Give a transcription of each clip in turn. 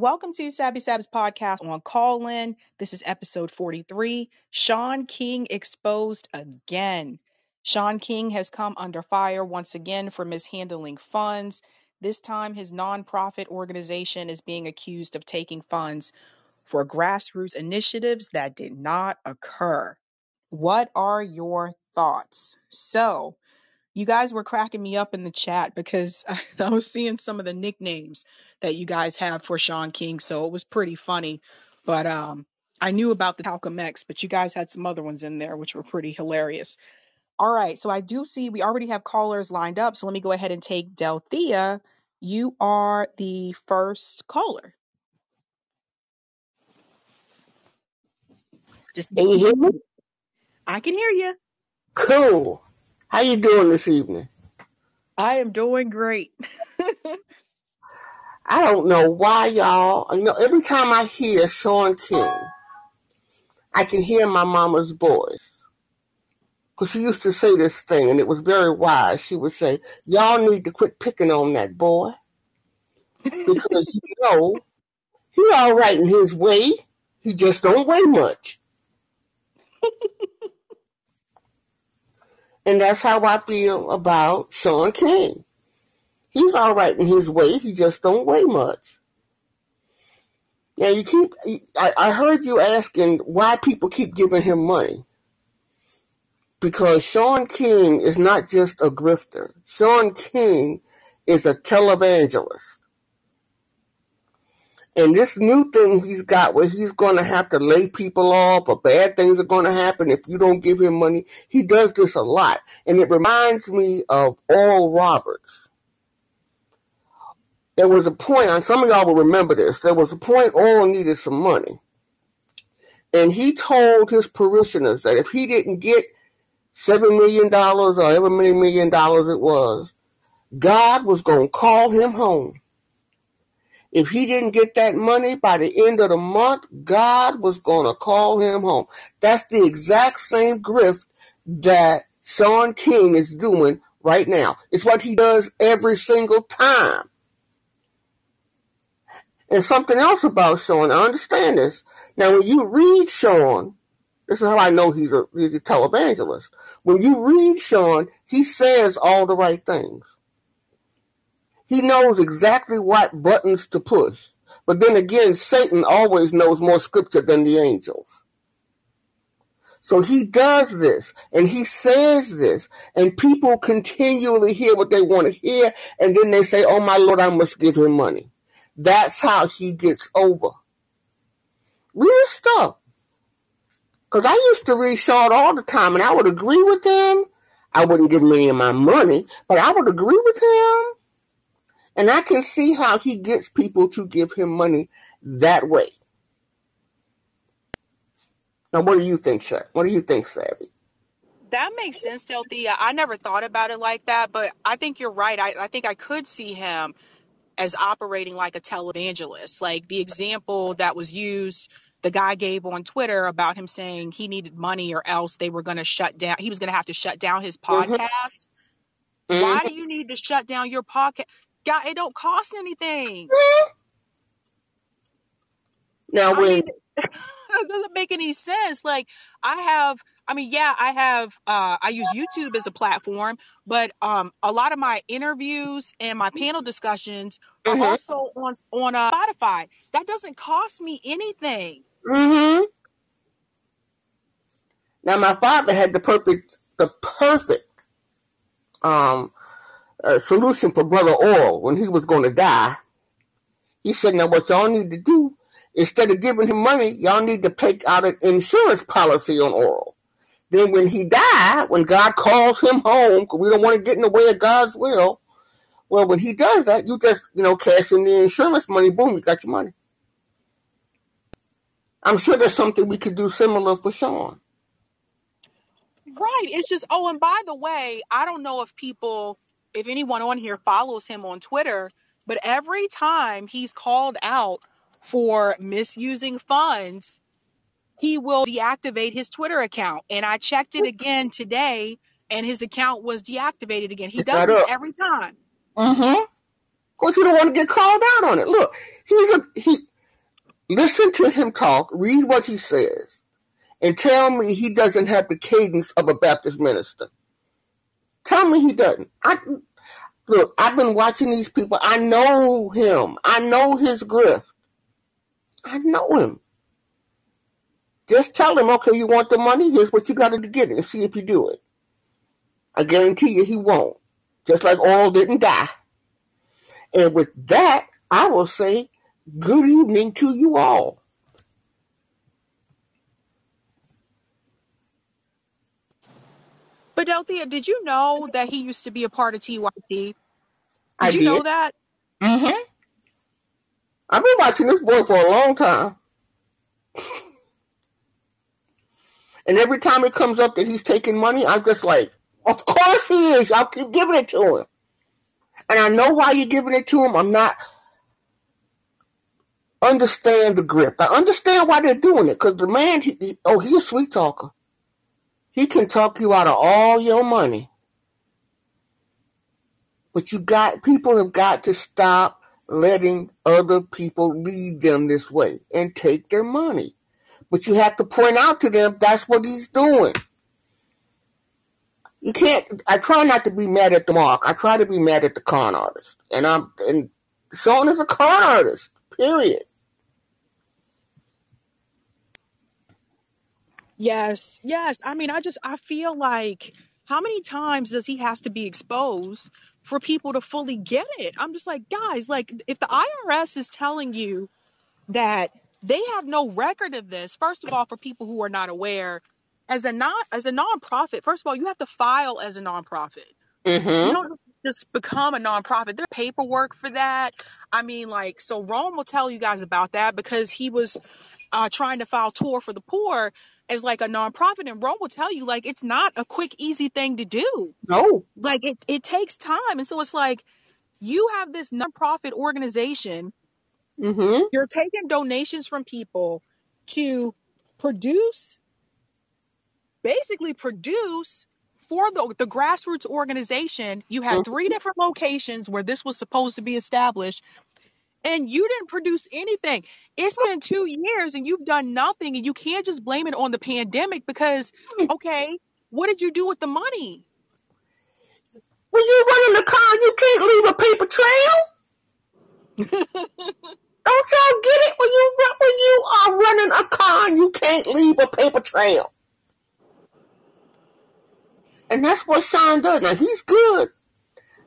Welcome to Sabby Sab's podcast on Callin. This is episode 43. Shaun King exposed again. Shaun King has come under fire once again for mishandling funds. This time, his nonprofit organization is being accused of taking funds for grassroots initiatives that did not occur. What are your thoughts? So, you guys were cracking me up in the chat because I was seeing some of the nicknames that you guys have for Shaun King, so it was pretty funny. But um, I knew about the Talcum X, but you guys had some other ones in there which were pretty hilarious. All right, so I do see we already have callers lined up, so let me go ahead and take Delthea. You are the first caller. Just Can you hear me? I can hear you. Cool. How you doing this evening? I am doing great. I don't know why y'all. You know, every time I hear Shaun King, I can hear my mama's voice. Because she used to say this thing, and it was very wise. She would say, "Y'all need to quit picking on that boy because you know he all right in his way. He just don't weigh much." and that's how I feel about Shaun King. He's all right in his way. He just don't weigh much. Now you keep. I, I heard you asking why people keep giving him money. Because Shaun King is not just a grifter. Shaun King is a televangelist. And this new thing he's got where he's going to have to lay people off or bad things are going to happen if you don't give him money. He does this a lot. And it reminds me of Oral Roberts. There was a point, and some of y'all will remember this, there was a point Oral needed some money. And he told his parishioners that if he didn't get seven million dollars or however many million dollars it was, God was going to call him home. If he didn't get that money by the end of the month, God was going to call him home. That's the exact same grift that Shaun King is doing right now. It's what he does every single time. And something else about Shaun, I understand this. Now, when you read Shaun, this is how I know he's a, he's a televangelist. When you read Shaun, he says all the right things. He knows exactly what buttons to push. But then again, Satan always knows more scripture than the angels. So he does this and he says this and people continually hear what they want to hear and then they say, oh my Lord, I must give him money. That's how he gets over. Real stuff. Because I used to read Shaun all the time, and I would agree with him. I wouldn't give him any of my money, but I would agree with him. And I can see how he gets people to give him money that way. Now, what do you think, sir? What do you think, Sabby? That makes sense, Delthea. I never thought about it like that, but I think you're right. I, I think I could see him as operating like a televangelist. Like the example that was used, the guy gave on Twitter about him saying he needed money or else they were going to shut down, he was going to have to shut down his Mm-hmm. podcast. Why do you need to shut down your podcast? God, it don't cost anything. Now, I when mean, it doesn't make any sense. Like I have, I mean, yeah, I have, uh, I use YouTube as a platform, but um, a lot of my interviews and my panel discussions are hmm also on on uh, Spotify. That doesn't cost me anything. hmm now my father had the perfect, the perfect um uh, solution for Brother Oral when he was going to die. He said, "Now what y'all need to do instead of giving him money, y'all need to take out an insurance policy on Oral. Then when he died, when God calls him home, because we don't want to get in the way of God's will. Well, when he does that, you just you know cash in the insurance money. Boom, you got your money. I'm sure there's something we could do similar for Shaun. Right. It's just, oh, and by the way, I don't know if people, if anyone on here follows him on Twitter, but every time he's called out for misusing funds, he will deactivate his Twitter account. And I checked it again today, and his account was deactivated again. He It's does not this up. every time. Mm-hmm. Of course, you don't want to get called out on it. Look, he's a he. listen to him talk, read what he says, and tell me he doesn't have the cadence of a Baptist minister. Tell me he doesn't. I look, I've been watching these people. I know him. I know his grift. I know him. Just tell him, okay, you want the money? Here's what you got to get it and see if you do it. I guarantee you he won't. Just like Oral didn't die. And with that, I will say good evening to you all. But Delthea, did you know that he used to be a part of TYT? Did I you did. know that? Mm-hmm. I've been watching this boy for a long time. And every time it comes up that he's taking money, I'm just like, of course he is. I'll keep giving it to him. And I know why you're giving it to him. I'm not understand the grip. I understand why they're doing it because the man, he, he, oh, he's a sweet talker. He can talk you out of all your money. But you got people have got to stop letting other people lead them this way and take their money. But you have to point out to them that's what he's doing. You can't. I try not to be mad at the mark. I try to be mad at the con artist, and I'm and Shaun is a con artist. Period. Yes, yes. I mean, I just I feel like how many times does he has to be exposed for people to fully get it? I'm just like, guys, like if the IRS is telling you that they have no record of this, first of all, for people who are not aware, as a non as a nonprofit, first of all, you have to file as a nonprofit. You Mm-hmm. don't just, just become a nonprofit. There's paperwork for that. I mean, like, so Rome will tell you guys about that because he was uh, trying to file tour for the poor as like a nonprofit, and Rome will tell you like it's not a quick, easy thing to do. No. Like it, it takes time, and so it's like you have this nonprofit organization. Mm-hmm. You're taking donations from people to produce basically produce for the, the grassroots organization. You had three different locations where this was supposed to be established, and you didn't produce anything. It's been two years and you've done nothing, and you can't just blame it on the pandemic because, okay, what did you do with the money? When you running a car, you can't leave a paper trail. Don't y'all get it? When you run- when you are running a car, you can't leave a paper trail. And that's what Sean does. Now he's good.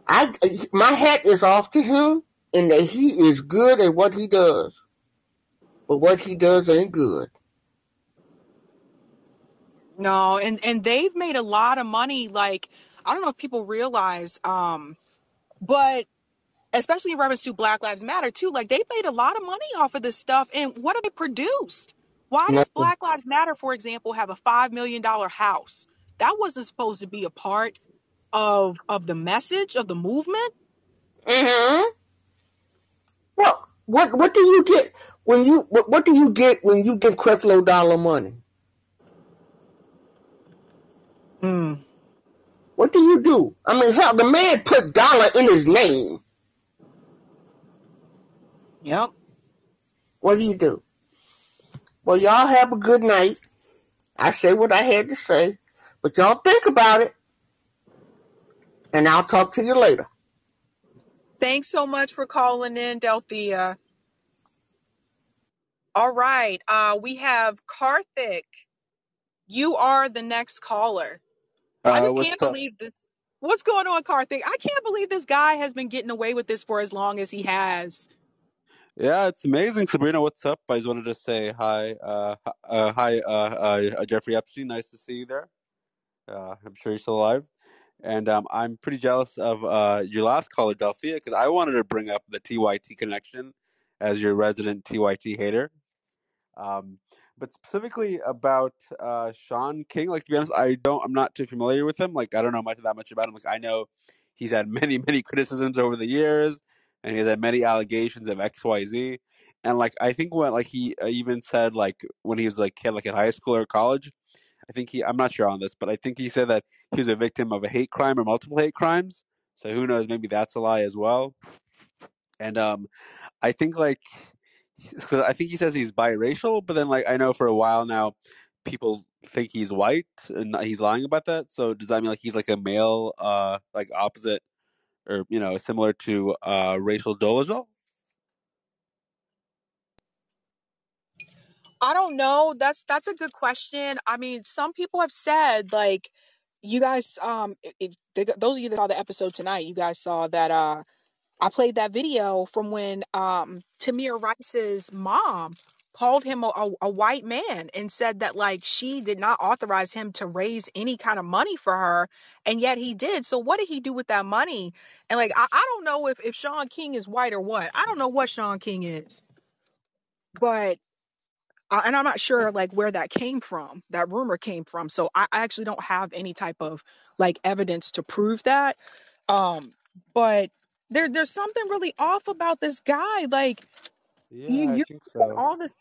I my hat is off to him, and that he is good at what he does. But what he does ain't good. No, and and they've made a lot of money. Like I don't know if people realize, um, but especially in reference to Black Lives Matter too, like they made a lot of money off of this stuff. And what have they produced? Why does Nothing. Black Lives Matter, for example, have a five million dollar house? That wasn't supposed to be a part of of the message of the movement. Mm-hmm. Well, what what do you get when you what, what do you get when you give Creflo Dollar money? Hmm. What do you do? I mean, hell, the man put dollar in his name. Yep. What do you do? Well, y'all have a good night. I say what I had to say, but y'all think about it, and I'll talk to you later. Thanks so much for calling in, Delthea. All right. Uh, we have Karthik. You are the next caller. I Uh, just what's can't up? believe this. What's going on, Karthik? I can't believe this guy has been getting away with this for as long as he has. Yeah, it's amazing, Sabrina. What's up? I just wanted to say hi. Uh, h- uh, hi, uh, uh, Jeffrey Epstein. Nice to see you there. Uh, I'm sure you're still alive. And um, I'm pretty jealous of uh, your last caller, Delthea, because I wanted to bring up the TYT connection as your resident TYT hater. Um, but specifically about uh, Shaun King, like to be honest, I don't. I'm not too familiar with him. Like I don't know much that much about him. Like I know he's had many many criticisms over the years, and he's had many allegations of X Y Z. And like I think when like he uh, even said like when he was like kid like in high school or college, I think he I'm not sure on this, but I think he said that he was a victim of a hate crime or multiple hate crimes. So who knows? Maybe that's a lie as well. And um, I think like Because I think he says he's biracial, but then like I know for a while now, people think he's white and he's lying about that. So does that mean like he's like a male, uh, like opposite, or you know, similar to uh, Rachel Dolezal? I don't know. That's that's a good question. I mean, some people have said like you guys um if, if those of you that saw the episode tonight, you guys saw that uh I played that video from when um Tamir Rice's mom called him a, a, a white man and said that like she did not authorize him to raise any kind of money for her and yet he did. So what did he do with that money? And like I, I don't know if if Shaun King is white or what. I don't know what Shaun King is. But uh, and I'm not sure like where that came from, that rumor came from. So I, I actually don't have any type of like evidence to prove that. Um, but there there's something really off about this guy. Like Yeah, you I you think so. all this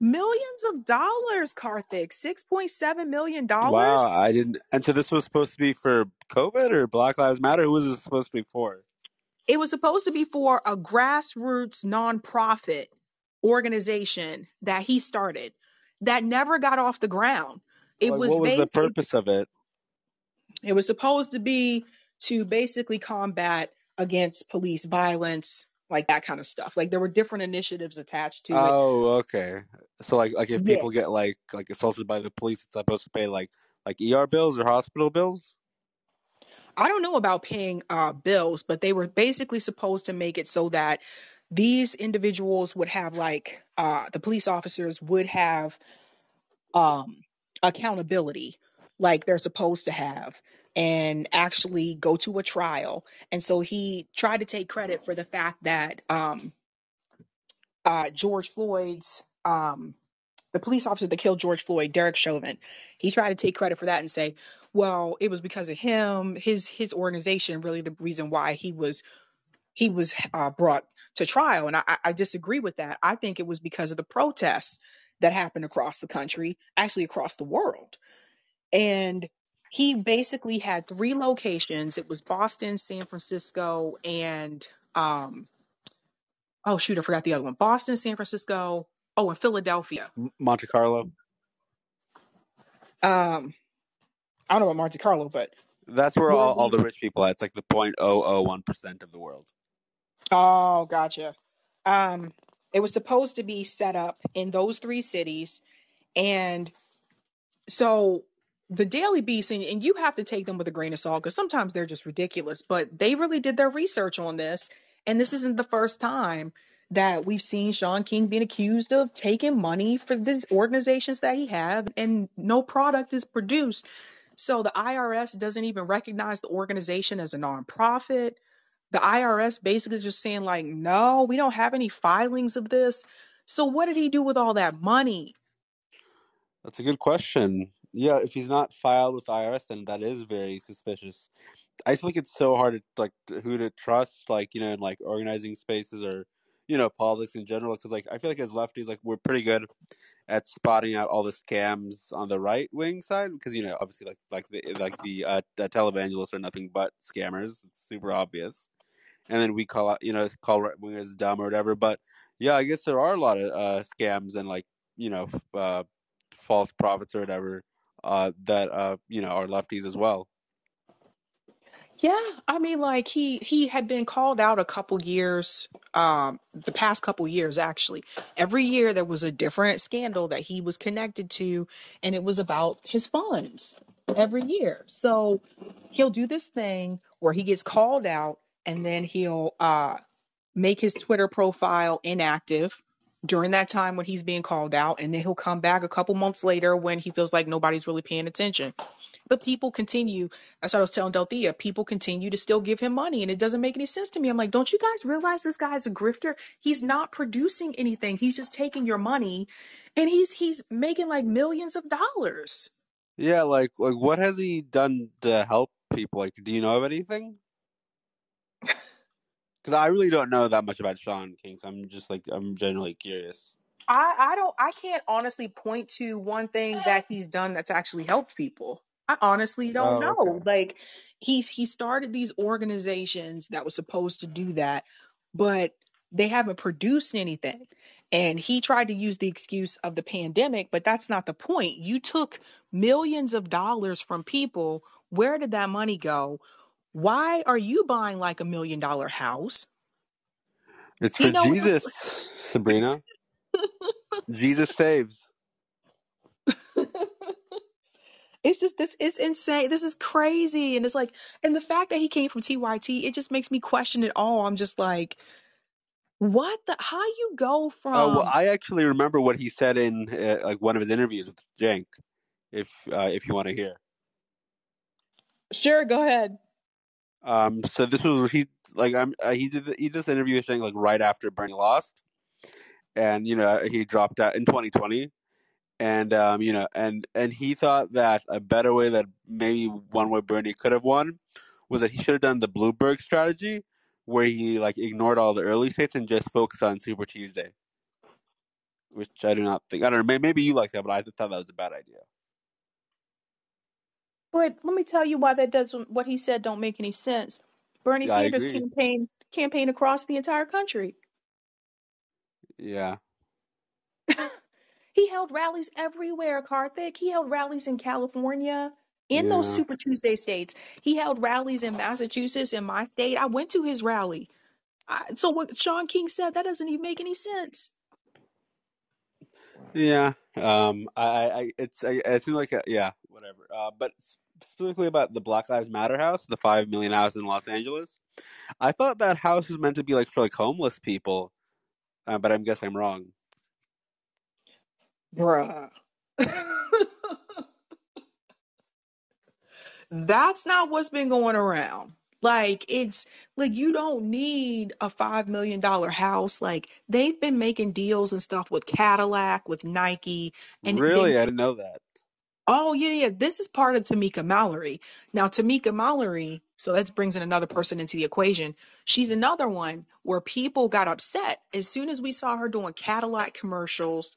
millions of dollars, Karthik, six point seven million Wow, dollars. I didn't. And so this was supposed to be for COVID or Black Lives Matter. Who was this supposed to be for? It was supposed to be for a grassroots nonprofit organization that he started that never got off the ground. It Like, was what was the purpose of it? It was supposed to be to basically combat against police violence, like that kind of stuff. Like there were different initiatives attached to it. Oh, okay. So like, like if Yeah. people get like like assaulted by the police, it's supposed to pay like like ER bills or hospital bills. I don't know about paying uh, bills, but they were basically supposed to make it so that these individuals would have like uh, the police officers would have um, accountability like they're supposed to have and actually go to a trial. And so he tried to take credit for the fact that um, uh, George Floyd's um, the police officer that killed George Floyd, Derek Chauvin, he tried to take credit for that and say, well, it was because of him, his his organization, really the reason why he was he was uh, brought to trial. And I, I disagree with that. I think it was because of the protests that happened across the country, actually across the world. And he basically had three locations. It was Boston, San Francisco, and um, oh shoot, I forgot the other one. Boston, San Francisco, oh, and Philadelphia. M- Monte Carlo. Um, I don't know about Monte Carlo, but That's where all, all the rich people are. It's like the point oh oh one percent of the world. Oh, gotcha. Um, it was supposed to be set up in those three cities, and so the Daily Beast, and, and you have to take them with a grain of salt because sometimes they're just ridiculous, but they really did their research on this, and this isn't the first time that we've seen Shaun King being accused of taking money for these organizations that he have, and no product is produced. So the IRS doesn't even recognize the organization as a nonprofit. The IRS basically just saying, like, no, we don't have any filings of this. So what did he do with all that money? That's a good question. Yeah, if he's not filed with IRS, then that is very suspicious. I think it's so hard to like who to trust, like you know, in like organizing spaces or you know politics in general. Because like I feel like as lefties, like we're pretty good at spotting out all the scams on the right wing side. Because you know, obviously, like like the like the uh, the televangelists are nothing but scammers. It's super obvious. And then we call out, you know, call right wingers dumb or whatever. But yeah, I guess there are a lot of uh, scams and like you know uh, false prophets or whatever uh, that uh, you know are lefties as well. Yeah, I mean, like he he had been called out a couple years, um, the past couple years actually. Every year there was a different scandal that he was connected to, and it was about his funds every year. So he'll do this thing where he gets called out, and then he'll uh make his Twitter profile inactive during that time when he's being called out, and then he'll come back a couple months later when he feels like nobody's really paying attention. But people continue. That's what I was telling Delthea. People continue to still give him money, and it doesn't make any sense to me. I'm like, don't you guys realize this guy's a grifter? He's not producing anything. He's just taking your money, and he's he's making like millions of dollars. Yeah, like like what has he done to help people? Like, do you know of anything? Because I really don't know that much about Shaun King, so I'm just like I'm genuinely curious. I I don't I can't honestly point to one thing that he's done that's actually helped people. I honestly don't Oh, know. okay. Like he's he started these organizations that was supposed to do that, but they haven't produced anything. And he tried to use the excuse of the pandemic, but that's not the point. You took millions of dollars from people. Where did that money go? Why are you buying like a million dollar house? It's You for know, it's just Jesus, Sabrina. Jesus saves. it's just this is insane. This is crazy. And it's like, and the fact that he came from TYT, it just makes me question it all. I'm just like, what the how you go from Oh well, I actually remember what he said in uh, like one of his interviews with Cenk. If uh, if you want to hear. sure, go ahead. Um, so this was he like I'm uh, he did he did this interview Cenk like right after Bernie lost, and you know he dropped out in 2020, and um you know and and he thought that a better way that maybe one way Bernie could have won was that he should have done the Bloomberg strategy where he like ignored all the early states and just focused on Super Tuesday. Which I do not think I don't know. Maybe you like that, but I thought that was a bad idea. But let me tell you why that doesn't what he said don't make any sense. Bernie Yeah, I Sanders agree. campaign campaign across the entire country. Yeah, He held rallies everywhere, Karthik. He held rallies in California, in those yeah, Super Tuesday states. He held rallies in Massachusetts, in my state. I went to his rally. I, so what Shaun King said, that doesn't even make any sense. yeah. Um, I, I, I- it's, I, I think like, a, yeah, whatever. Uh, but specifically about the Black Lives Matter house, the five million house in Los Angeles. I thought that house was meant to be like for like homeless people, uh, but I'm guess I'm wrong. Bruh. That's not what's been going around. Like it's like you don't need a five million dollar house. Like they've been making deals and stuff with Cadillac, with Nike, and they Really, I didn't know that. Oh yeah, yeah. This is part of Tamika Mallory. Now Tamika Mallory, so that brings in another person into the equation. She's another one where people got upset as soon as we saw her doing Cadillac commercials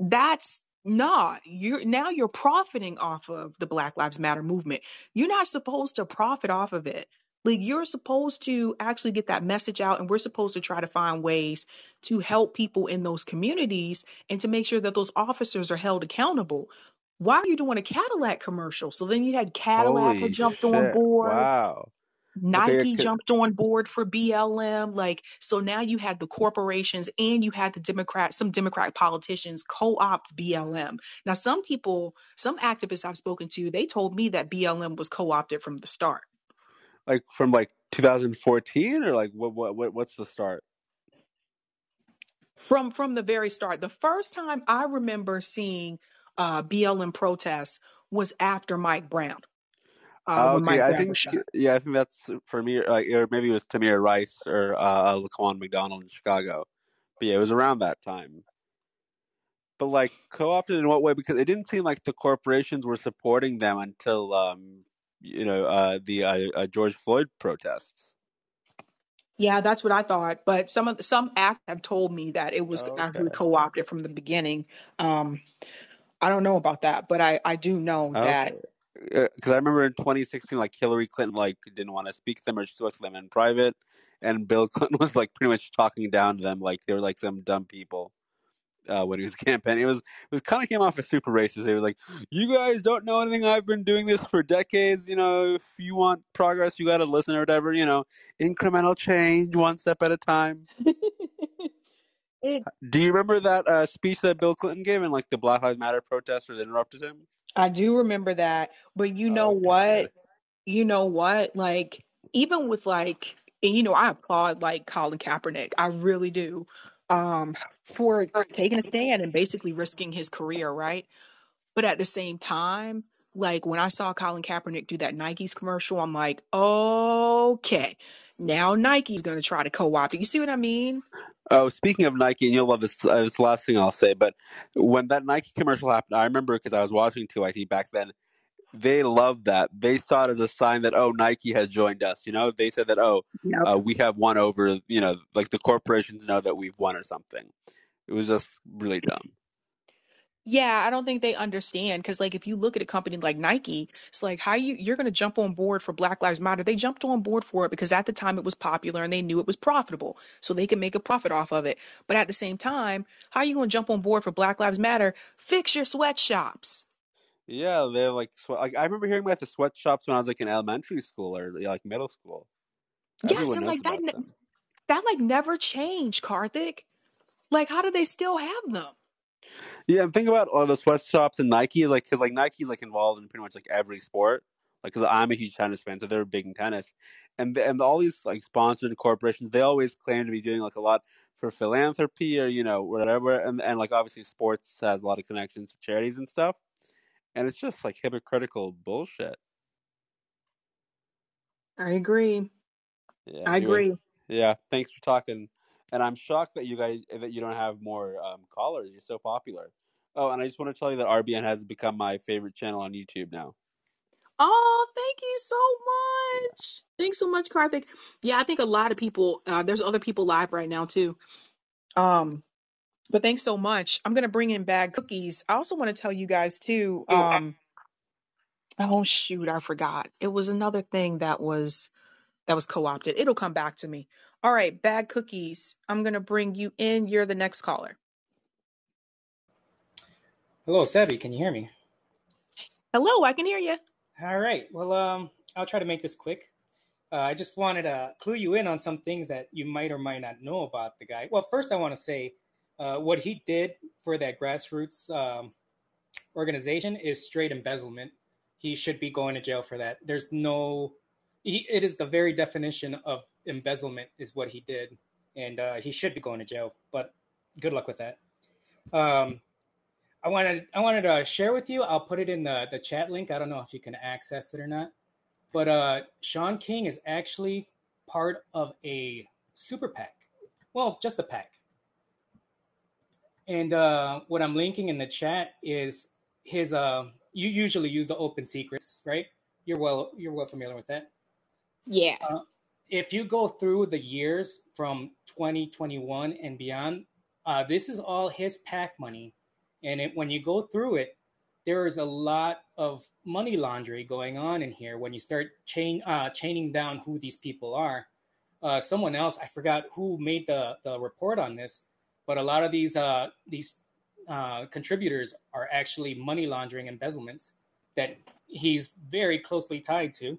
that's nah you're now you're profiting off of the black lives matter movement you're not supposed to profit off of it like you're supposed to actually get that message out and we're supposed to try to find ways to help people in those communities and to make sure that those officers are held accountable why are you doing a cadillac commercial so then you had cadillac Holy jumped on shit! board Wow. Nike jumped on board for BLM. Like, so now you had the corporations and you had the Democrats, some Democrat politicians co opt BLM. Now, some people, some activists I've spoken to, they told me that BLM was co opted from the start. Like from like 2014 or like what what what what's the start? From from the very start. The first time I remember seeing uh, BLM protests was after Mike Brown, uh, Okay, Mike I Brown think yeah, I think that's for me. Like, or maybe it was Tamir Rice or uh, Laquan McDonald in Chicago. But yeah, it was around that time. But like co-opted in what way? Because it didn't seem like the corporations were supporting them until um, you know uh, the uh, uh, George Floyd protests. Yeah, that's what I thought. But some of the, some acts have told me that it was Okay. actually co-opted from the beginning. Um, I don't know about that, but I I do know that Because I remember in 2016, like Hillary Clinton, like didn't want to speak to them or she spoke to them in private, and Bill Clinton was like pretty much talking down to them, like they were like some dumb people. Uh, when he was campaigning, it was it was kind of came off as super racist. He was like, "You guys don't know anything. I've been doing this for decades. You know, if you want progress, you got to listen or whatever. You know, incremental change, one step at a time." it. Do you remember that uh, speech that Bill Clinton gave in like the Black Lives Matter protesters interrupted him? I do remember that, but you know what? You know what? Like even with like, and you know, I applaud like Colin Kaepernick. I really do. Um, for taking a stand and basically risking his career, right? But at the same time, like when I saw Colin Kaepernick do that Nike's commercial, I'm like, okay, now Nike's gonna try to co-opt it. You see what I mean? Oh, speaking of Nike, and you'll love this. Uh, this is the last thing I'll say, but when that Nike commercial happened, I remember because I was watching TYT back then. They loved that. They saw it as a sign that oh, Nike has joined us. You know, they said that oh, Yep. uh, we have won over. You know, like the corporations know that we've won or something. It was just really dumb. Yeah, I don't think they understand because, like, if you look at a company like Nike, it's like how you you're going to jump on board for Black Lives Matter. They jumped on board for it because at the time it was popular and they knew it was profitable, so they could make a profit off of it. But at the same time, how are you going to jump on board for Black Lives Matter? Fix your sweatshops. Yeah, they're like like I remember hearing about the sweatshops when I was like in elementary school or like middle school. Yes, Everyone and like that ne- that like never changed, Karthik. Like, how do they still have them? Yeah, and think about all the sweatshops and Nike, like because like Nike's like involved in pretty much like every sport. Like, because I'm a huge tennis fan, so they're big in tennis, and and all these like sponsored corporations, they always claim to be doing like a lot for philanthropy or you know whatever, and and like obviously sports has a lot of connections to charities and stuff, and it's just like hypocritical bullshit. I agree. Yeah. I Anyways, agree. yeah. Thanks for talking, and I'm shocked that you guys that you don't have more um, callers. You're so popular. Oh, and I just want to tell you that RBN has become my favorite channel on YouTube now. Oh, thank you so Yeah. much. Thanks so much, Karthik. Yeah, I think a lot of people. Uh, there's other people live right now too. Um, but thanks so much. I'm gonna bring in bag cookies. I also want to tell you guys too. Um, oh shoot, I forgot. It was another thing that was that was co-opted. It'll come back to me. All right, bag cookies. I'm gonna bring you in. You're the next caller. Hello, Sabby. Can you hear me? Hello, I can hear you. All right. Well, um, I'll try to make this quick. Uh, I just wanted to clue you in on some things that you might or might not know about the guy. Well, first, I want to say uh, what he did for that grassroots um, organization is straight embezzlement. He should be going to jail for that. There's no, he, it is the very definition of embezzlement, is what he did. And uh, he should be going to jail, but good luck with that. Um, I wanted I wanted to share with you. I'll put it in the the chat link. I don't know if you can access it or not. But uh, Sean King is actually part of a super PAC. Well, just a PAC. And uh, what I'm linking in the chat is his. Uh, you usually use the open secrets, right? You're well you're well familiar with that. Yeah. Uh, if you go through the years from 2021 and beyond, uh, this is all his PAC money, and it, when you go through it, there is a lot of money laundering going on in here. When you start chain uh, chaining down who these people are, uh, someone else I forgot who made the the report on this, but a lot of these uh, these uh, contributors are actually money laundering embezzlements that he's very closely tied to.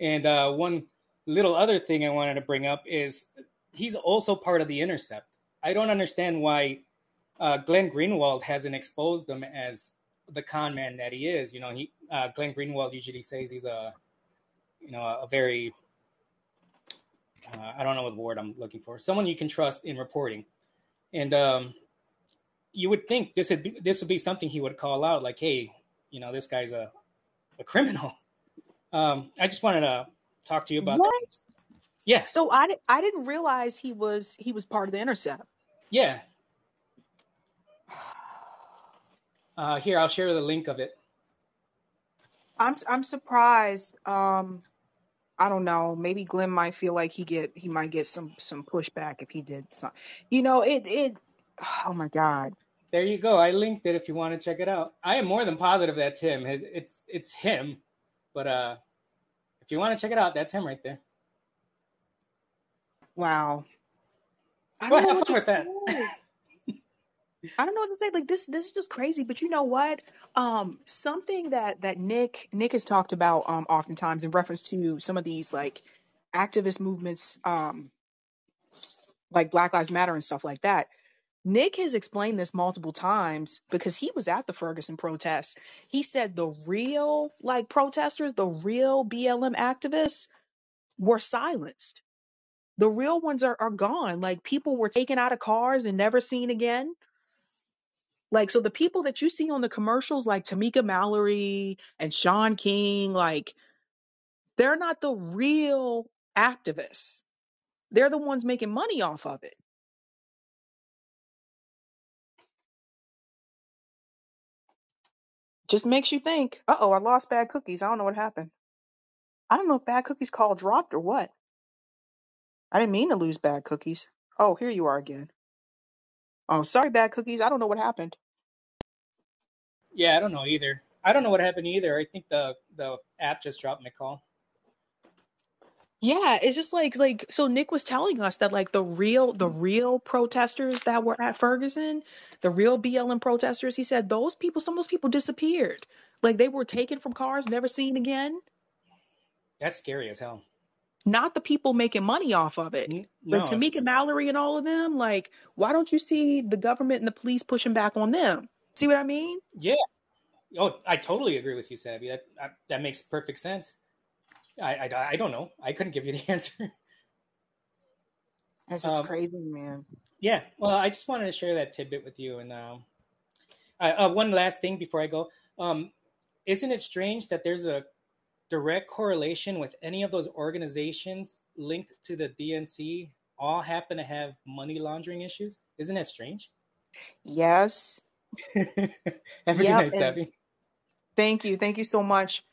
And uh, one little other thing I wanted to bring up is he's also part of the Intercept. I don't understand why uh, Glenn Greenwald hasn't exposed him as the con man that he is. You know, he uh, Glenn Greenwald usually says he's a, you know, a, very, uh, I don't know what word I'm looking for, someone you can trust in reporting, and um, you would think this is this would be something he would call out, like, hey, you know, this guy's a, a criminal. Um, I just wanted to talk to you about that. Yeah, So I I didn't realize he was he was part of the intercept. yeah. Uh, here, I'll share the link of it. I'm I'm surprised. Um, I don't know. Maybe Glenn might feel like he get he might get some some pushback if he did some. You know, it it. Oh my God. There you go. I linked it if you want to check it out. I am more than positive that's him. It's it's him, but uh, if you want to check it out, that's him right there. Wow. I don't know have what fun to with that. say. I don't know what to say. Like this, this is just crazy. But you know what? Um, something that that Nick Nick has talked about um oftentimes in reference to some of these like activist movements, um, like Black Lives Matter and stuff like that. Nick has explained this multiple times because he was at the Ferguson protests. He said the real like protesters, the real BLM activists were silenced. The real ones are, are gone. Like people were taken out of cars and never seen again Like, so the people that you see on the commercials, like Tamika Mallory and Shaun King, like, they're not the real activists. They're the ones making money off of it. Just makes you think, uh oh, I lost bad cookies. I don't know what happened. I don't know if bad cookies call dropped or what. I didn't mean to lose bad cookies. Oh, here you are again. Oh, sorry, bad cookies. I don't know what happened. Yeah, I don't know either. I don't know what happened either. I think the the app just dropped my call. Yeah, it's just like like so Nick was telling us that like the real the real protesters that were at Ferguson, the real BLM protesters, he said those people some of those people disappeared. Like they were taken from cars, never seen again. That's scary as hell. Not the people making money off of it. Like No, it's- Tamika Mallory and all of them, like why don't you see the government and the police pushing back on them? See what I mean? yeah. Oh, I totally agree with you, Sabby. That that, that makes perfect sense. I, I I don't know. I couldn't give you the answer. That's just Um, crazy, man. Yeah, well, I just wanted to share that tidbit with you. And um, uh, uh, one last thing before I go, um, isn't it strange that there's a direct correlation with any of those organizations linked to the DNC all happen to have money laundering issues? Isn't that strange? Yes. Have a good night, Sabby. Thank you. Thank you so much.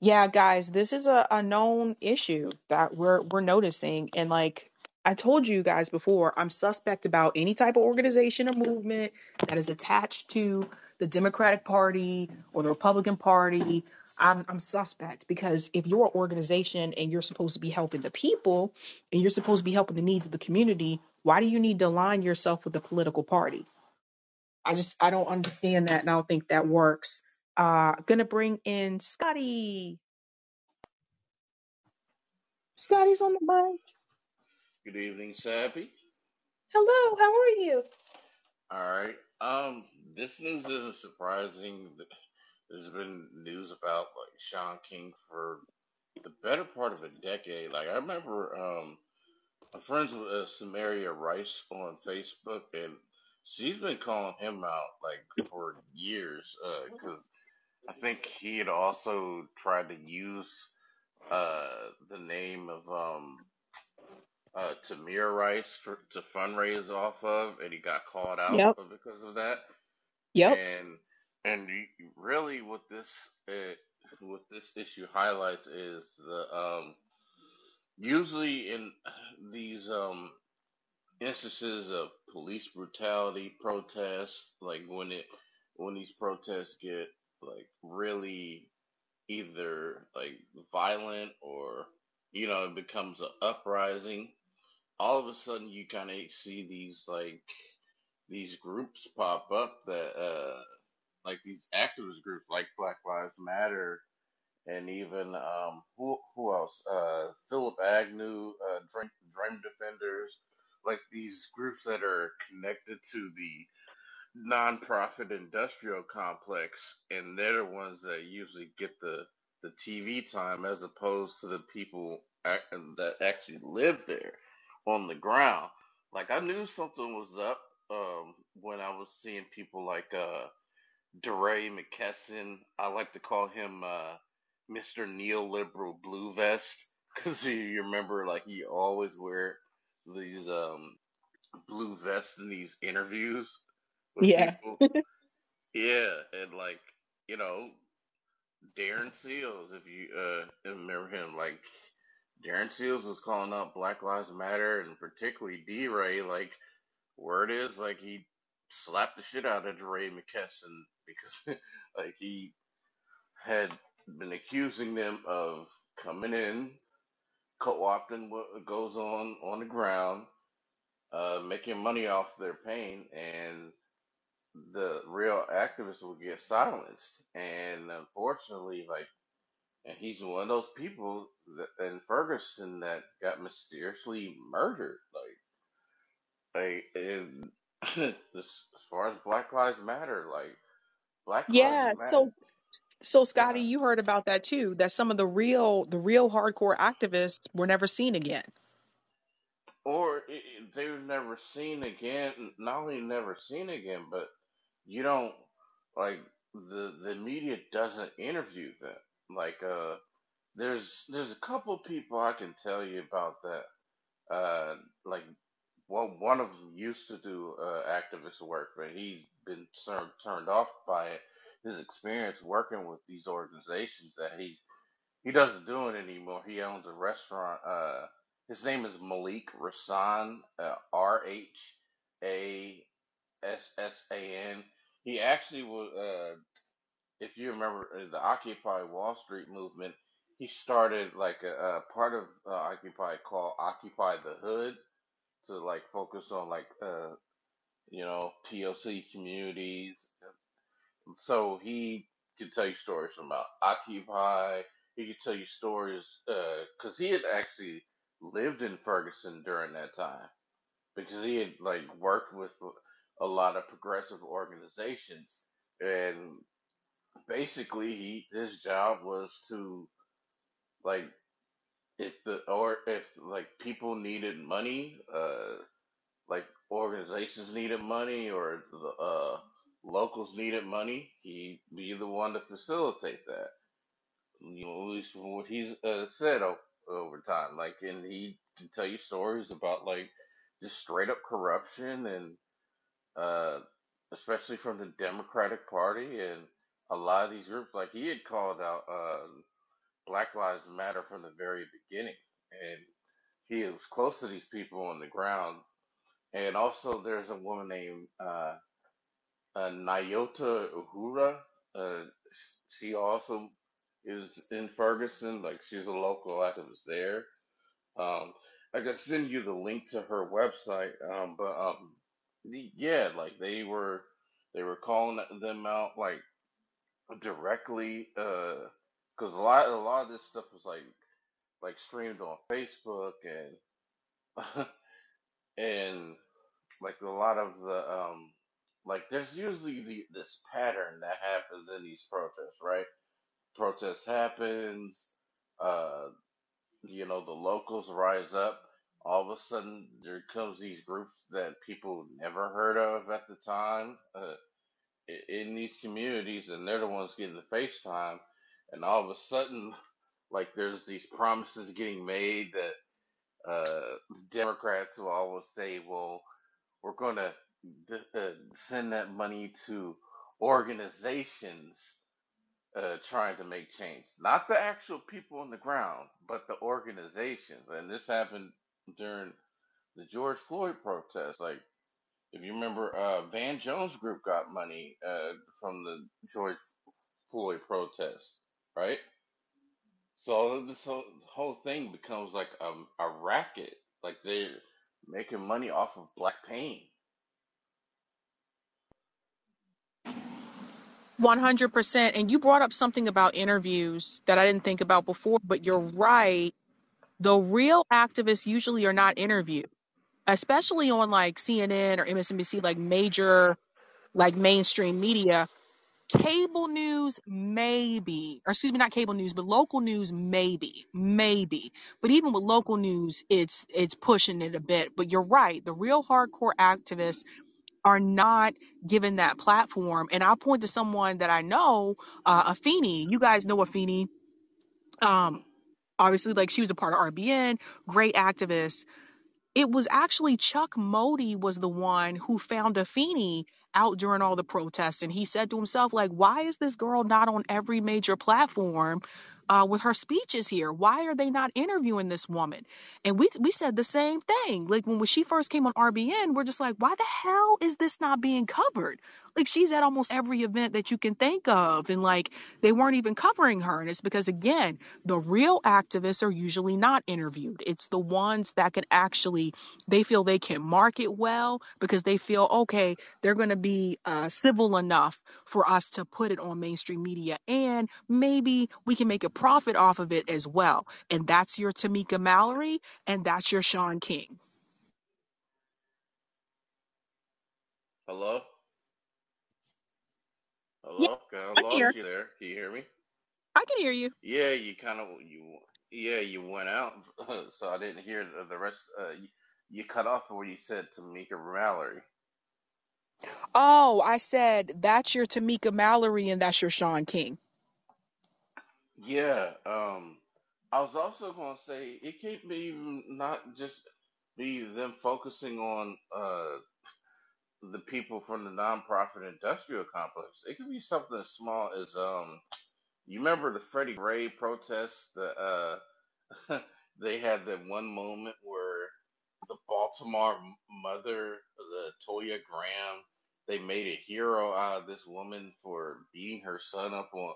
Yeah, guys, this is a, a known issue that we're we're noticing. And like I told you guys before, I'm suspect about any type of organization or movement that is attached to the Democratic Party or the Republican Party. I'm I'm suspect because if you're an organization and you're supposed to be helping the people and you're supposed to be helping the needs of the community, why do you need to align yourself with the political party? I just I don't understand that and I don't think that works. Uh gonna bring in Scotty. Scotty's on the mic. Good evening, Sabby. Hello, how are you? All right. Um, this news isn't surprising. There's been news about like Shaun King for the better part of a decade. Like I remember, um, I'm friends with uh, Samaria Rice on Facebook, and she's been calling him out like for years. Because I think he had also tried to use uh the name of um uh, Tamir Rice for, to fundraise off of, and he got called out Yep. because of that. Yep. And and really, what this uh, what this issue highlights is the um, usually in these um, instances of police brutality protests, like when it when these protests get like really either like violent or you know it becomes an uprising all of a sudden you kind of see these like these groups pop up that uh like these activist groups like Black Lives Matter and even um who who else? Uh Phillip Agnew uh Dream, Dream Defenders like these groups that are connected to the nonprofit industrial complex and they're the ones that usually get the the TV time as opposed to the people ac- that actually live there on the ground. Like I knew something was up um, when I was seeing people like uh, DeRay McKesson. I like to call him uh, Mr. Neoliberal Blue Vest because you remember like he always wear these um, blue vests in these interviews with Yeah. people. yeah, and like you know Darren Seals, if you uh, remember him, like Darren Seals was calling out Black Lives Matter and particularly DeRay, like word is like he slapped the shit out of DeRay McKesson because like he had been accusing them of coming in, co-opting what goes on on the ground, uh, making money off their pain, and the real activists will get silenced. And unfortunately, like and he's one of those people that, in Ferguson that got mysteriously murdered. Like, like, and as far as Black Lives Matter, like Black Yeah, Lives Matter, so Scotty, yeah. you heard about that too, that some of the real the real hardcore activists were never seen again. or it, it- they were never seen again. Not only never seen again, but you don't like the the media doesn't interview them. Like, uh, there's there's a couple people I can tell you about that. Uh, like Well, one of them used to do uh, activist work, but he's been turned turned off by it. His experience working with these organizations that he he doesn't do it anymore. He owns a restaurant. Uh, his name is Malik Rhasaan, uh, R H A S S A N. he actually was. Uh, if you remember uh, the Occupy Wall Street movement, he started like a, a part of uh, Occupy called Occupy the Hood to like focus on like uh you know POC communities. So he could tell you stories about Occupy. He could tell you stories because he had actually lived in Ferguson during that time because he had like worked with a lot of progressive organizations and basically he his job was to like if the or if like people needed money uh like organizations needed money or the uh locals needed money. He'd be the one to facilitate that. You know at least from what he's uh, said o- over time. Like and he can tell you stories about like just straight up corruption and uh especially from the democratic party and a lot of these groups. Like he had called out uh Black Lives Matter from the very beginning, and he was close to these people on the ground. And also, there's a woman named uh, uh, Nyota Uhura. Uh, she also is in Ferguson. Like she's a local activist there. Um, I can send you the link to her website. Um, but um, yeah, like they were they were calling them out like directly because a lot a lot of this stuff was like like streamed on Facebook and and like a lot of the um like there's usually the this pattern that happens in these protests, right? Protest happens, uh, you know, the locals rise up. All of a sudden, there comes these groups that people never heard of at the time uh, in these communities, and they're the ones getting the face time. And all of a sudden, like there's these promises getting made that uh, the Democrats will always say, well, we're going to uh, send that money to organizations uh, trying to make change. Not the actual people on the ground, but the organizations. And this happened during the George Floyd protests. Like, if you remember, uh, Van Jones Group got money uh, from the George Floyd protests, right? So this whole, whole thing becomes like a, a racket. Like they're making money off of black pain. 100%. And you brought up something about interviews that I didn't think about before, but you're right. The real activists usually are not interviewed, especially on like CNN or MSNBC, like major, like mainstream media. Cable news, maybe, or excuse me, not cable news, but local news, maybe, maybe. But even with local news, it's it's pushing it a bit. But you're right. The real hardcore activists are not given that platform. And I'll point to someone that I know, uh, Afeni. You guys know Afeni. Um, obviously, like she was a part of RBN, great activist it was actually Chuck Modi was the one who found Afeni out during all the protests, and he said to himself, like, why is this girl not on every major platform? Uh, with her speeches here, why are they not interviewing this woman? And we we said the same thing. Like when, when she first came on RBN, we're just like, why the hell is this not being covered? Like she's at almost every event that you can think of, and like they weren't even covering her. And it's because again, the real activists are usually not interviewed. It's the ones that can actually, they feel they can market well because they feel, okay, they're going to be uh, civil enough for us to put it on mainstream media and maybe we can make a profit off of it as well. And that's your Tamika Mallory and that's your Shaun King. Hello, hello, kind of I'm here. you there. Can you hear me? I can hear you. Yeah, you kind of you. Yeah, you went out, so I didn't hear the, the rest. Uh, you, you cut off where you said Tamika Mallory. Oh, I said that's your Tamika Mallory and that's your Shaun King. Yeah, um, I was also going to say it can't be even not just be them focusing on uh the people from the nonprofit industrial complex. It could be something as small as um You remember the Freddie Gray protests? The uh, they had that one moment where the Baltimore mother, the Toya Graham, they made a hero out of this woman for beating her son up on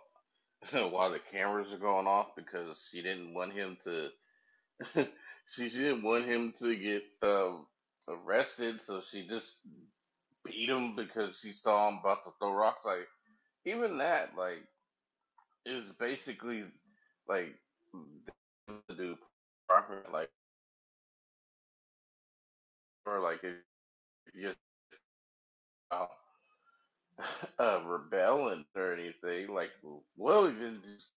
while the cameras are going off because she didn't want him to she didn't want him to get um, arrested, so she just beat him because she saw him about to throw rocks. Like even that, like is basically like to do proper, like or like if you uh, uh, rebelling or anything, like well, even just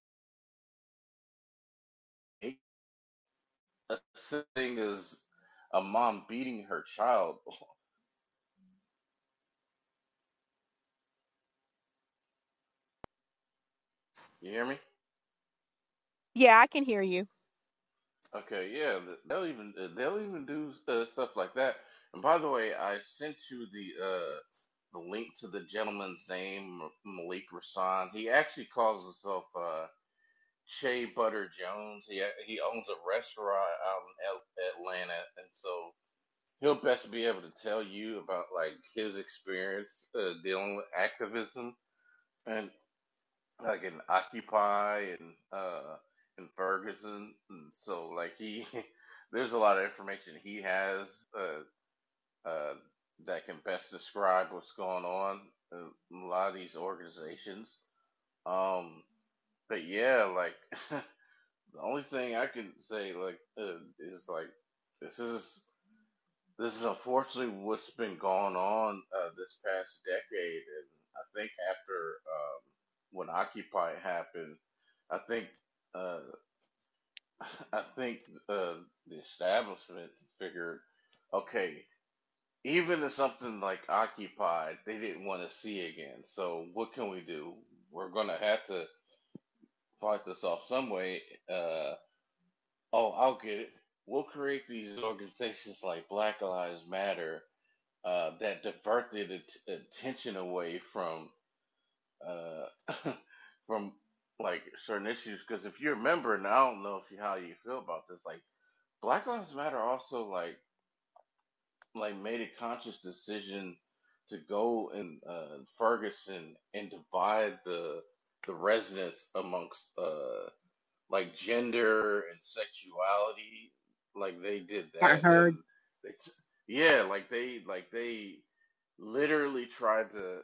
a thing is a mom beating her child. You hear me? Yeah, I can hear you. Okay, yeah, th- they'll even uh, they'll even do uh, stuff like that. And by the way, I sent you the uh the link to the gentleman's name, M- Malik Rhasaan. He actually calls himself uh Shea Butter Jones. He he owns a restaurant out in Atlanta, and so he'll best be able to tell you about like his experience uh, dealing with activism and like in Occupy and uh in Ferguson. And so like he there's a lot of information he has uh uh that can best describe what's going on in a lot of these organizations. Um but yeah, like the only thing I can say like uh, is like this is this is unfortunately what's been going on uh, this past decade, and I think after um, when Occupy happened, I think uh, I think uh, the establishment figured, okay, even if something like Occupy they didn't want to see again, so what can we do? We're gonna have to fight this off some way. Uh, oh, I'll get it. We'll create these organizations like Black Lives Matter uh, that diverted at- attention away from uh, from like certain issues. Because if you remember, and I don't know if you, how you feel about this, like Black Lives Matter also like like made a conscious decision to go in uh, Ferguson and divide the the residents amongst uh, like gender and sexuality. Like they did that. I that, heard. and t- yeah, like they like they literally tried to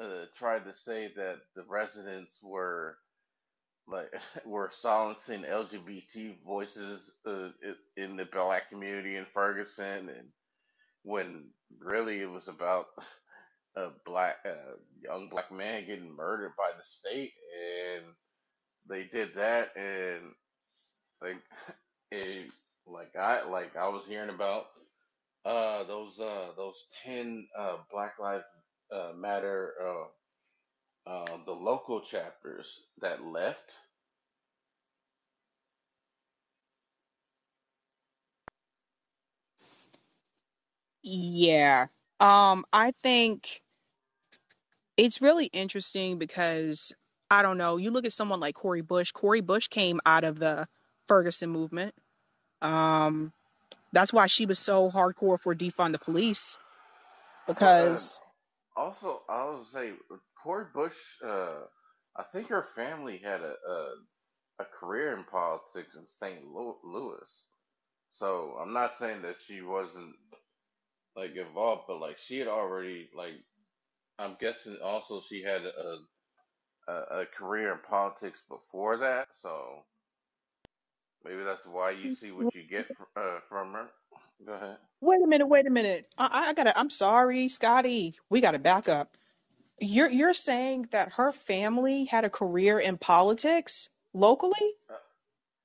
uh, tried to say that the residents were like were silencing LGBT voices uh, in the black community in Ferguson, and when really it was about a black young black man getting murdered by the state, and they did that, and like it, like I like I was hearing about uh those uh those ten uh Black Lives uh, Matter. uh, uh, the local chapters that left. Yeah. Um, I think it's really interesting because I don't know, you look at someone like Cori Bush. Cori Bush came out of the Ferguson movement. Um, that's why she was so hardcore for defund the police because also, I would say Cori Bush. Uh, I think her family had a, a a career in politics in St. Louis. So I'm not saying that she wasn't like involved, but like she had already like I'm guessing also she had a a, a career in politics before that. So maybe that's why you see what you get fr- uh, from her. Go ahead. wait a minute, wait a minute. I, I gotta. I'm sorry, Scotty. We gotta back up. You're you're saying that her family had a career in politics locally?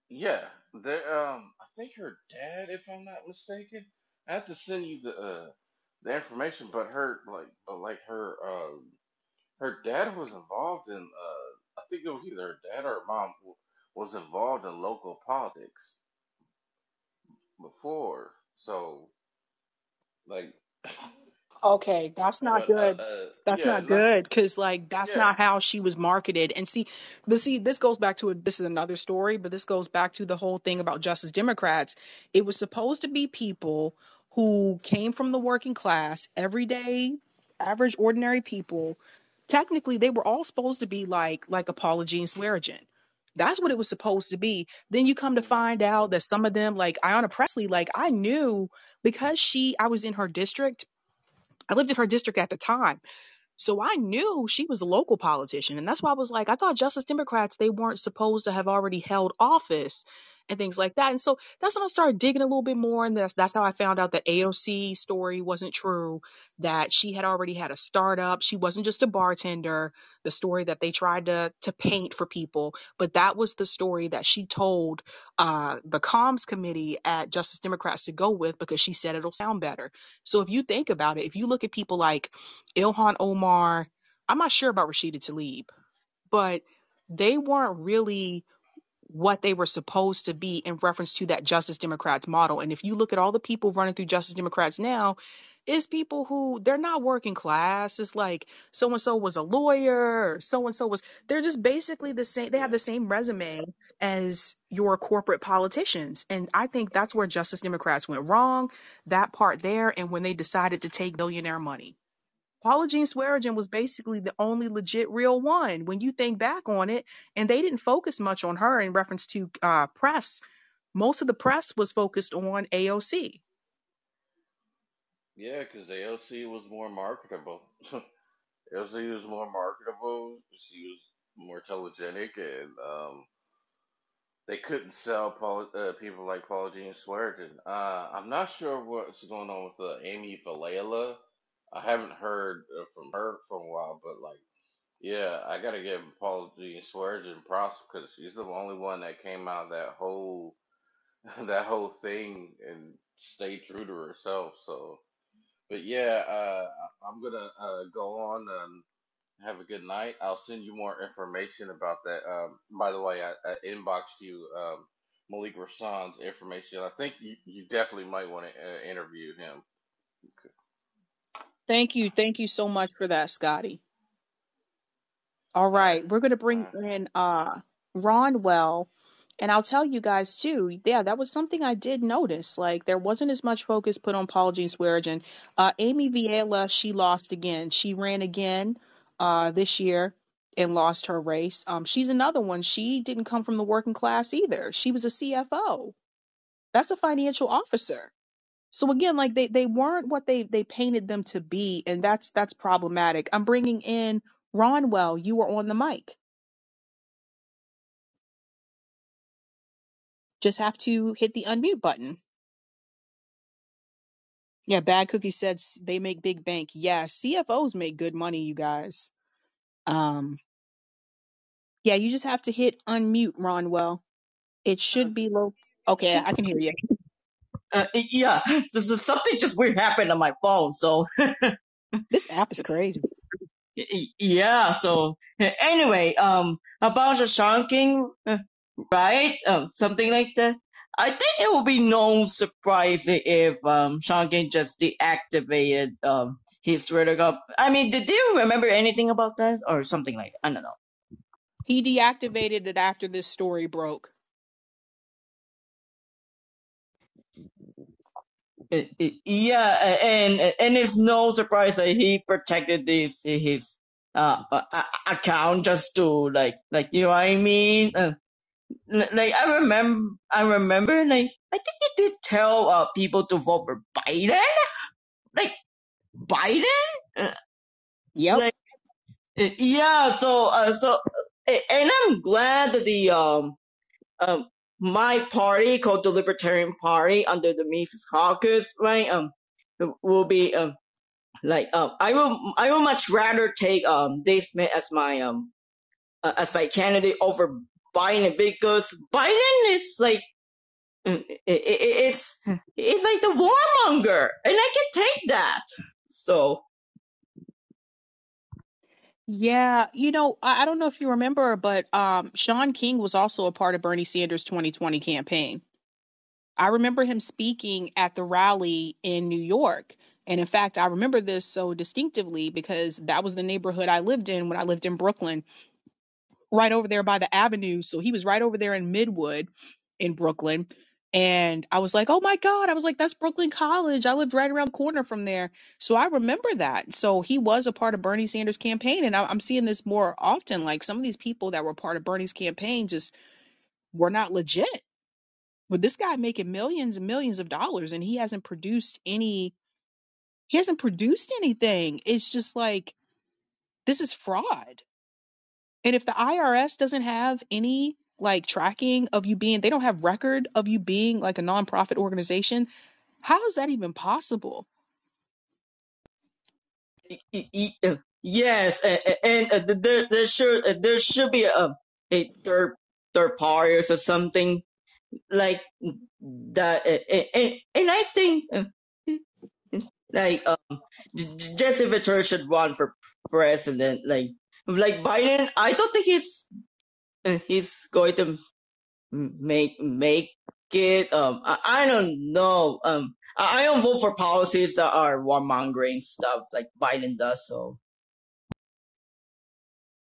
Yeah, they um, I think her dad, if I'm not mistaken, I have to send you the uh, the information. But her like, but like her um, her dad was involved in uh, I think it was either her dad or her mom w- was involved in local politics before. So like, Okay, that's not but uh, good. uh That's yeah, not good because, like, that's yeah, not how she was marketed. And see, but see, this goes back to a, this is another story, but this goes back to the whole thing about Justice Democrats. It was supposed to be people who came from the working class, everyday, average ordinary people technically they were all supposed to be like like a Paula Jean Swearengin. That's what it was supposed to be. Then you come to find out that some of them, like Ayanna Pressley, like I knew because she I was in her district. I lived in her district at the time. So I knew she was a local politician. And that's why I was like, I thought Justice Democrats, they weren't supposed to have already held office and things like that. And so that's when I started digging a little bit more. And that's, that's how I found out that AOC story wasn't true, that she had already had a startup. She wasn't just a bartender, the story that they tried to, to paint for people. But that was the story that she told uh, the comms committee at Justice Democrats to go with because she said it'll sound better. So if you think about it, if you look at people like Ilhan Omar. I'm not sure about Rashida Tlaib, but they weren't really what they were supposed to be in reference to that Justice Democrats model. And if you look at all the people running through Justice Democrats now, it's people who they're not working class. It's like so and so was a lawyer, so and so was they're just basically the same they have the same resume as your corporate politicians. And I think that's where Justice Democrats went wrong, that part there, and when they decided to take billionaire money. Paula Jean Swearengin was basically the only legit real one when you think back on it, and they didn't focus much on her in reference to uh, press. Most of the press was focused on AOC. Yeah, because AOC was more marketable. AOC was more marketable. She was more telegenic, and um, they couldn't sell Paul, uh, people like Paula Jean Swearengin. Uh, I'm not sure what's going on with uh, Amy Vilela. I haven't heard uh, from her for a while, but like, yeah, I gotta give Paula Jean Swearengin props because she's the only one that came out of that whole that whole thing and stayed true to herself. So, but yeah, uh, I'm gonna uh, go on and have a good night. I'll send you more information about that. Um, by the way, I, I inboxed you um, Malik Rhasaan's information. I think you, you definitely might want to uh, interview him. Thank you. Thank you so much for that, Scotty. All right, we're going to bring in uh, Ron Well. And I'll tell you guys too, yeah, that was something I did notice. Like there wasn't as much focus put on Paula Jean Swearengin. Uh, Amy Vilela, she lost again. She ran again uh, this year and lost her race. Um, she's another one. She didn't come from the working class either. She was a CFO. That's a financial officer. So again, like they they weren't what they they painted them to be, and that's that's problematic. I'm bringing in Ron Well. You were on the mic. Just have to hit the unmute button. Yeah, Bad Cookie said s- they make big bank. Yeah, CFOs make good money, you guys. Um, yeah, you just have to hit unmute, Ronwell. It should be low. Okay, I can hear you. uh, yeah, this is something just weird happened on my phone. So This app is crazy. yeah. So anyway, um, about the Shark King, uh, right? Um, something like that. I think it will be no surprise if um Shaun King just deactivated um his Twitter account. I mean, did you remember anything about that or something like that? I don't know. He deactivated it after this story broke. It, it, yeah, and and it's no surprise that he protected this his uh, account just to like like you know what I mean. Uh, like I remember, I remember like I think he did tell uh people to vote for Biden, like Biden, uh, Yep. like uh, yeah. So uh so uh, and I'm glad that the um um my party called the Libertarian Party under the Mises Caucus right um will be um Like, um, I will, I will much rather take, um, Dave Smith as my, um, uh, as my candidate over Biden because Biden is like, mm, it, it, it's, it's like the warmonger and I can take that. So, Yeah, you know, I, don't know if you remember, but um, Shaun King was also a part of Bernie Sanders' 2020 campaign. I remember him speaking at the rally in New York. And in fact, I remember this so distinctively because that was the neighborhood I lived in when I lived in Brooklyn, right over there by the avenue. So he was right over there in Midwood in Brooklyn. And I was like, oh my God. I was like, that's Brooklyn College. I lived right around the corner from there. So I remember that. So he was a part of Bernie Sanders' campaign. And I'm seeing this more often. Like some of these people that were part of Bernie's campaign just were not legit. But this guy making millions and millions of dollars and he hasn't produced any, he hasn't produced anything. It's just like, this is fraud. And if the IRS doesn't have any like tracking of you being, they don't have record of you being like a nonprofit organization, how is that even possible? Uh, Yes, and uh, there there should uh, there should be a a third third party or something like that, and, and I think like um Jesse Ventura should run for president. Like like Biden, I don't think he's he's going to make make it. Um, I, I don't know. Um, I, I don't vote for policies that are warmongering stuff like Biden does. So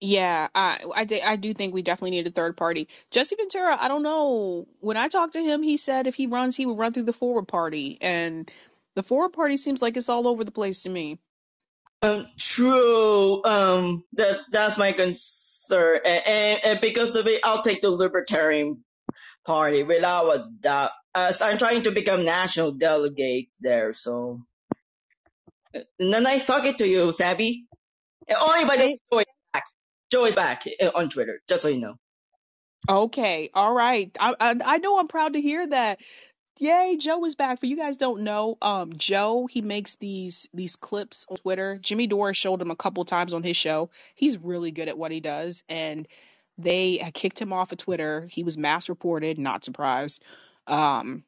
Yeah, I I, di- I do think we definitely need a third party. Jesse Ventura, I don't know. When I talked to him, he said if he runs, he would run through the forward party, and the forward party seems like it's all over the place to me. um, true. Um, that's that's my concern, and, and, and because of it, I'll take the Libertarian Party without a doubt. As I'm trying to become national delegate there, so nice talking to you, Sabby. And only by the way, Joe is back. Joe is back uh, on Twitter, just so you know. Okay, all right. I, I I know I'm proud to hear that. Yay, Joe is back. For you guys don't know, um, Joe he makes these these clips on Twitter. Jimmy Dore showed him a couple times on his show. He's really good at what he does, and they kicked him off of Twitter. He was mass reported. Not surprised. Um,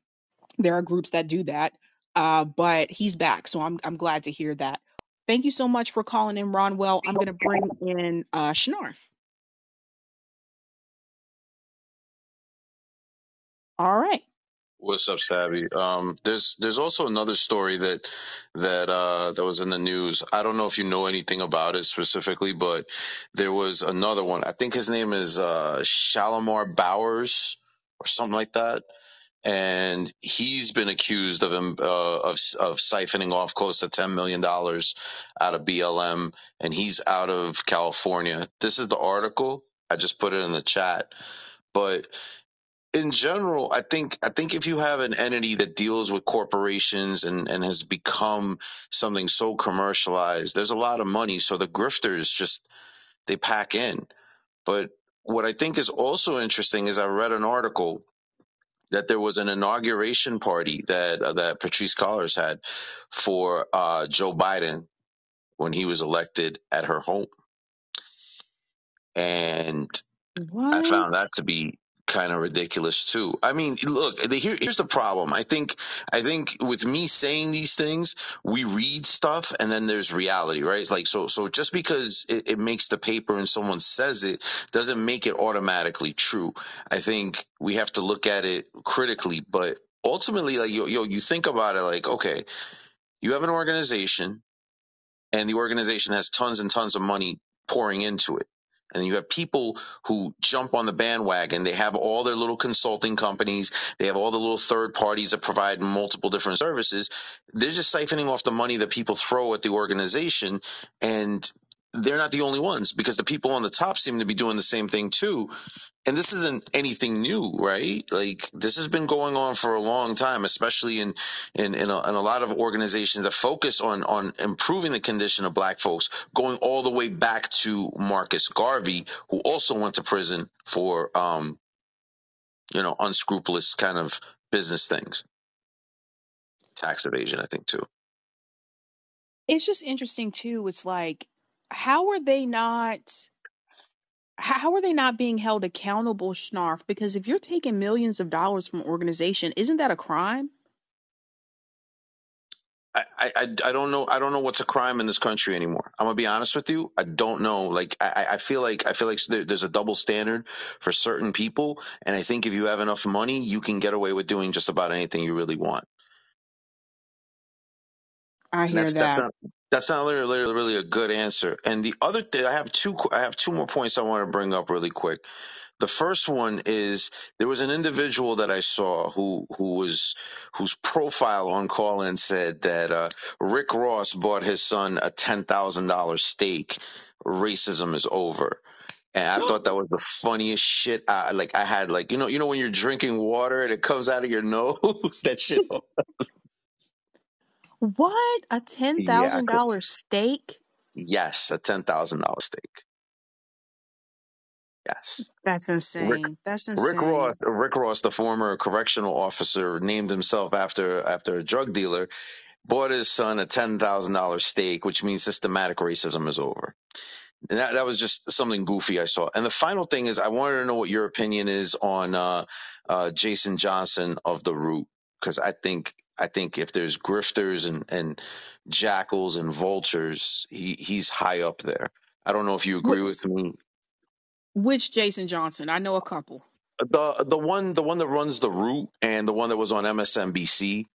there are groups that do that, uh, but he's back, so I'm I'm glad to hear that. Thank you so much for calling in, Ronwell. I'm gonna bring in uh, Schnarf. All right. What's up, Sabby? Um, there's there's also another story that that uh, that was in the news. I don't know if you know anything about it specifically, but there was another one. I think his name is uh, Shalomyah Bowers or something like that, and he's been accused of him uh, of of siphoning off close to ten million dollars out of BLM, and he's out of California. This is the article. I just put it in the chat, but in general, I think I think if you have an entity that deals with corporations and, and has become something so commercialized, there's a lot of money. So the grifters just they pack in. But what I think is also interesting is I read an article that there was an inauguration party that uh, that Patrisse Cullors had for uh, Joe Biden when he was elected at her home, and I What? found that to be kind of ridiculous too. I mean, look, the, here, here's the problem. I think, I think with me saying these things, we read stuff and then there's reality, right? Like, so, so just because it, it makes the paper and someone says it doesn't make it automatically true. I think we have to look at it critically, but ultimately, like, yo, yo, you think about it like, okay, you have an organization and the organization has tons and tons of money pouring into it. And you have people who jump on the bandwagon. They have all their little consulting companies. They have all the little third parties that provide multiple different services. They're just siphoning off the money that people throw at the organization. And they're not the only ones because the people on the top seem to be doing the same thing too and this isn't anything new, right? Like this has been going on for a long time, especially in in in a, in a lot of organizations that focus on on improving the condition of Black folks, going all the way back to Marcus Garvey, who also went to prison for um you know unscrupulous kind of business things, tax evasion, I think too. It's just interesting too. It's like, how are they not? How are they not being held accountable, Schnarf? Because if you're taking millions of dollars from an organization, isn't that a crime? I, I, I don't know I don't know what's a crime in this country anymore. I'm gonna be honest with you. I don't know. Like I, I feel like I feel like there, there's a double standard for certain people, and I think if you have enough money, you can get away with doing just about anything you really want. I And hear that's that's that. not that's not really, really really a good answer. And the other thing, I have two I have two more points I want to bring up really quick. The first one is there was an individual that I saw who who was whose profile on Callin said that uh, Rick Ross bought his son a ten thousand dollar steak. Racism is over. And I thought that was the funniest shit. I, like I had like you know you know when you're drinking water and it comes out of your nose that shit. What? A Yeah, I could- $10,000 steak? yes, a ten thousand dollar steak. Yes. That's Rick insane. That's Rick insane. Ross, Rick Ross, the former correctional officer, named himself after after a drug dealer. Bought his son a ten thousand dollar steak, which means systematic racism is over. And that that was just something goofy I saw. And the final thing is, I wanted to know what your opinion is on uh, uh, Jason Johnson of the Root, because I think I think if there's grifters and and jackals and vultures, he he's high up there. I don't know if you agree with me. which Jason Johnson? I know a couple. The the one the one that runs the Root and the one that was on MSNBC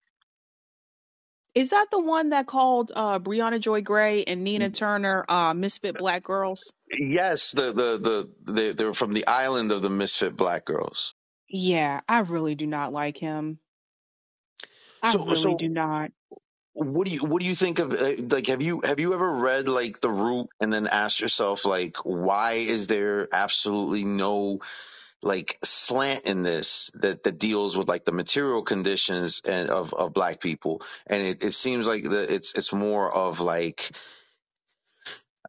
Is that the one that called uh Brianna Joy Gray and Nina Turner uh Misfit Black Girls? Yes, the the the they, they're from the island of the misfit black girls. Yeah, I really do not like him. I So really do not. what do you what do you think of uh, like have you have you ever read like the root and then asked yourself like why is there absolutely no like slant in this that that deals with like the material conditions and of of black people and it, it seems like the it's it's more of like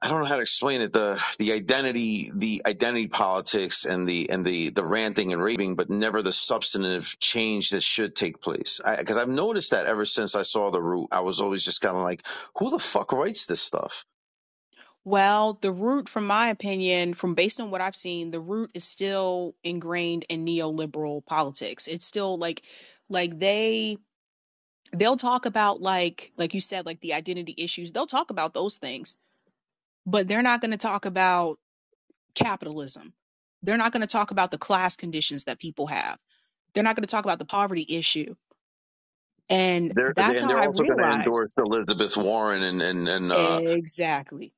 I don't know how to explain it. The the identity, the identity politics, and the and the the ranting and raving, but never the substantive change that should take place. Because I've noticed that ever since I saw the root, I was always just kind of like, who the fuck writes this stuff? Well, the root, from my opinion, from based on what I've seen, the root is still ingrained in neoliberal politics. It's still like like they they'll talk about like like you said, like the identity issues. They'll talk about those things, but they're not going to talk about capitalism. They're not going to talk about the class conditions that people have. They're not going to talk about the poverty issue. And They're that's and how they're I also going to realized endorse Elizabeth Warren and and and uh, exactly.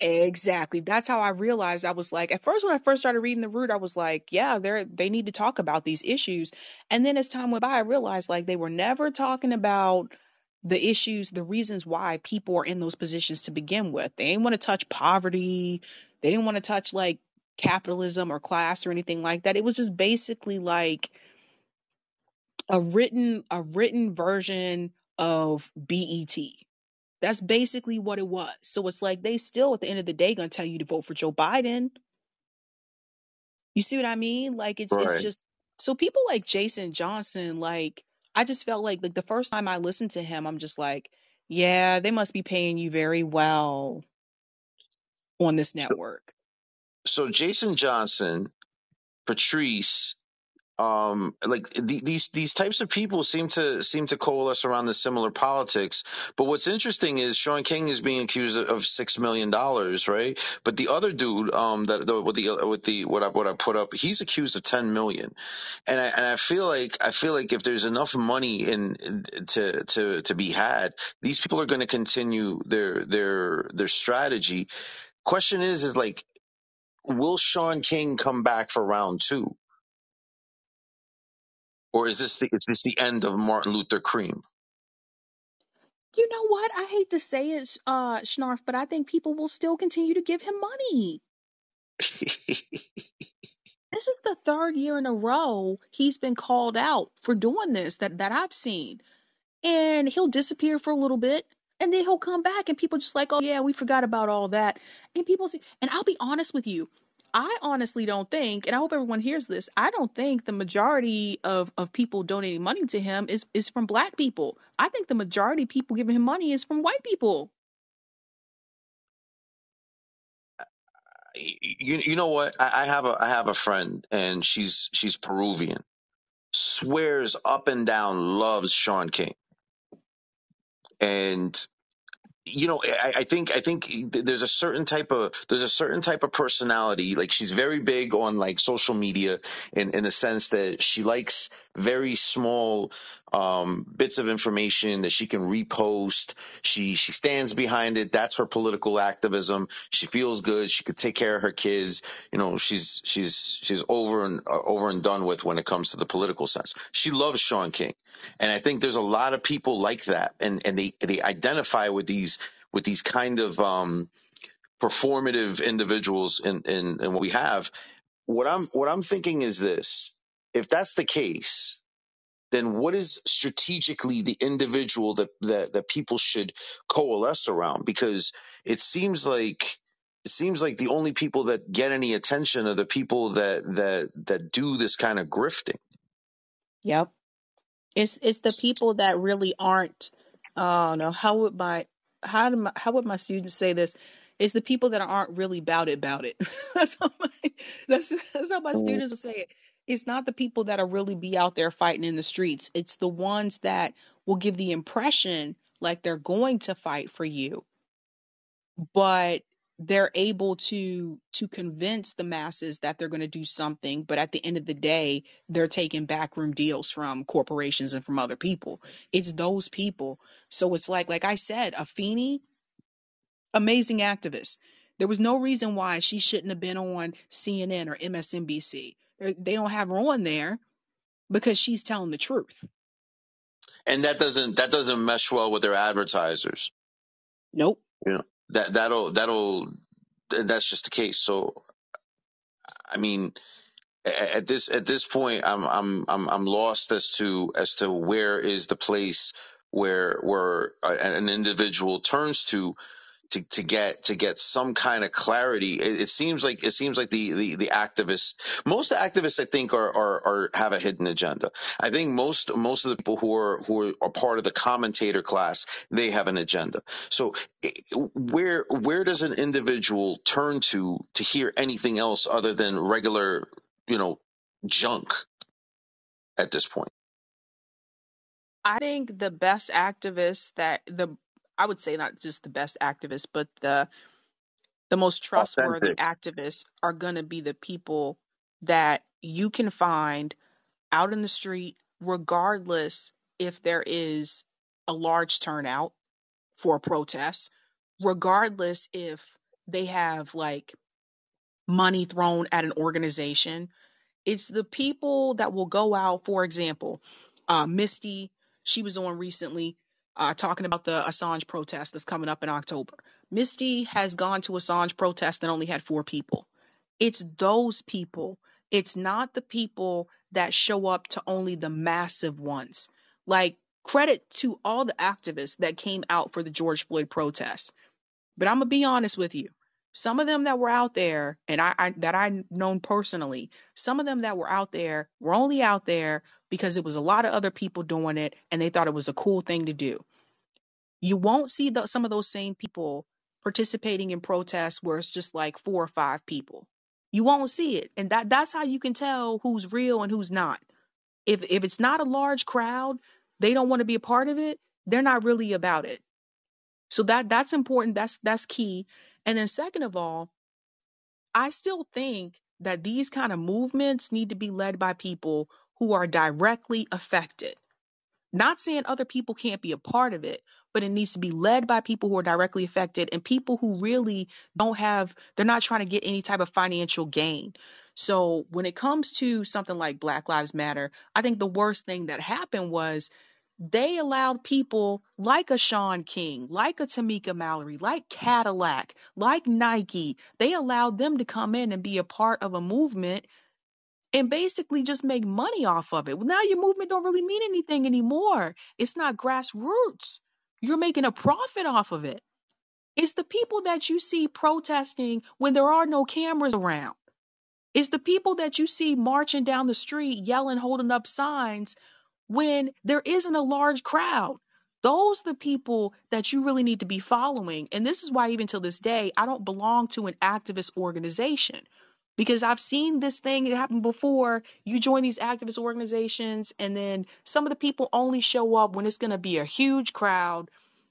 Exactly. That's how I realized I was like, at first, when I first started reading The Root, I was like, yeah, they're, they need to talk about these issues. And then as time went by, I realized like they were never talking about the issues, the reasons why people are in those positions to begin with. They didn't want to touch poverty. They didn't want to touch like capitalism or class or anything like that. It was just basically like a written, a written version of BET that's basically what it was. So it's like they still at the end of the day gonna tell you to vote for Joe Biden. You see what I mean? Like it's it's just so people like Jason Johnson, like I just felt like like the first time I listened to him, I'm just like, yeah, they must be paying you very well on this network. so Jason Johnson, Patrice, um like the, these these types of people seem to seem to coalesce around the similar politics. But what's interesting is Shaun King is being accused of 6 million dollars right? But the other dude um that the, with the with the what I what I put up he's accused of 10 million. And I and I feel like I feel like if there's enough money in to to to be had these people are going to continue their their their strategy. Question is is like will Shaun King come back for round 2 Or is this the, is this the end of Martin Luther Cream? You know what? I hate to say it, uh, Schnarf, but I think people will still continue to give him money. This is the third year in a row he's been called out for doing this that that I've seen. and he'll disappear for a little bit and then he'll come back and people just like oh yeah we forgot about all that and people say and i'll be honest with you i honestly don't think and i hope everyone hears this i don't think the majority of of people donating money to him is is from black people i think the majority of people giving him money is from white people uh, you you know what? I, I have a I have a friend and she's she's Peruvian. Swears up and down loves Shaun King. And you know I, I think i think there's a certain type of there's a certain type of personality like she's very big on like social media in in the sense that she likes very small um, bits of information that she can repost. She she stands behind it. That's her political activism. She feels good. She could take care of her kids. You know, she's she's she's over and uh, over and done with when it comes to the political sense. She loves Shaun King, and I think there's a lot of people like that, and and they they identify with these with these kind of um, performative individuals in, in in what we have. What I'm what I'm thinking is this: if that's the case then what is strategically the individual that, that, that people should coalesce around? Because it seems like it seems like the only people that get any attention are the people that that that do this kind of grifting. Yep. It's it's the people that really aren't. Oh no, how would my how do my, how would my students say this? It's the people that aren't really about it about it. that's how my that's that's how my Mm. students would say it. It's not the people that are really be out there fighting in the streets. It's the ones that will give the impression like they're going to fight for you. But they're able to to convince the masses that they're going to do something but at the end of the day they're taking backroom deals from corporations and from other people. It's those people. So it's like like i said afeni amazing activist. There was no reason why she shouldn't have been on cnn or msnbc they don't have her on there because she's telling the truth And that doesn't that doesn't mesh well with their advertisers. nope You know that that'll that'll that's just the case. So I mean, at this at this point I'm I'm I'm I'm lost as to as to where is the place where where uh, an individual turns to to, to get to get some kind of clarity. It, it seems like it seems like the, the the activists most activists I think are, are are have a hidden agenda. I think most most of the people who are who are part of the commentator class they have an agenda. So eh, where where does an individual turn to to hear anything else other than regular you know junk at this point? i think the best activists that the i would say not just the best activists but the the most trustworthy Authentic. activists are going to be the people that you can find out in the street, regardless if there is a large turnout for a protest, regardless if they have like money thrown at an organization, it's the people that will go out, for example, uh, Misty, she was on recently uh, talking about the Assange protest that's coming up in October. Misty has gone to Assange protest that only had four people. It's those people. It's not the people that show up to only the massive ones. Like, credit to all the activists that came out for the George Floyd protest but I'm gonna be honest with you. Some of them that were out there, and I, I that I known personally, some of them that were out there were only out there because it was a lot of other people doing it, and they thought it was a cool thing to do. You won't see the, some of those same people participating in protests where it's just like four or five people. You won't see it, and that that's how you can tell who's real and who's not. If if it's not a large crowd, they don't want to be a part of it. They're not really about it so that that's important. That's that's key. And then second of all, I still think that these kind of movements need to be led by people who are directly affected. Not saying other people can't be a part of it, but it needs to be led by people who are directly affected and people who really don't have, they're not trying to get any type of financial gain. So when it comes to something like Black Lives Matter, I think the worst thing that happened was they allowed people like a Shaun King, like a Tamika Mallory, like Cadillac, like Nike, they allowed them to come in and be a part of a movement and basically just make money off of it. Well, now your movement don't really mean anything anymore. It's not grassroots. You're making a profit off of it. It's the people that you see protesting when there are no cameras around. It's the people that you see marching down the street, yelling, holding up signs when there isn't a large crowd. Those are the people that you really need to be following. And this is why, even till this day, I don't belong to an activist organization because I've seen this thing happen before. You join these activist organizations, and then some of the people only show up when it's going to be a huge crowd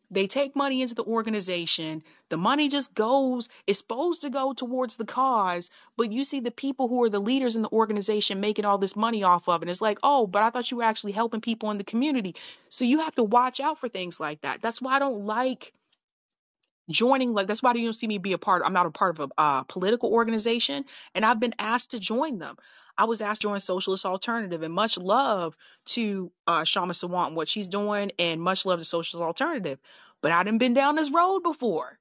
They take money into the organization. The money just goes, it's supposed to go towards the cause, but you see the people who are the leaders in the organization making all this money off of. And it's like, oh, but I thought you were actually helping people in the community. So you have to watch out for things like that. That's why I don't like joining like that's why you don't see me be a part i'm not a part of a uh, political organization and i've been asked to join them i was asked to join socialist alternative and much love to uh Kshama Sawant and what she's doing and much love to socialist alternative. But i didn't been down this road before.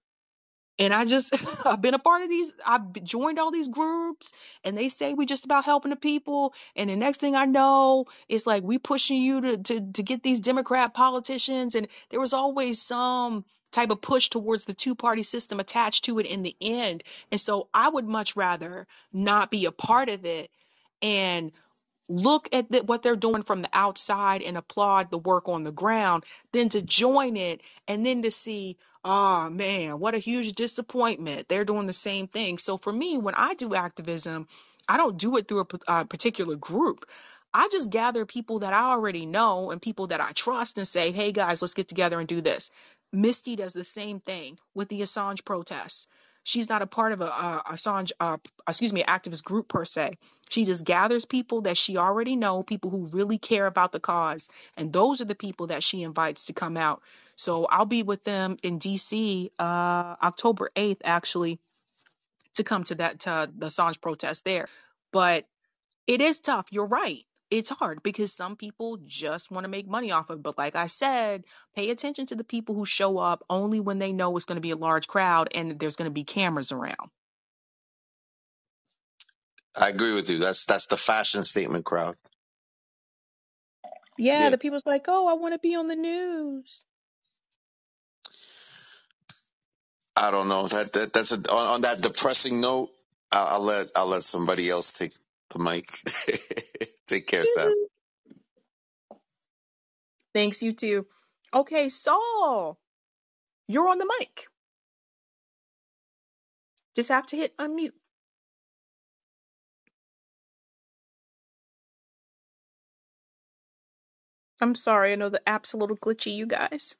And I just I've been a part of these I've joined all these groups and they say we just about helping the people. And the next thing I know it's like we pushing you to to to get these democrat politicians. And there was always some type of push towards the two party system attached to it in the end. And so I would much rather not be a part of it and look at the, what they're doing from the outside and applaud the work on the ground than to join it and then to see oh man what a huge disappointment. They're doing the same thing. So for me when i do activism i don't do it through a, a uh, particular group. I just gather people that i already know and people that i trust and say hey guys let's get together and do this. Misty does the same thing with the assange protests she's not a part of a, a assange uh, excuse me activist group per se she just gathers people that she already know, people who really care about the cause, and those are the people that she invites to come out. So I'll be with them in DC uh, October 8th actually to come to that to the Assange protest there. But it is tough. You're right. It's hard because some people just want to make money off of it. But like I said, pay attention to the people who show up only when they know it's going to be a large crowd and there's going to be cameras around. I agree with you. That's that's the fashion statement crowd. Yeah, Yeah, the people's like, oh, I want to be on the news. I don't know. That, that that's a, on, on that depressing note. I'll, I'll let I'll let somebody else take the mic. take care, Sam. Thanks, you too. Okay, Saul, you're on the mic. Just have to hit unmute. I'm sorry, I know the app's a little glitchy, you guys.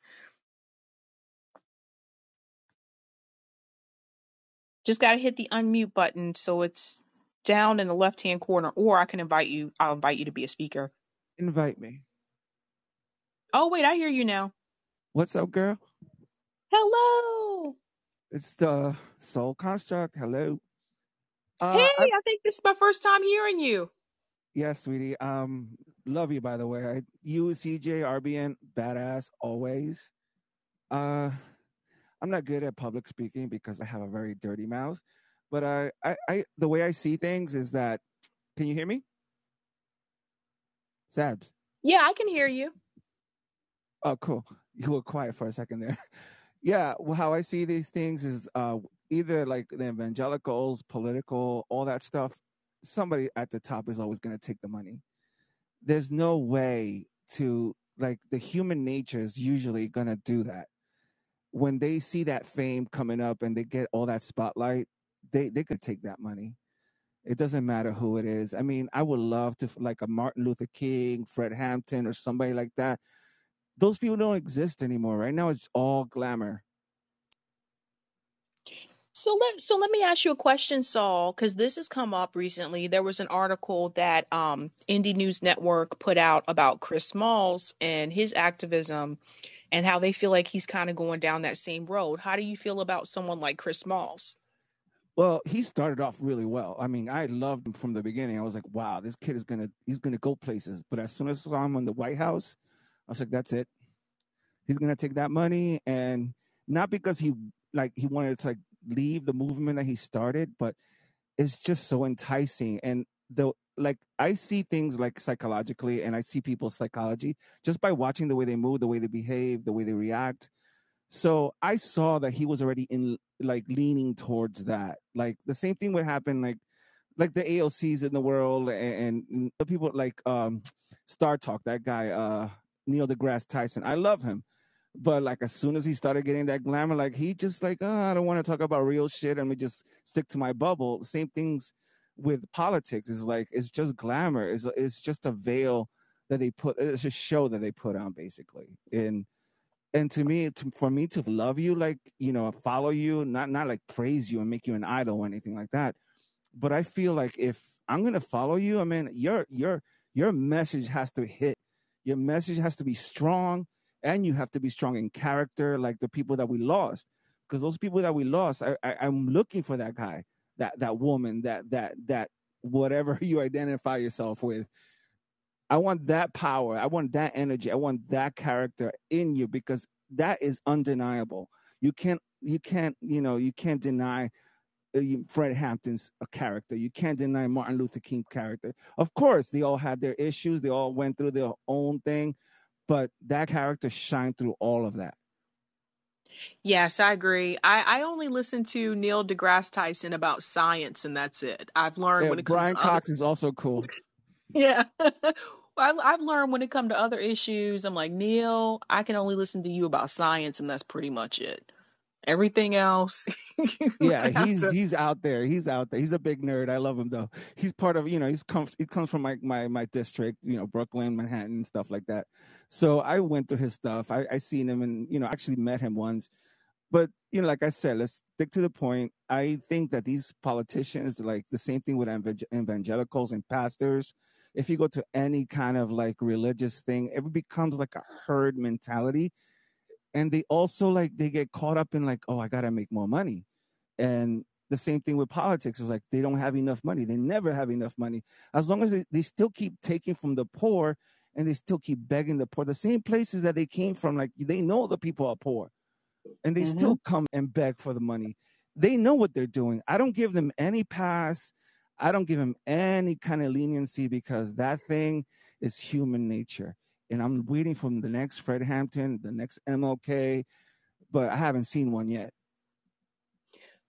Just gotta hit the unmute button so it's down in the left hand corner, or I can invite you. I'll invite you to be a speaker. Invite me. Oh, wait, I hear you now. What's up, girl? Hello. It's the Soul Construct. Hello. Hey, Uh, I, I think this is my first time hearing you. yeah, sweetie. Um, love you, by the way. I, you, CJ, RBN, badass always. Uh, I'm not good at public speaking because I have a very dirty mouth. But I, I, I, the way I see things is that. Can you hear me, Sabs? Yeah, I can hear you. Oh, cool. You were quiet for a second there. yeah, well, how I see these things is uh, either like the evangelicals, political, all that stuff. Somebody at the top is always going to take the money. There's no way to like the human nature is usually going to do that. When they see that fame coming up and they get all that spotlight, they they could take that money. It doesn't matter who it is. I mean, I would love to like a Martin Luther King, Fred Hampton, or somebody like that those people don't exist anymore. Right now, it's all glamour. So let so let me ask you a question, Saul, because this has come up recently. There was an article that um, Indie News Network put out about Chris Smalls and his activism and how they feel like he's kind of going down that same road. How do you feel about someone like Chris Smalls? Well, he started off really well. I mean, I loved him from the beginning. I was like, wow, this kid is gonna he's gonna go places. But as soon as I saw him in the White House, I was like, that's it. He's gonna take that money and not because he like he wanted to like leave the movement that he started, but it's just so enticing and the like I see things like psychologically and I see people's psychology just by watching the way they move, the way they behave, the way they react So I saw that he was already in like leaning towards that. Like the same thing would happen like like the AOCs in the world and, and the people like um Star Talk, that guy uh Neil deGrasse Tyson. I love him. But like as soon as he started getting that glamour, like he just like, oh, I don't want to talk about real shit. and me just stick to my bubble. Same things with politics. Is like it's just glamour. It's it's just a veil that they put. It's a show that they put on basically. And and to me to, for me to love you like you know follow you not not like praise you and make you an idol or anything like that but i feel like if i'm gonna follow you i mean your your your message has to hit. Your message has to be strong and you have to be strong in character like the people that we lost because those people that we lost I, I i'm looking for that guy that that woman that that that whatever you identify yourself with I want that power. I want that energy. I want that character in you because that is undeniable. You can't, you can't, you know, you can't deny uh, Fred Hampton's a character. You can't deny Martin Luther King's character. Of course, they all had their issues. They all went through their own thing, but that character shined through all of that. Yes, I agree. I, I only listen to Neil deGrasse Tyson about science, and that's it. I've learned Yeah, when it comes Brian to other Cox is also cool. Yeah. I, I've learned when it come to other issues, I'm like, Neil, I can only listen to you about science, and that's pretty much it. Everything else, Yeah, he's to. he's out there. He's out there. He's a big nerd. I love him though. He's part of you know he's comes he comes from my my my district. You know Brooklyn, Manhattan, stuff like that. So I went through his stuff. I I seen him and you know actually met him once. But you know, like I said, let's stick to the point. I think that these politicians, like the same thing with evangelicals and pastors, if you go to any kind of like religious thing, it becomes like a herd mentality, and they also like they get caught up in like, oh, I gotta make more money, and the same thing with politics is like they don't have enough money. They never have enough money. As long as they, they still keep taking from the poor and they still keep begging the poor, the same places that they came from, like they know the people are poor and they hmm still come and beg for the money. They know what they're doing. I don't give them any pass. I don't give him any kind of leniency because that thing is human nature. And I'm waiting for the next Fred Hampton, the next MLK, but I haven't seen one yet.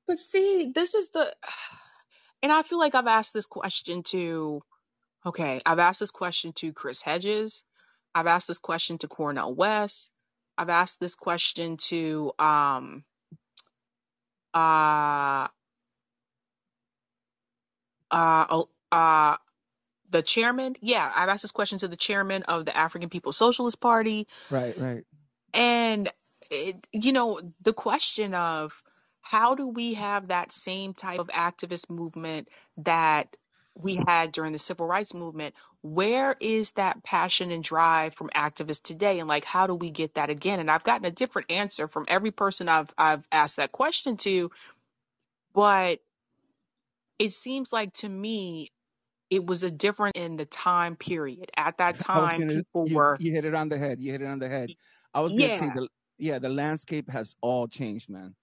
But see, this is the, and I feel like I've asked this question to, okay, I've asked this question to Chris Hedges. I've asked this question to Cornel West. I've asked this question to, um, uh, uh, oh, uh, the chairman. Yeah, I've asked this question to the chairman of the African People's Socialist Party. Right, right. And, it, you know, the question of how do we have that same type of activist movement that we had during the civil rights movement? Where is that passion and drive from activists today? And like, how do we get that again? And I've gotten a different answer from every person I've I've asked that question to, but it seems like to me it was a different in the time period. At that I was time, gonna people you were you hit it on the head. You hit it on the head. I was gonna say yeah. the yeah, the landscape has all changed, man.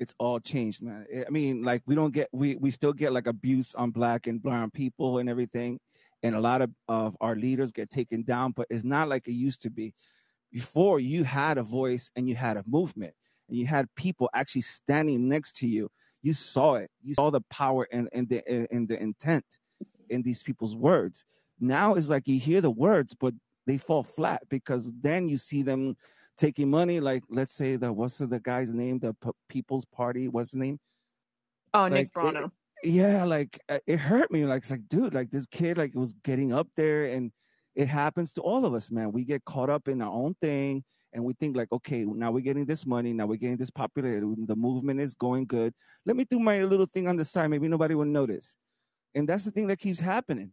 It's all changed, man. I mean, like we don't get we we still get like abuse on black and brown people and everything, and a lot of of our leaders get taken down, but it's not like it used to be. Before you had a voice and you had a movement and you had people actually standing next to you. You saw it. You saw the power and and the and the intent in these people's words. Now it's like you hear the words, but they fall flat because then you see them taking money. Like let's say the what's the, guy's name? The P- People's Party. What's the name? Oh, Like Nick it, Brana. yeah, like uh, it hurt me. Like it's like, dude, like this kid, like was getting up there, and it happens to all of us, man. We get caught up in our own thing, and we think like, okay, now we're getting this money, now we're getting this popularity, the movement is going good. Let me do my little thing on the side. Maybe nobody will notice, and that's the thing that keeps happening.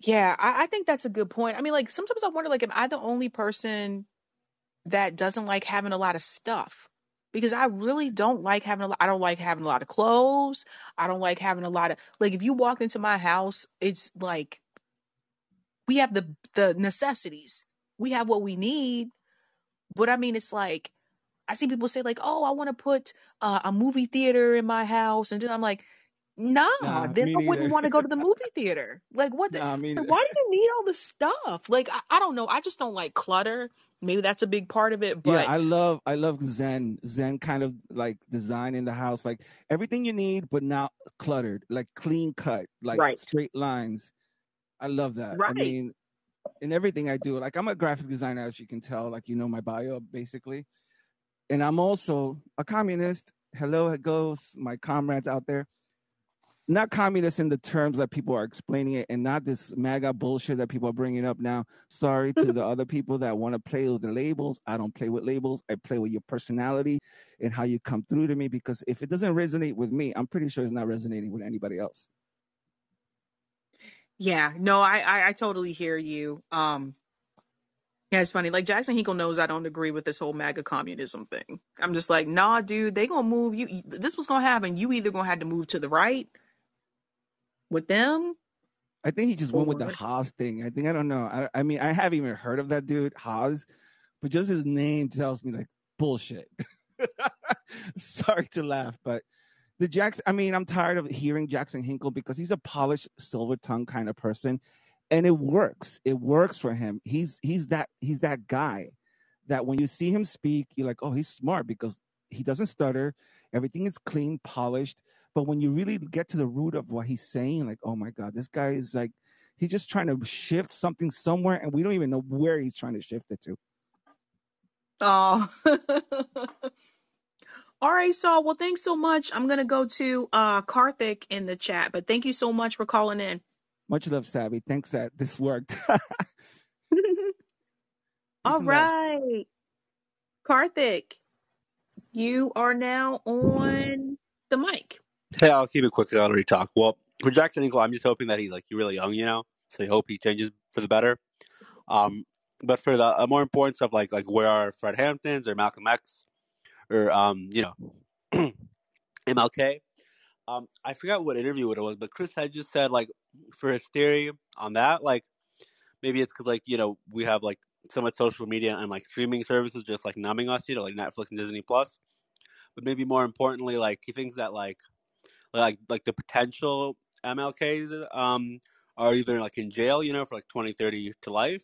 Yeah, I, I think that's a good point. I mean, like sometimes I wonder, like, am I the only person that doesn't like having a lot of stuff? Because I really don't like having a lot. I don't like having a lot of clothes. I don't like having a lot of like. If you walk into my house, it's like we have the the necessities. We have what we need, but I mean, it's like I see people say like, "Oh, I want to put uh, a movie theater in my house," and then I'm like, "Nah, Nah, then I wouldn't want to go to the movie theater. Like, what? The, nah, why do you need all this stuff? Like, I, I don't know. I just don't like clutter. Maybe that's a big part of it, Yeah, but I love I love Zen Zen kind of like design in the house, like everything you need, but not cluttered, like clean cut, like right, straight lines. I love that. I mean, in everything I do, like I'm a graphic designer, as you can tell, like you know my bio basically, and I'm also a communist. Hello, it goes my comrades out there. not communist in the terms that people are explaining it, and not this MAGA bullshit that people are bringing up now. Sorry to the other people that want to play with the labels. I don't play with labels. I play with your personality and how you come through to me. Because if it doesn't resonate with me, I'm pretty sure it's not resonating with anybody else. Yeah, no, I, I, I totally hear you. Um, yeah, it's funny. Like Jackson Hinkle knows I don't agree with this whole MAGA communism thing. I'm just like, nah, dude, they gonna move you. you- This was gonna happen. You either gonna have to move to the right with them, I think he just went with the Haz thing. I think I don't know. I, I mean, I haven't even heard of that dude Haz, but just his name tells me like bullshit. Sorry to laugh, but the Jackson. I mean, I'm tired of hearing Jackson Hinkle because he's a polished silver tongue kind of person, and it works. It works for him. He's he's that he's that guy that when you see him speak, you're like, oh, he's smart because he doesn't stutter. Everything is clean, polished. But when you really get to the root of what he's saying, like, oh my God, this guy is like, he's just trying to shift something somewhere, and we don't even know where he's trying to shift it to. oh. All right, so well, thanks so much. I'm gonna go to uh Karthik in the chat, but thank you so much for calling in. Much love, Sabby. Thanks that this worked. Peace All love. right, Karthik, you are now on the mic. Hey, I'll keep it quick. I already talked. Well, for Jackson Hinkle, I'm just hoping that he's like really young, you know. So I hope he changes for the better. Um, but for the uh, more important stuff, like like where are Fred Hamptons or Malcolm X or um, you know, MLK? Um, I forgot what interview it was, but Chris had just said like for his theory on that, like maybe it's because like you know we have like so much social media and like streaming services just like numbing us, you know, like Netflix and Disney Plus. But maybe more importantly, like he thinks that like like like the potential MLKs um are either like in jail, you know, for like 20, 30 to life,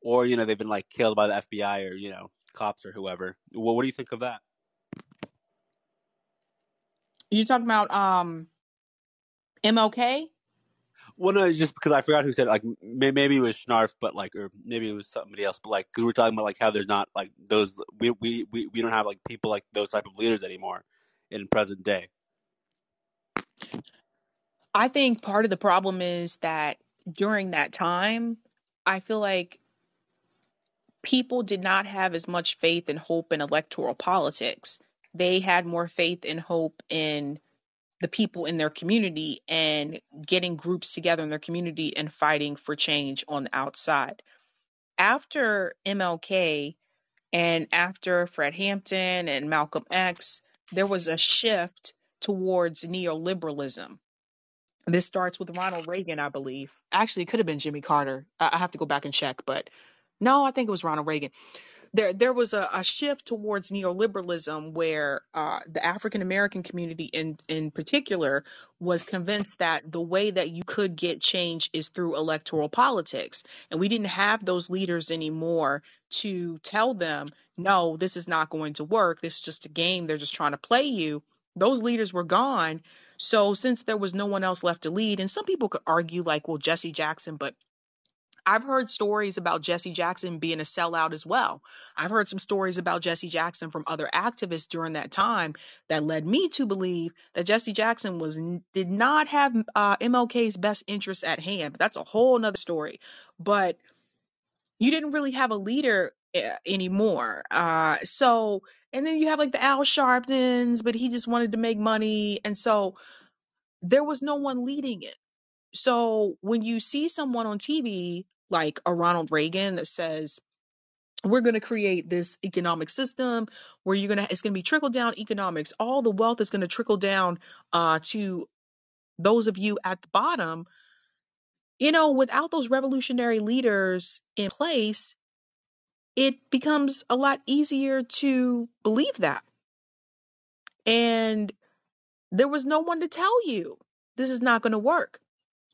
or you know they've been like killed by the FBI or you know cops or whoever. Well, what do you think of that? You talking about um MLK? Well, no, it's just because I forgot who said it. like may- maybe it was Schnarf, but like or maybe it was somebody else. But like because we're talking about like how there's not like those we we we, we don't have like people like those type of leaders anymore in present day. I think part of the problem is that during that time, I feel like people did not have as much faith and hope in electoral politics. They had more faith and hope in the people in their community and getting groups together in their community and fighting for change on the outside. After MLK and after Fred Hampton and Malcolm X, there was a shift towards neoliberalism. This starts with Ronald Reagan, I believe. Actually, it could have been Jimmy Carter. I have to go back and check, but no, I think it was Ronald Reagan. There there was a, a shift towards neoliberalism where uh, the African American community in in particular was convinced that the way that you could get change is through electoral politics. And we didn't have those leaders anymore to tell them no this is not going to work. This is just a game. They're just trying to play you. Those leaders were gone. So since there was no one else left to lead and some people could argue like well Jesse Jackson but I've heard stories about Jesse Jackson being a sellout as well. I've heard some stories about Jesse Jackson from other activists during that time that led me to believe that Jesse Jackson was did not have uh, MLK's best interests at hand. But that's a whole nother story. But you didn't really have a leader uh, anymore. Uh, so and then you have like the Al Sharptons, but he just wanted to make money, and so there was no one leading it so when you see someone on TV like a Ronald Reagan that says, we're going to create this economic system where you're going to, it's going to be trickle down economics. All the wealth is going to trickle down uh, to those of you at the bottom. You know, without those revolutionary leaders in place, it becomes a lot easier to believe that. And there was no one to tell you this is not going to work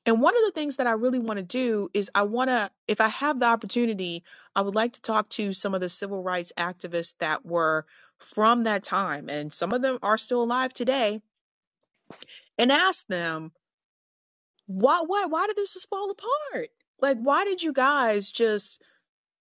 And one of the things that I really want to do is I want to, if I have the opportunity, I would like to talk to some of the civil rights activists that were from that time, and some of them are still alive today, and ask them, why, why, why did this just fall apart? Like, why did you guys just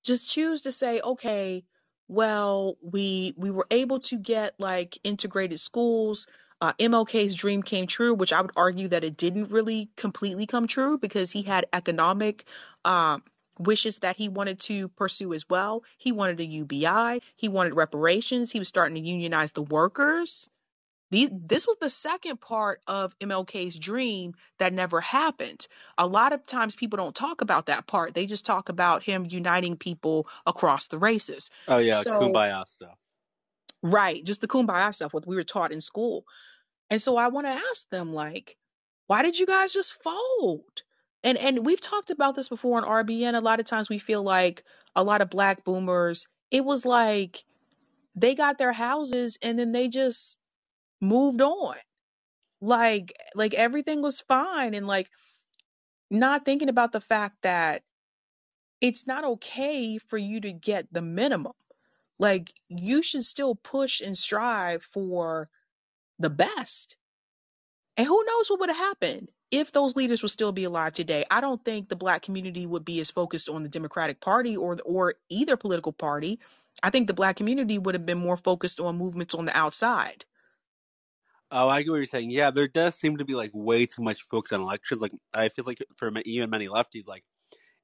just choose to say, okay, well, we we were able to get like integrated schools. Uh, MLK's dream came true, which I would argue that it didn't really completely come true because he had economic um, wishes that he wanted to pursue as well. He wanted a UBI, he wanted reparations, he was starting to unionize the workers these, this was the second part of MLK's dream that never happened. A lot of times people don't talk about that part. They just talk about him uniting people across the races. Oh yeah, So, kumbaya stuff. right, just the kumbaya stuff, what we were taught in school. And so I want to ask them, like, why did you guys just fold? And and we've talked about this before on RBN. A lot of times we feel like a lot of black boomers, it was like they got their houses and then they just moved on like like everything was fine and like not thinking about the fact that it's not okay for you to get the minimum like you should still push and strive for the best and who knows what would have happened if those leaders would still be alive today i don't think the black community would be as focused on the democratic party or or either political party i think the black community would have been more focused on movements on the outside Oh, I get what you're saying. Yeah, there does seem to be like way too much focus on elections. Like I feel like for even many lefties, like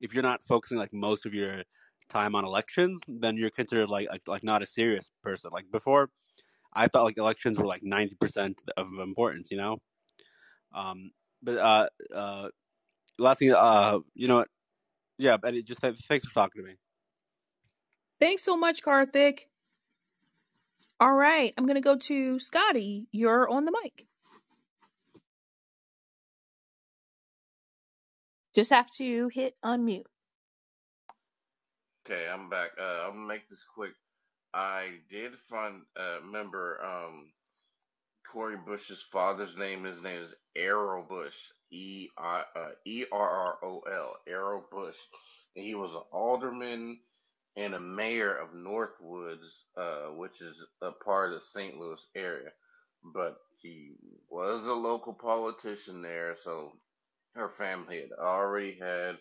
if you're not focusing like most of your time on elections, then you're considered like like, like not a serious person. Like before, I thought like elections were like ninety percent of importance. You know. Um. But uh uh last thing uh you know yeah but it just thanks for talking to me. thanks so much karthik all right i'm gonna go to scotty you're on the mic Just have to hit unmute. Okay, I'm back. Uh, I'm gonna make this quick. I did find uh, remember um, Cori Bush's father's name. His name is Errol Bush. E uh, E R R O L. Errol Bush, and he was an alderman and a mayor of Northwoods, uh, which is a part of the St. Louis area. But he was a local politician there, so her family had already had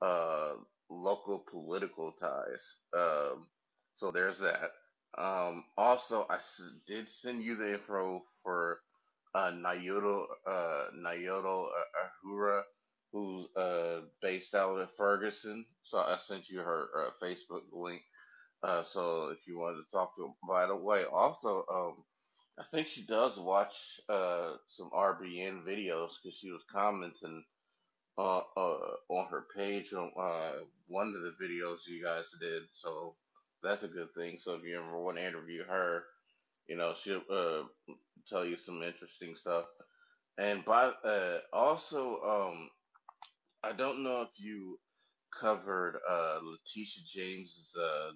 uh, local political ties. Um, so there's that. Um, also, I s- did send you the info for uh, Nayoto uh, Ahura, who's uh, based out of Ferguson. So I sent you her uh, Facebook link. Uh, so if you wanted to talk to her, by the way, also, um, I think she does watch uh, some RBN videos because she was commenting uh, uh, on her page on uh, one of the videos you guys did. So that's a good thing. So if you ever want to interview her, you know, she'll uh, tell you some interesting stuff. And by uh, also, um, I don't know if you covered uh, Letitia James's uh,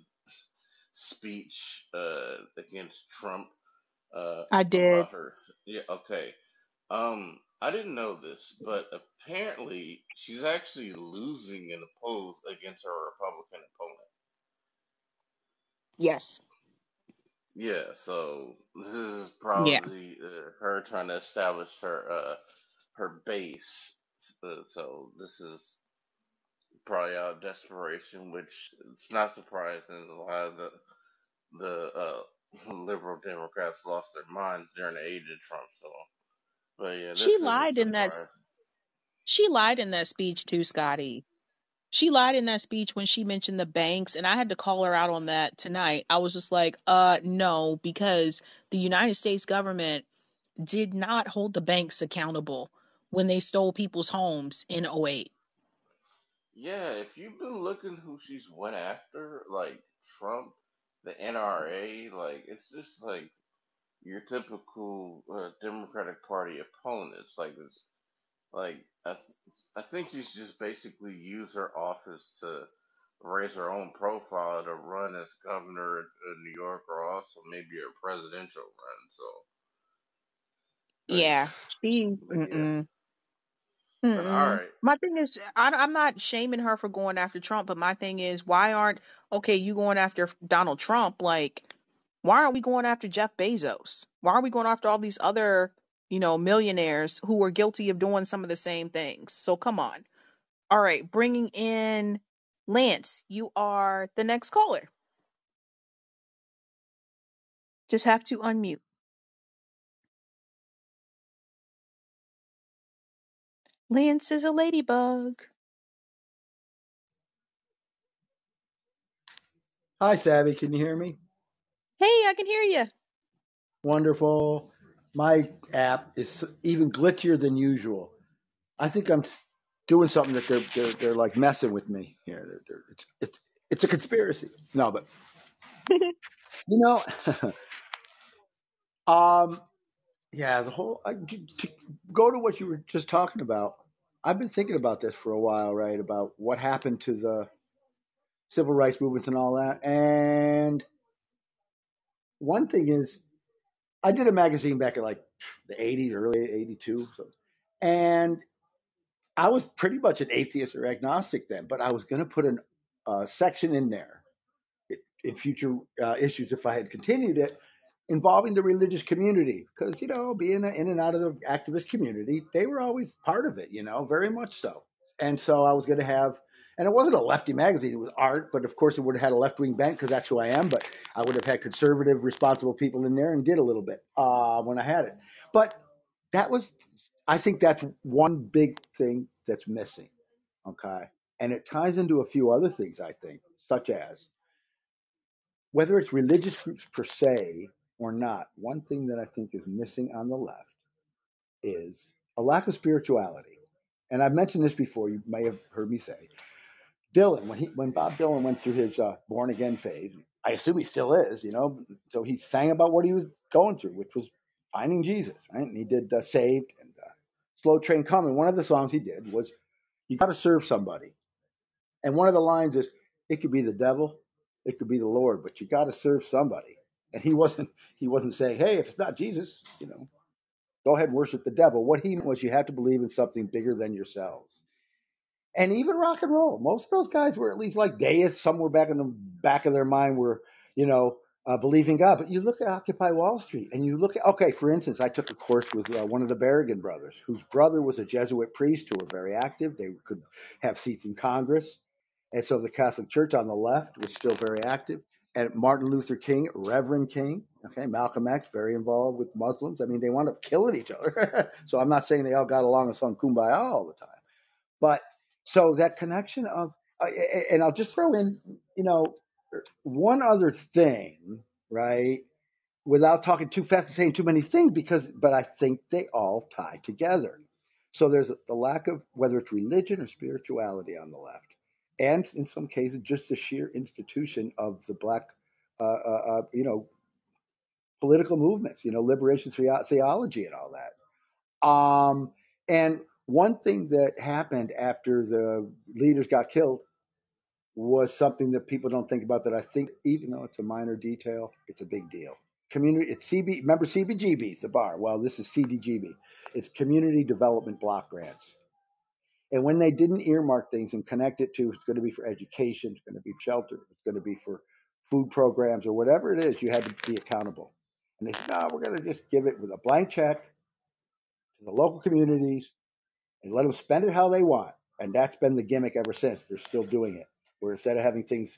speech uh, against Trump uh, I did. Yeah, okay. Um, I didn't know this, but apparently she's actually losing in the polls against her Republican opponent. Yes. Yeah, so this is Yeah. probably uh, her trying to establish her uh, her base. Uh, so this is probably out of desperation, which it's not surprising. A lot of the the uh, liberal Democrats lost their minds during the age of Trump. So, but yeah, She this isn't lied in that surprising. she lied in that speech too, Scotty. She lied in that speech when she mentioned the banks and I had to call her out on that tonight. I was just like, "Uh no, because the United States government did not hold the banks accountable when they stole people's homes in '08. Yeah, if you've been looking who she's went after, like Trump, the NRA, like it's just like your typical uh, Democratic Party opponents. Like it's like I think she's just basically used her office to raise her own profile to run as governor of New York or also maybe a presidential run. So, but Yeah. She but yeah, mm-mm. but all Mm-mm. right. My thing is, I, I'm not shaming her for going after Trump, but my thing is, why aren't okay? You going after Donald Trump? Like, why aren't we going after Jeff Bezos? Why are we going after all these other, you know, millionaires who were guilty of doing some of the same things. So come on. All right, bringing in Lance, you are the next caller. Just have to unmute. Lance is a ladybug. Hi, Sabby. Can you hear me? Hey, I can hear you. Wonderful. My app is even glitchier than usual. I think I'm doing something that they're they're, they're like messing with me here. They're, they're, it's, it's it's a conspiracy. No, but you know, um, yeah, the whole I, to to go to what you were just talking about. I've been thinking about this for a while, right? About what happened to the civil rights movements and all that. And one thing is, I did a magazine back in like the 80s, early 82. So, and I was pretty much an atheist or agnostic then, but I was going to put a uh, section in there in future uh, issues if I had continued it involving the religious community because you know being in and out of the activist community they were always part of it you know very much so and so I was going to have and it wasn't a lefty magazine it was art but of course it would have had a left wing bent because that's who I am but I would have had conservative responsible people in there and did a little bit uh, when I had it but that was I think that's one big thing that's missing okay and it ties into a few other things I think such as whether it's religious groups per se or not, one thing that I think is missing on the left is a lack of spirituality. And I've mentioned this before. You may have heard me say, Dylan, when he when Bob Dylan went through his uh, born again phase, I assume he still is, you know. So he sang about what he was going through, which was finding Jesus, right? And he did uh, "Saved" and uh, "Slow Train Coming." One of the songs he did was, "You got to serve somebody." And one of the lines is, it could be the devil, it could be the Lord, but you got to serve somebody. And he wasn't he wasn't saying, hey, if it's not Jesus, you know, go ahead and worship the devil. What he meant was you have to believe in something bigger than yourselves and even rock and roll. Most of those guys were at least like deists. Somewhere back in the back of their mind were, you know, uh, believing God. But you look at Occupy Wall Street, and you look at okay, for instance, I took a course with uh, one of the Berrigan brothers, whose brother was a Jesuit priest who were very active. They could have seats in Congress, and so the Catholic Church on the left was still very active. And Martin Luther King, Reverend King, okay, Malcolm X, very involved with Muslims. I mean, they wound up killing each other. so I'm not saying they all got along and sung kumbaya all the time. But so that connection of, uh, and I'll just throw in, you know, one other thing, right? Without talking too fast and saying too many things, because, but I think they all tie together. So there's the lack of whether it's religion or spirituality on the left, and in some cases, just the sheer institution of the black, uh, uh, uh, you know, political movements, you know, liberation theology and all that. Um, and one thing that happened after the leaders got killed was something that people don't think about that I think, even though it's a minor detail, it's a big deal. Community, it's CB, remember CBGB, the bar. Well, this is CDGB. It's Community Development Block Grants. And when they didn't earmark things and connect it to, it's going to be for education, it's going to be shelter, it's going to be for food programs or whatever it is, you had to be accountable. And they said, no, we're going to just give it with a blank check to the local communities and let them spend it how they want. And that's been the gimmick ever since. They're still doing it. Where instead of having things,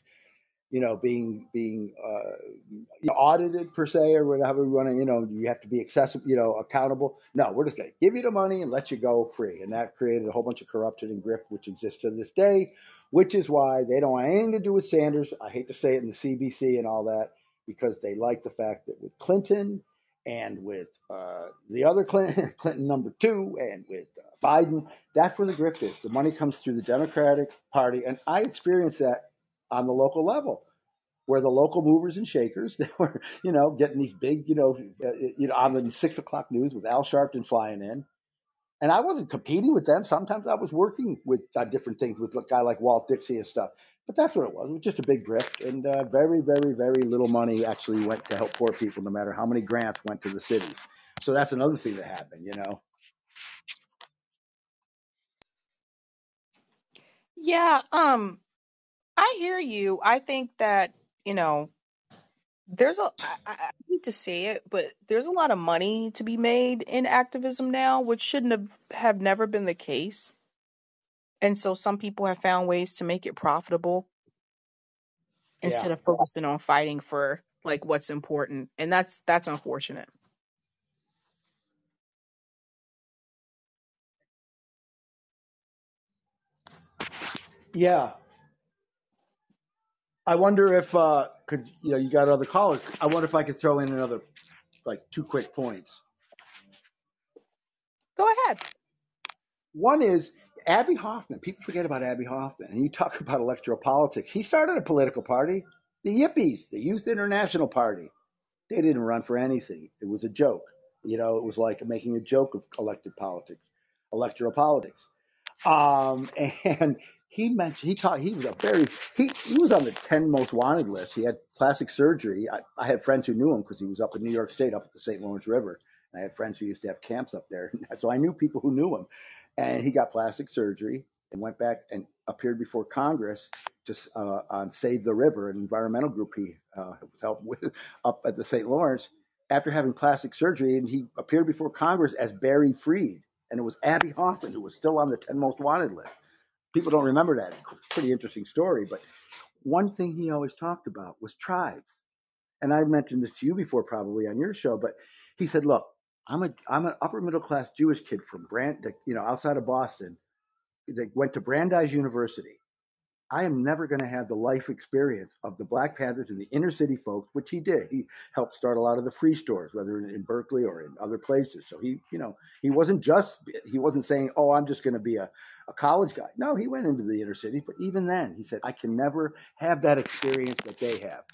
you know, being being uh, audited per se or whatever we want to, you know, you have to be accessible, you know, accountable. No, we're just going to give you the money and let you go free. And that created a whole bunch of corruption and grift, which exists to this day. Which is why they don't want anything to do with Sanders. I hate to say it in the CBC and all that because they like the fact that with Clinton and with uh, the other Clinton, Clinton number two, and with uh, Biden, that's where the grift is. The money comes through the Democratic Party, and I experienced that on the local level, where the local movers and shakers they were, you know, getting these big, you know, uh, you know, on the six o'clock news with Al Sharpton flying in, and I wasn't competing with them. Sometimes I was working with uh, different things with a guy like Walt Dixie and stuff. But that's what it was. It was just a big grift, and uh, very, very, very little money actually went to help poor people, no matter how many grants went to the city. So that's another thing that happened, you know. Yeah, um, I hear you. I think that, you know, there's a, I, I I hate to say it, but there's a lot of money to be made in activism now, which shouldn't have, have never been the case. And so some people have found ways to make it profitable Yeah. instead of focusing on fighting for like what's important. And that's that's unfortunate. Yeah, I wonder if uh, could you know you got other callers. I wonder if I could throw in another like two quick points. Go ahead. One is Abbie Hoffman. People forget about Abbie Hoffman, and you talk about electoral politics. He started a political party, the Yippies, the Youth International Party. They didn't run for anything. It was a joke. You know, it was like making a joke of elected politics, electoral politics. Um, and he mentioned he taught he was a very he he was on the ten most wanted list. He had plastic surgery. I, I had friends who knew him because he was up in New York State, up at the St. Lawrence River. and I had friends who used to have camps up there, so I knew people who knew him. And he got plastic surgery and went back and appeared before Congress to uh, on Save the River, an environmental group he uh, was helping with up at the St. Lawrence. After having plastic surgery, and he appeared before Congress as Barry Freed and it was Abbie Hoffman who was still on the 10 most wanted list. People don't remember that. Pretty interesting story. But one thing he always talked about was tribes. And I mentioned this to you before, probably on your show. But he said, "Look, I'm a I'm an upper middle class Jewish kid from Brand, you know, outside of Boston. That went to Brandeis University. I am never going to have the life experience of the Black Panthers and the inner city folks, which he did. He helped start a lot of the free stores, whether in Berkeley or in other places. So he, you know, he wasn't just he wasn't saying, "Oh, I'm just going to be a, a college guy." No, he went into the inner city, but even then, he said, "I can never have that experience that they have."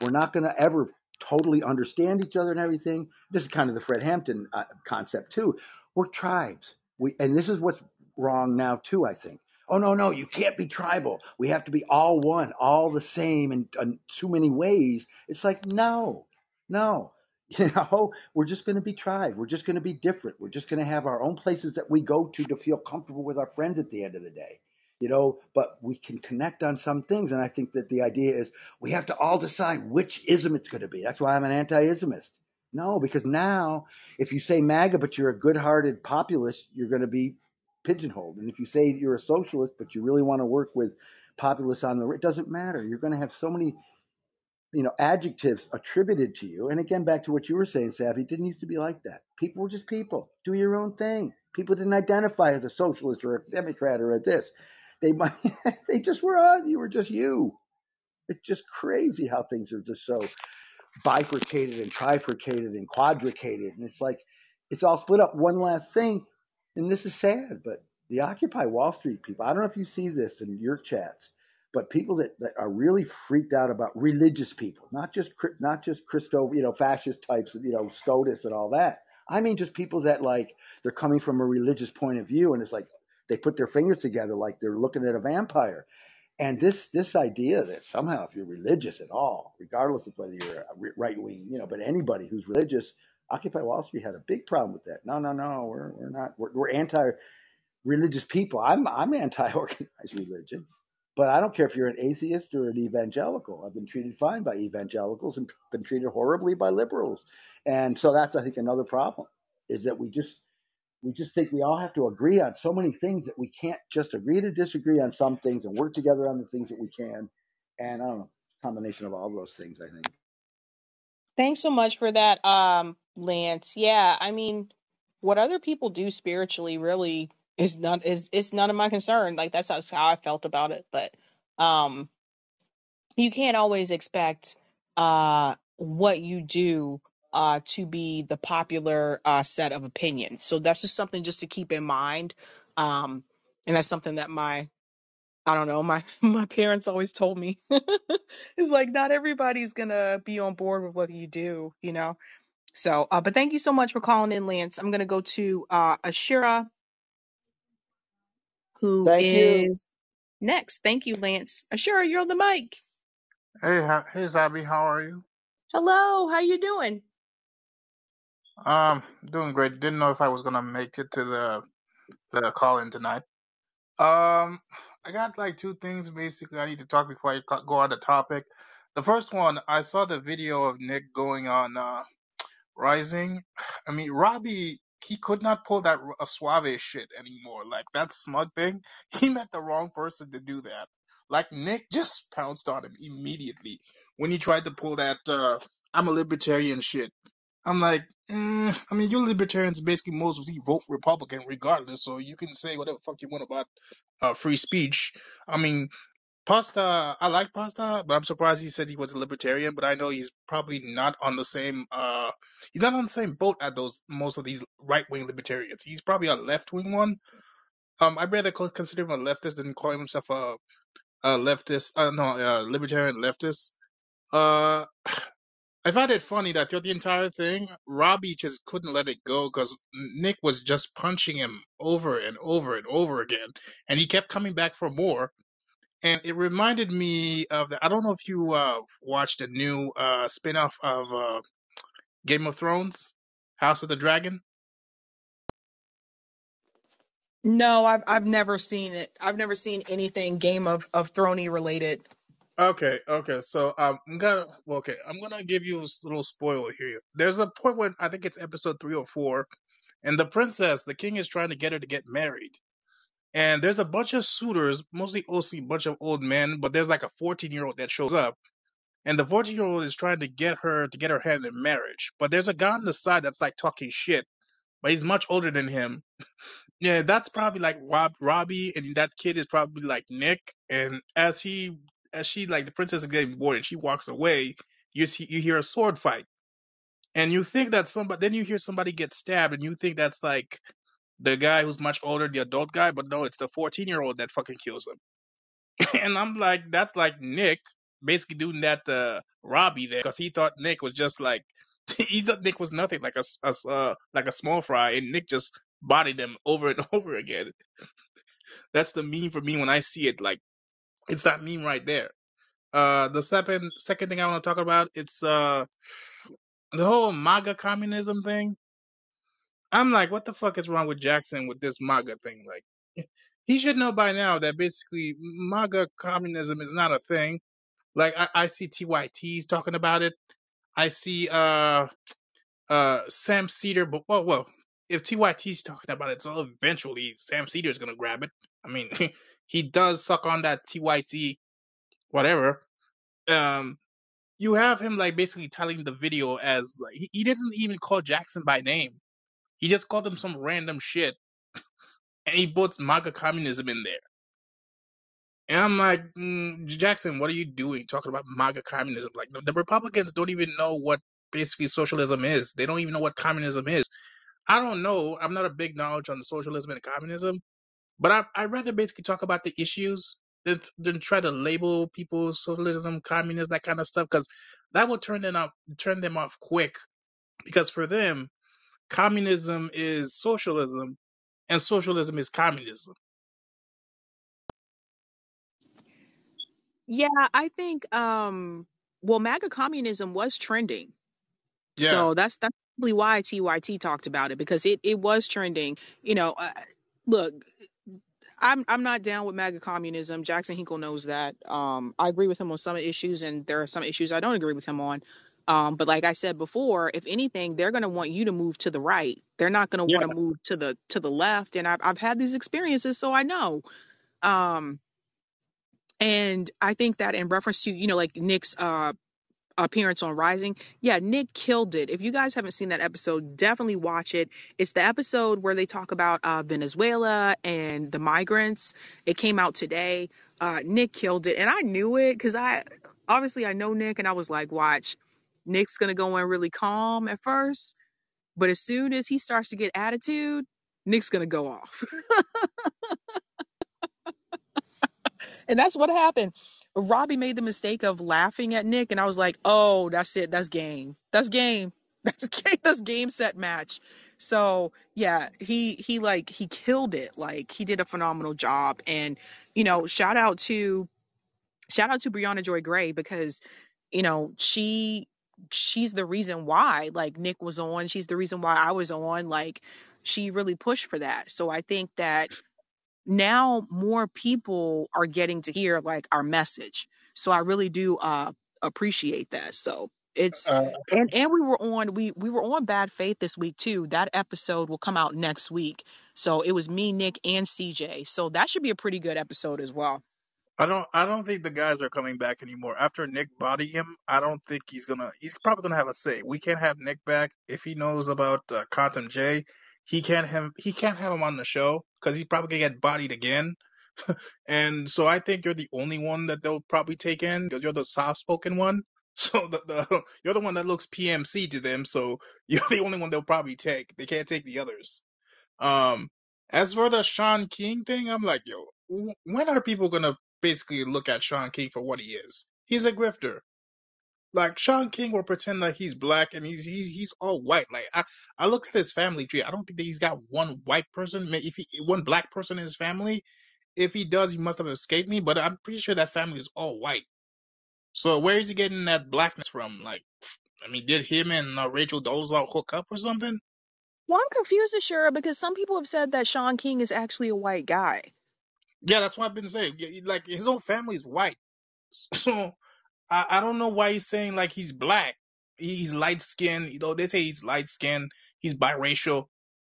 We're not going to ever totally understand each other and everything. This is kind of the Fred Hampton uh, concept too. We're tribes. We and this is what's wrong now too. I think. Oh no, no, you can't be tribal. We have to be all one, all the same in, in too many ways. It's like no, no. You know, we're just going to be tribe. We're just going to be different. We're just going to have our own places that we go to to feel comfortable with our friends at the end of the day you know, but we can connect on some things. And I think that the idea is we have to all decide which ism it's going to be. That's why I'm an anti-ismist. No, because now if you say MAGA, but you're a good-hearted populist, you're going to be pigeonholed. And if you say you're a socialist, but you really want to work with populists on the, it doesn't matter. You're going to have so many you know, adjectives attributed to you. And again, back to what you were saying, Sabby, it didn't used to be like that. People were just people. Do your own thing. People didn't identify as a socialist or a Democrat or a this. They they just were on. You were just you. It's just crazy how things are just so bifurcated and trifurcated and quadricated. And it's like, it's all split up. One last thing, and this is sad, but the Occupy Wall Street people, I don't know if you see this in your chats, but people that, that are really freaked out about religious people, not just not just Christo, you know, fascist types, you know, SCOTUS and all that. I mean, just people that like they're coming from a religious point of view, and it's like they put their fingers together like they're looking at a vampire and this this idea that somehow if you're religious at all, regardless of whether you're a right wing, you know, but anybody who's religious, Occupy Wall Street had a big problem with that. No, no, no, we're we're not we're, we're anti religious people. I'm I'm anti organized religion, but I don't care if you're an atheist or an evangelical. I've been treated fine by evangelicals and been treated horribly by liberals, and so that's I think another problem is that we just we just think we all have to agree on so many things that we can't just agree to disagree on some things and work together on the things that we can. And I don't know, combination of all those things, I think. Thanks so much for that, um, Lance. Yeah, I mean, what other people do spiritually really is not is it's none of my concern. Like that's how how I felt about it. But um, you can't always expect uh what you do uh to be the popular uh set of opinions. So that's just something just to keep in mind. Um, and that's something that my I don't know. My my parents always told me it's like not everybody's gonna be on board with what you do, you know. So, uh, but thank you so much for calling in, Lance. I'm gonna go to uh, Ashira, who Thank you. is next. Thank you, Lance. Ashira, you're on the mic. Hey, how, hey, Sabby, how are you? Hello, how you doing? Um, doing great. Didn't know if I was gonna make it to the the call in tonight. Um, I got like two things basically I need to talk before I co- go on the topic. The first one, I saw the video of Nick going on uh Rising. I mean, Robby, he could not pull that a suave shit anymore. Like that smug thing, he met the wrong person to do that. Like Nick just pounced on him immediately when he tried to pull that uh I'm a libertarian shit I'm like, mm, I mean, you libertarians basically mostly vote Republican regardless, so you can say whatever fuck you want about uh, free speech. I mean, Pasta, I like Pasta, but I'm surprised he said he was a libertarian. But I know he's probably not on the same, uh, he's not on the same boat as those most of these right wing libertarians. He's probably a left wing one. Um, I'd rather co- consider him a leftist than call himself a, a leftist. Uh, no, libertarian leftist. Uh, I found it funny that throughout the entire thing, Robby just couldn't let it go because Nick was just punching him over and over and over again, and he kept coming back for more. And it reminded me of the. I don't know if you uh, watched the new uh, spin-off of uh, Game of Thrones, House of the Dragon. No, I've I've never seen it. I've never seen anything Game of of Throny related. Okay, okay. So um, I'm gonna well, okay. I'm gonna give you a little spoiler here. There's a point when I think it's episode three or four, and the princess, the king, is trying to get her to get married and there's a bunch of suitors, mostly a bunch of old men, but there's like a 14 year old that shows up, and the 14 year old is trying to get her to get her hand in marriage. But there's a guy on the side that's like talking shit, but he's much older than him. Yeah, that's probably like Rob Robbie, and that kid is probably like Nick. And as he as she like the princess is getting bored and she walks away, you see you hear a sword fight, and you think that somebody then you hear somebody get stabbed, and you think that's like the guy who's much older, the adult guy, but no, it's the 14 year old that fucking kills him. and I'm like, that's like Nick basically doing that to Robbie there because he thought Nick was just like, he thought Nick was nothing like a, uh, like a small fry, and Nick just bodied him over and over again. That's the meme for me when I see it. Like, it's that meme right there. Uh, the second second thing I want to talk about, it's uh the whole MAGA communism thing I'm like, what the fuck is wrong with Jackson with this MAGA thing? Like, he should know by now that basically MAGA communism is not a thing. Like, I, I see TYTs talking about it. I see, uh, uh, Sam Seder, but, well, well, if TYT's talking about it, so eventually Sam Seder is gonna grab it. I mean, he does suck on that TYT, whatever. Um, you have him like basically telling the video as like, he, he doesn't even call Jackson by name. He just called them some random shit and he puts MAGA communism in there. And I'm like, mm, Jackson, what are you doing talking about MAGA communism? Like, the, the Republicans don't even know what basically socialism is. They don't even know what communism is. I don't know. I'm not a big knowledge on socialism and communism, but I, I'd rather basically talk about the issues than, than try to label people socialism, communism, that kind of stuff, because that will turn them off, turn them off quick. Because for them, communism is socialism, and socialism is communism. Yeah, I think um well MAGA communism was trending. Yeah. So that's that's probably why TYT talked about it because it it was trending. You know, uh, look, I'm I'm not down with MAGA communism. Jackson Hinkle knows that. Um, I agree with him on some issues, and there are some issues I don't agree with him on. Um, but like I said before, if anything, they're going to want you to move to the right. They're not going to want to move to the to the left. And I've I've had these experiences, so I know. Um, and I think that in reference to you know like Nick's uh appearance on Rising. Yeah, Nick killed it. If you guys haven't seen that episode, definitely watch it. It's the episode where they talk about uh, Venezuela and the migrants. It came out today. Uh, Nick killed it, and I knew it because I obviously I know Nick, and I was like, watch, Nick's gonna go in really calm at first, but as soon as he starts to get attitude, Nick's gonna go off. And that's what happened. Robbie made the mistake of laughing at Nick, and I was like, "Oh, that's it. That's game. That's game. That's game. That's game set match." So yeah, he he like he killed it. Like he did a phenomenal job, and you know, shout out to shout out to Briahna Joy Gray because you know she she's the reason why like Nick was on. She's the reason why I was on. Like she really pushed for that. So I think that now more people are getting to hear like our message. So I really do uh appreciate that. So it's Uh, and and we were on we we were on bad faith this week too. That episode will come out next week. So it was me, Nick, and CJ. So that should be a pretty good episode as well. I don't. I don't think the guys are coming back anymore. After Nick bodying him, I don't think he's gonna. He's probably gonna have a say. We can't have Nick back if he knows about uh, Quantum J. He can't have. He can't have him on the show because he's probably gonna get bodied again. and so I think you're the only one that they'll probably take in because you're the soft-spoken one. So the, the you're the one that looks PMC to them. So you're the only one they'll probably take. They can't take the others. Um, as for the Shaun King thing, I'm like, yo, when are people gonna basically look at Shaun King for what he is? He's a grifter. Like Shaun King will pretend that he's black and he's he's he's all white. Like I, I look at his family tree. I don't think that he's got one white person. If he one black person in his family, if he does, he must have escaped me. But I'm pretty sure that family is all white. So where is he getting that blackness from? Like, I mean, did him and uh, Rachel Dolezal hook up or something? Well, I'm confused, Ashura, because some people have said that Shaun King is actually a white guy. Yeah, that's what I've been saying. Yeah, Like his whole family is white. So I, I don't know why he's saying like he's black. He's light skinned. You know, they say he's light skinned. He's biracial,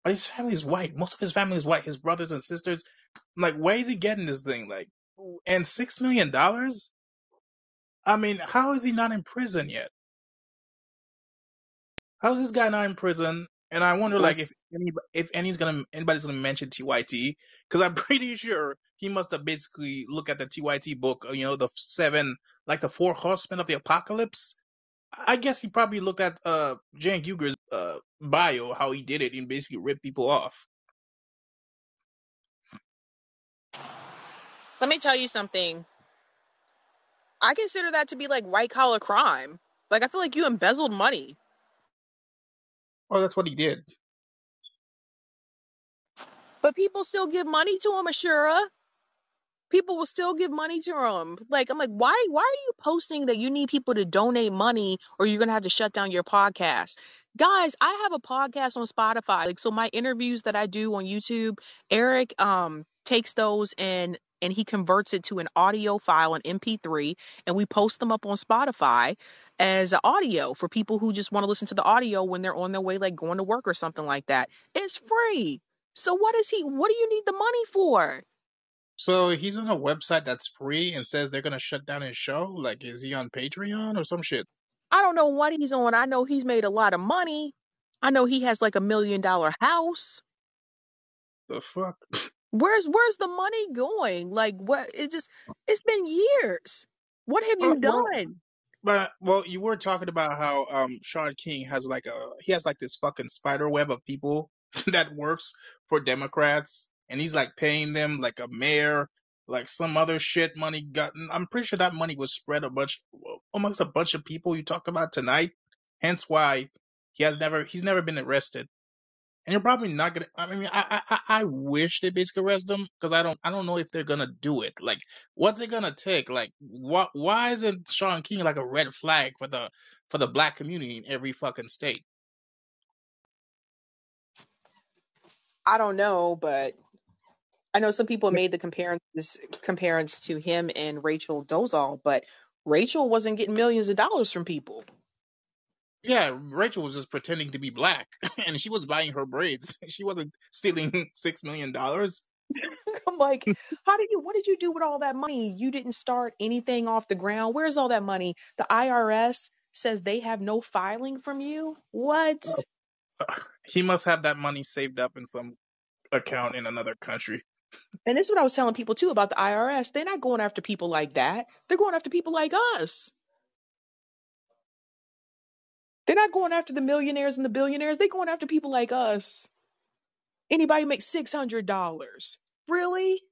but his family is white. Most of his family is white. His brothers and sisters. Like, where is he getting this thing? Like, and six million dollars? I mean, how is he not in prison yet? How's this guy not in prison? And I wonder, like, if any, if any's gonna anybody's gonna mention TYT, because I'm pretty sure he must have basically looked at the TYT book, uh, you know, the seven, like the four horsemen of the apocalypse. I guess he probably looked at uh Cenk Uygur's uh bio, how he did it, and basically ripped people off. let me tell you something. I consider that to be like white collar crime. Like I feel like you embezzled money, Well, that's what he did. But people still give money to him, Ashura. people will still give money to him. Like I'm like, why why are you posting that you need people to donate money or you're gonna have to shut down your podcast? Guys, I have a podcast on Spotify. Like so my interviews that I do on YouTube, Eric um takes those and and he converts it to an audio file, an MP3, and we post them up on Spotify as audio for people who just want to listen to the audio when they're on their way, like going to work or something like that. It's free. So what is he what do you need the money for? So he's on a website that's free and says they're gonna shut down his show. Like, is he on Patreon or some shit? I don't know what he's on. I know he's made a lot of money. I know he has like a million dollar house. The fuck? Where's where's the money going? Like what it just it's been years. What have Uh, you well, done? But well, you were talking about how um Shaun King has like a he has like this fucking spider web of people that works for Democrats, and he's like paying them like a mayor, like some other shit money gotten. I'm pretty sure that money was spread a bunch amongst a bunch of people you talked about tonight. Hence why he has never he's never been arrested and you're probably not gonna. I mean, I I I I wish they basically arrest them because I don't I don't know if they're gonna do it. Like, what's it gonna take? Like, what? Why isn't Shaun King like a red flag for the for the black community in every fucking state? I don't know, but I know some people made the comparisons comparisons to him and Rachel Dolezal, but Rachel wasn't getting millions of dollars from people. Yeah, Rachel was just pretending to be black, and she was buying her braids. She wasn't stealing six million dollars. I'm like, how did you what did you do with all that money? You didn't start anything off the ground. Where's all that money? The IRS says they have no filing from you? What? He must have that money saved up in some account in another country. And this is what I was telling people too about the IRS. They're not going after people like that. They're going after people like us. They're not going after the millionaires and the billionaires. They're going after people like us. Anybody makes six hundred dollars. Really?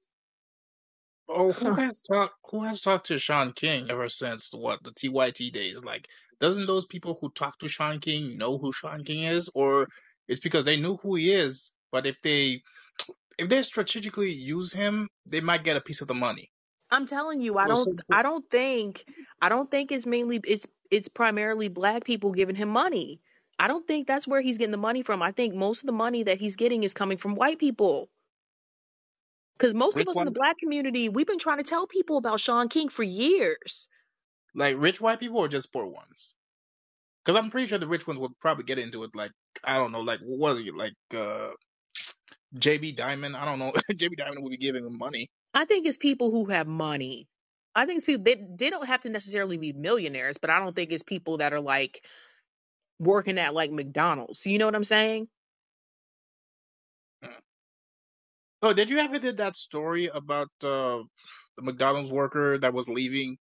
Oh, who has talked? Who has talked to Shaun King ever since what the TYT days? Like, doesn't those people who talk to Shaun King know who Shaun King is, or it's because they knew who he is, but if they if they strategically use him, they might get a piece of the money. I'm telling you, I don't so I don't think I don't think it's mainly it's it's primarily black people giving him money. I don't think that's where he's getting the money from. I think most of the money that he's getting is coming from white people. Because most of rich us in the black community, we've been trying to tell people about Shaun King for years. Like rich white people, or just poor ones? Because I'm pretty sure the rich ones would probably get into it. Like, I don't know, like what was it like? uh JB Diamond, I don't know. JB Diamond would be giving them money. I think it's people who have money. I think it's people they they don't have to necessarily be millionaires, but I don't think it's people that are like working at like McDonald's. You know what I'm saying? Oh, did you ever did that story about uh, the McDonald's worker that was leaving,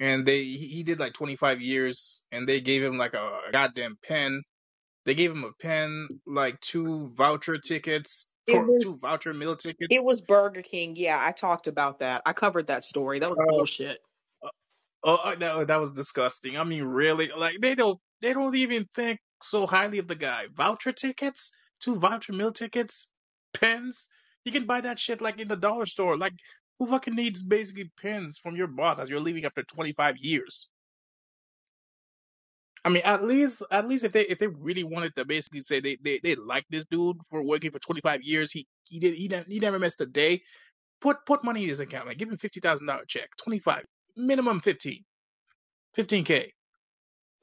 and they he did like 25 years, and they gave him like a goddamn pen. They gave him a pen, like two voucher tickets, It was two voucher meal tickets. it was Burger King. Yeah, I talked about that. I covered that story. That was Uh, bullshit. oh, uh, that that was disgusting. I mean, really, like they don't they don't even think so highly of the guy. Voucher tickets, two voucher meal tickets, pens. You can buy that shit like in the dollar store. Like who fucking needs basically pens from your boss as you're leaving after 25 years? I mean, at least at least if they if they really wanted to basically say they they, they like this dude for working for 25 years, he he did he, he never missed a day. Put put money in his account, like give him fifty thousand dollar check, 25 minimum 15, 15k.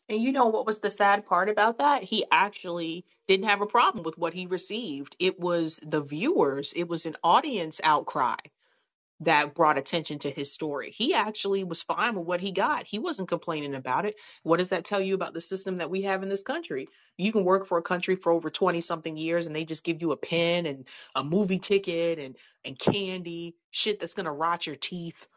And you know what was the sad part about that? He actually didn't have a problem with what he received. It was the viewers, it was an audience outcry that brought attention to his story. He actually was fine with what he got. He wasn't complaining about it. What does that tell you about the system that we have in this country? You can work for a country for over 20 something years and they just give you a pen and a movie ticket and and candy, shit that's going to rot your teeth.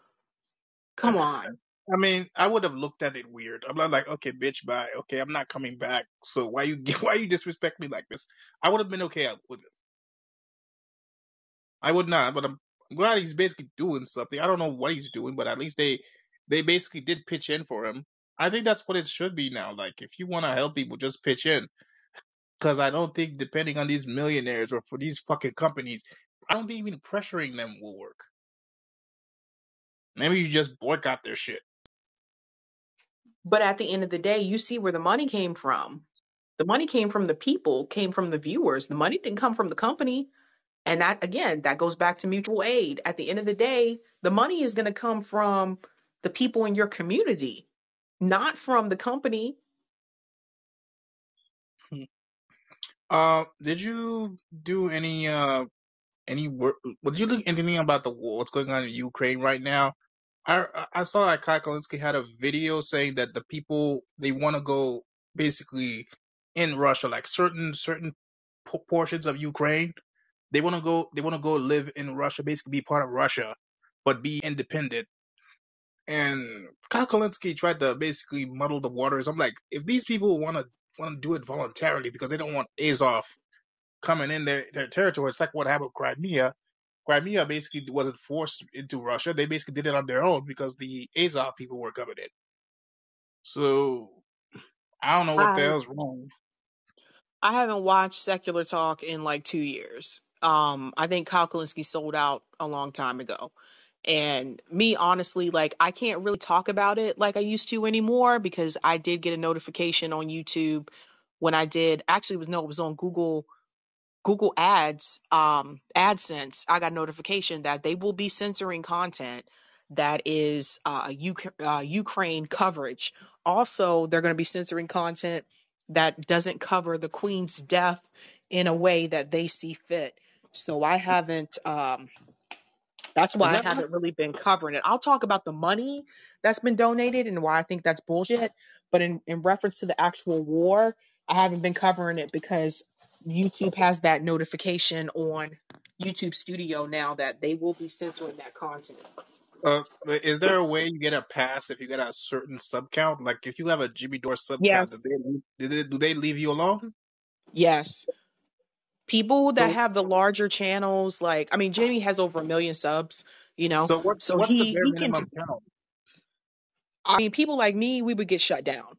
Come on. I mean, I would have looked at it weird. I'm not like, okay, bitch, bye. Okay, I'm not coming back. So why you why you disrespect me like this? I would have been okay with it. I would not, but I'm, I'm glad he's basically doing something. I don't know what he's doing, but at least they they basically did pitch in for him. I think that's what it should be now. Like, if you want to help people, just pitch in. Because I don't think, depending on these millionaires or for these fucking companies, I don't think even pressuring them will work. Maybe you just boycott their shit. But at the end of the day, you see where the money came from. The money came from the people, came from the viewers. The money didn't come from the company. And that, again, that goes back to mutual aid. At the end of the day, the money is going to come from the people in your community, not from the company. Uh, did you do any uh any work? Did you look anything about the war? What's going on in Ukraine right now? I I saw that Kyle Kulinski had a video saying that the people they want to go basically in Russia, like certain certain portions of Ukraine, they want to go they want to go live in Russia, basically be part of Russia, but be independent. And Kyle Kulinski tried to basically muddle the waters. I'm like, if these people want to want to do it voluntarily because they don't want Azov coming in their, their territory. It's like what happened with Crimea. Crimea basically wasn't forced into Russia. They basically did it on their own because the Azov people were coming in. So I don't know what the hell's wrong. I haven't watched Secular Talk in like two years. Um, I think Kyle Kulinski sold out a long time ago. And me, honestly, like I can't really talk about it like I used to anymore because I did get a notification on YouTube when I did actually it was no, it was on Google Google Ads, um, AdSense, I got notification that they will be censoring content that is uh, Uk- uh, Ukraine coverage. Also, they're going to be censoring content that doesn't cover the Queen's death in a way that they see fit. So I haven't. Um, that's why I that not? haven't really been covering it. I'll talk about the money that's been donated and why I think that's bullshit. But in, in reference to the actual war, I haven't been covering it because YouTube has that notification on YouTube Studio now that they will be censoring that content. Uh, is there a way you get a pass if you get a certain sub count? Like if you have a Jimmy Dore sub count, Yes, they, do they do they leave you alone? yes. People that So have the larger channels, like I mean, Jimmy has over a million subs, you know, so what's so what's the he can. I mean, people like me, we would get shut down.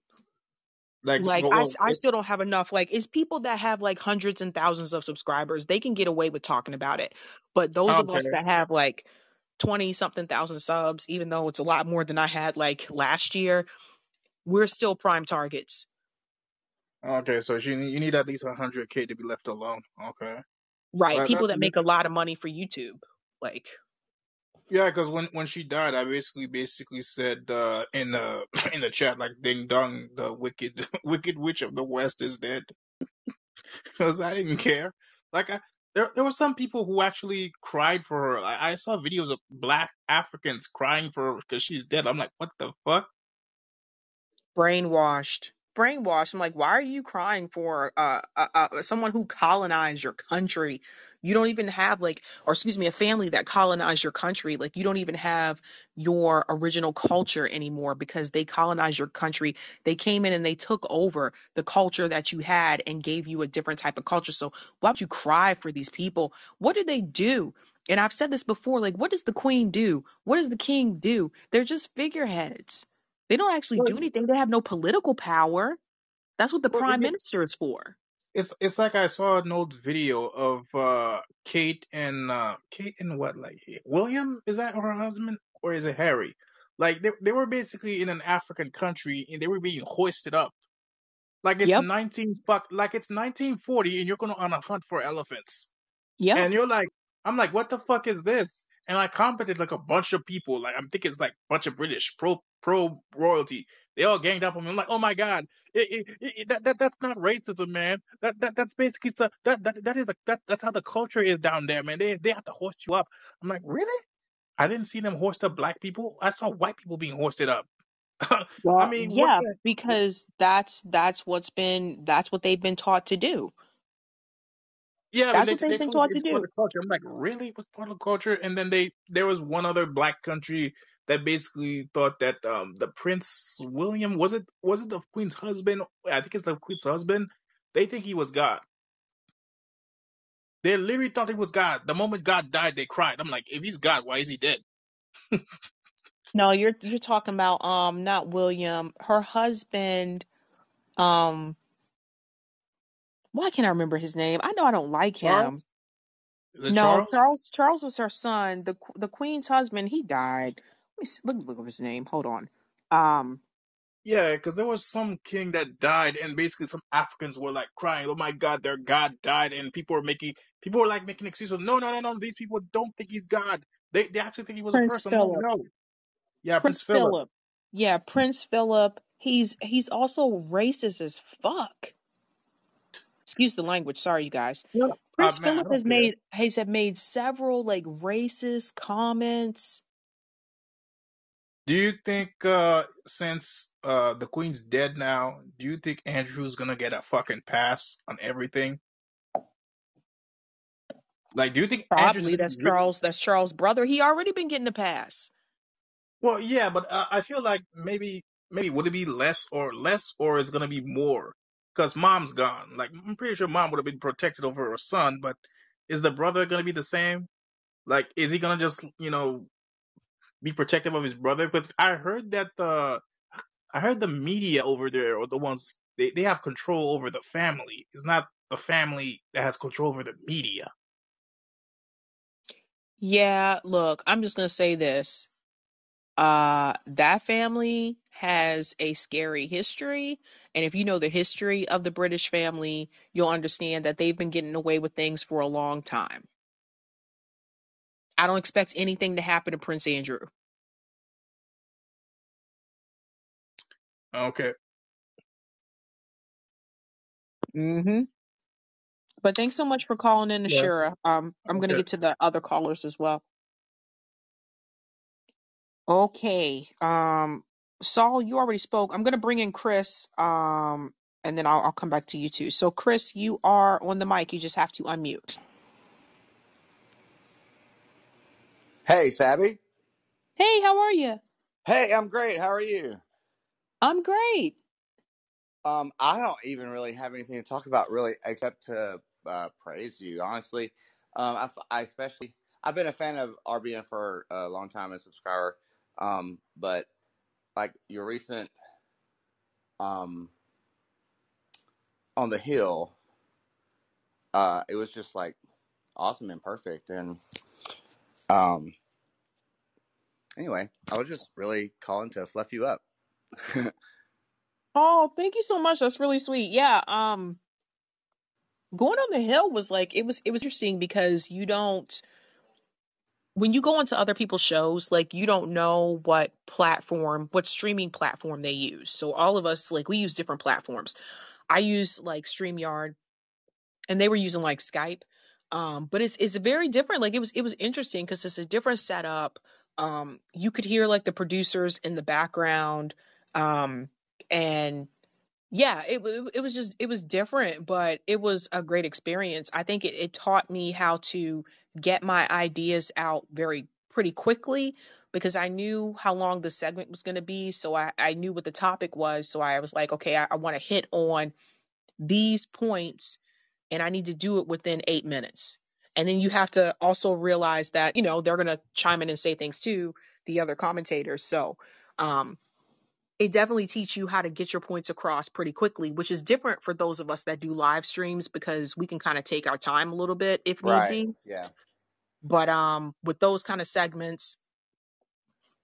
Like like well, I, well I still don't have enough like it's people that have like hundreds and thousands of subscribers they can get away with talking about it but those of us that have like 20 something thousand subs even though it's a lot more than i had like last year we're still prime targets Okay, so you need, you need at least 100k to be left alone. Okay. right Well, people that make a lot of money for youtube like Yeah, because when when she died, I basically basically said uh, in the in the chat like "Ding dong, the wicked wicked witch of the west is dead." Because I didn't care. Like I there there were some people who actually cried for her. I, I saw videos of black Africans crying for her because she's dead. I'm like, what the fuck? brainwashed brainwashed. I'm like why are you crying for uh, uh, uh someone who colonized your country? You don't even have like or excuse me a family that colonized your country. Like you don't even have your original culture anymore because they colonized your country. They came in and they took over the culture that you had and gave you a different type of culture. So why would you cry for these people? What did they do? And i've said this before like what does the queen do? What does the king do? They're just figureheads they don't actually Well, do anything. They have no political power. That's what the well, prime it- minister is for. it's it's like I saw an old video of uh Kate and uh Kate and what like William is that her husband or is it Harry? Like they they were basically in an African country and they were being hoisted up like it's Yep. 19 fuck like it's 1940 and you're going on a hunt for elephants Yeah. and you're like I'm like what the fuck is this? And I commented like a bunch of people like I'm thinking it's like a bunch of British pro pro royalty. They all ganged up on me. I'm like, oh my god, it, it, it, that, that that's not racism, man. That that that's basically so, that that that is a, that that's how the culture is down there, man. They they have to hoist you up. I'm like, really? I didn't see them hoist up black people. I saw white people being hoisted up. I mean, yeah, the? because that's that's what's been that's what they've been taught to do. Yeah, That's they what they've they been told me taught to it's part do. of the culture. I'm like, really? It was part of the culture? And then they there was one other black country that basically thought that um the Prince William was it was it the Queen's husband? I think it's the Queen's husband. They think he was God. They literally thought he was God. The moment God died, they cried. I'm like, if he's God, why is he dead? No, you're you're talking about um not William, her husband. Um, why can't I remember his name? I know I don't like him. Charles? Is it No, Charles? Charles. Charles was her son. the The queen's husband. He died. Let me see, look look up his name. Hold on. Um, Yeah, because there was some king that died, and basically some Africans were like crying, "Oh my God, their God died," and people were making people were like making excuses. No, no, no, no. These people don't think he's God. They they actually think he was a Prince person. I'm Philip. no. Yeah, Prince Prince Philip. Philip. Yeah, Prince Philip. He's he's also racist as fuck. Excuse the language. Sorry, you guys. Yeah. Uh, Prince man, I Philip has care. made has have made several like racist comments. Do you think uh since uh the Queen's dead now, do you think Andrew's gonna get a fucking pass on everything? Like, do you think Andrew's Probably gonna that's really? Charles. That's Charles' brother. He already been getting a pass. Well, yeah, but uh, I feel like maybe maybe would it be less or less or is it gonna be more? Because mom's gone. Like, I'm pretty sure mom would have been protected over her son, but is the brother gonna be the same? Like, is he gonna just you know be protective of his brother? Because I heard that the I heard the media over there are the ones they, they have control over the family. It's not the family that has control over the media. Yeah, look, I'm just gonna say this. Uh, that family has a scary history, and if you know the history of the British family, you'll understand that they've been getting away with things for a long time. I don't expect anything to happen to Prince Andrew. Okay. hmm But thanks so much for calling in, Yeah. Ashura. Um, I'm gonna Okay. get to the other callers as well. Okay. Um, Saul, you already spoke. I'm gonna bring in Chris. Um, and then I'll, I'll come back to you too. So, Chris, you are on the mic. You just have to unmute. Hey, Sabby. Hey, how are you? Hey, I'm great. How are you? I'm great. Um, I don't even really have anything to talk about, really, except to uh, praise you. Honestly, um, I, I especially I've been a fan of RBN for a long time, a subscriber. Um, but like your recent um on the hill, uh, it was just like awesome and perfect. And um, anyway, I was just really calling to fluff you up. Oh, thank you so much. That's really sweet. Yeah. Um, going on the hill was like it was it was interesting because you don't when you go into other people's shows, like you don't know what platform, what streaming platform they use. So all of us, like we use different platforms. I use like StreamYard and they were using like Skype. Um, but it's it's very different. Like it was it was interesting because it's a different setup. Um, you could hear like the producers in the background. Um, and yeah, it it was just it was different, but it was a great experience. I think it, it taught me how to get my ideas out very pretty quickly because I knew how long the segment was going to be. So I, I knew what the topic was. So I was like, okay, I, I want to hit on these points and I need to do it within eight minutes. And then you have to also realize that, you know, they're going to chime in and say things too, the other commentators. So, um, it definitely teach you how to get your points across pretty quickly, which is different for those of us that do live streams because we can kind of take our time a little bit if need Right. be. Yeah. But um, with those kind of segments,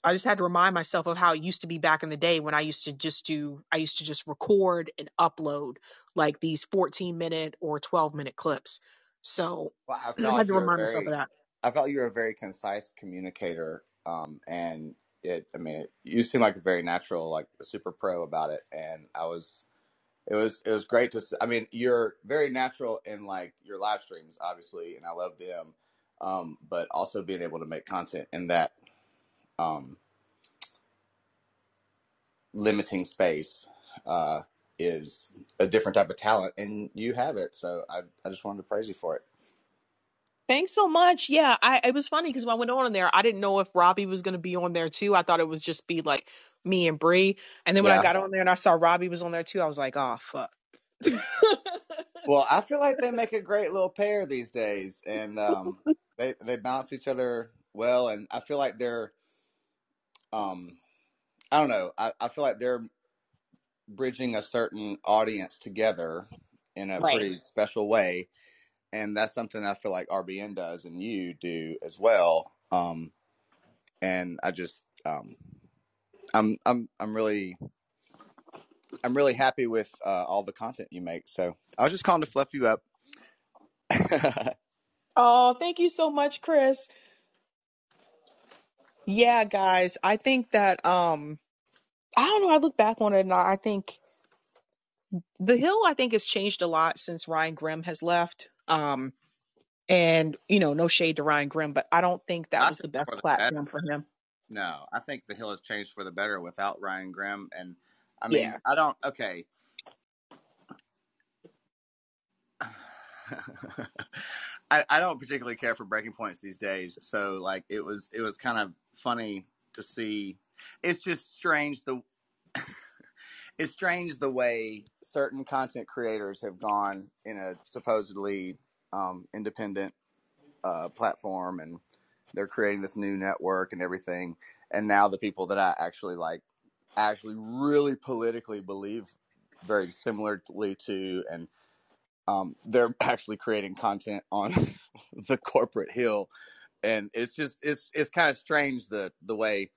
I just had to remind myself of how it used to be back in the day when I used to just do, I used to just record and upload like these 14 minute or 12 minute clips. So Well, I I felt had like to you were remind myself of very, that. I felt you were a very concise communicator. Um, and it, I mean, you seem like a very natural, like a super pro about it. And I was, it was, it was great to, s- I mean, you're very natural in like your live streams, obviously, and I love them. Um, but also being able to make content in that, um, limiting space, uh, is a different type of talent and you have it. So I, I just wanted to praise you for it. Thanks so much. Yeah, I it was funny because when I went on there, I didn't know if Robbie was going to be on there too. I thought it was just be like me and Bree. And then when I got on there and I saw Robbie was on there too, I was like, oh fuck. Well, I feel like they make a great little pair these days, and um, they they balance each other well. And I feel like they're, um, I don't know, I, I feel like they're bridging a certain audience together in a right. pretty special way, and that's something I feel like RBN does, and you do as well. Um, and I just, um, I'm I'm I'm really I'm really happy with uh, all the content you make. So I was just calling to fluff you up. Oh, thank you so much, Chris. Yeah, guys, I think that um I don't know, I look back on it and I I think The Hill I think has changed a lot since Ryan Grim has left. Um and you know, no shade to Ryan Grim, but I don't think that I was the think best for the better. platform for him. No, I think the hill has changed for the better without Ryan Grim. And I Yeah. mean, I don't, okay. I, I don't particularly care for breaking points these days. So like it was it was kind of funny to see. It's just strange the it's strange the way certain content creators have gone in a supposedly um, independent uh, platform and they're creating this new network and everything. And now the people that I actually like actually really politically believe very similarly to and um, they're actually creating content on the corporate hill and it's just it's it's kind of strange the the way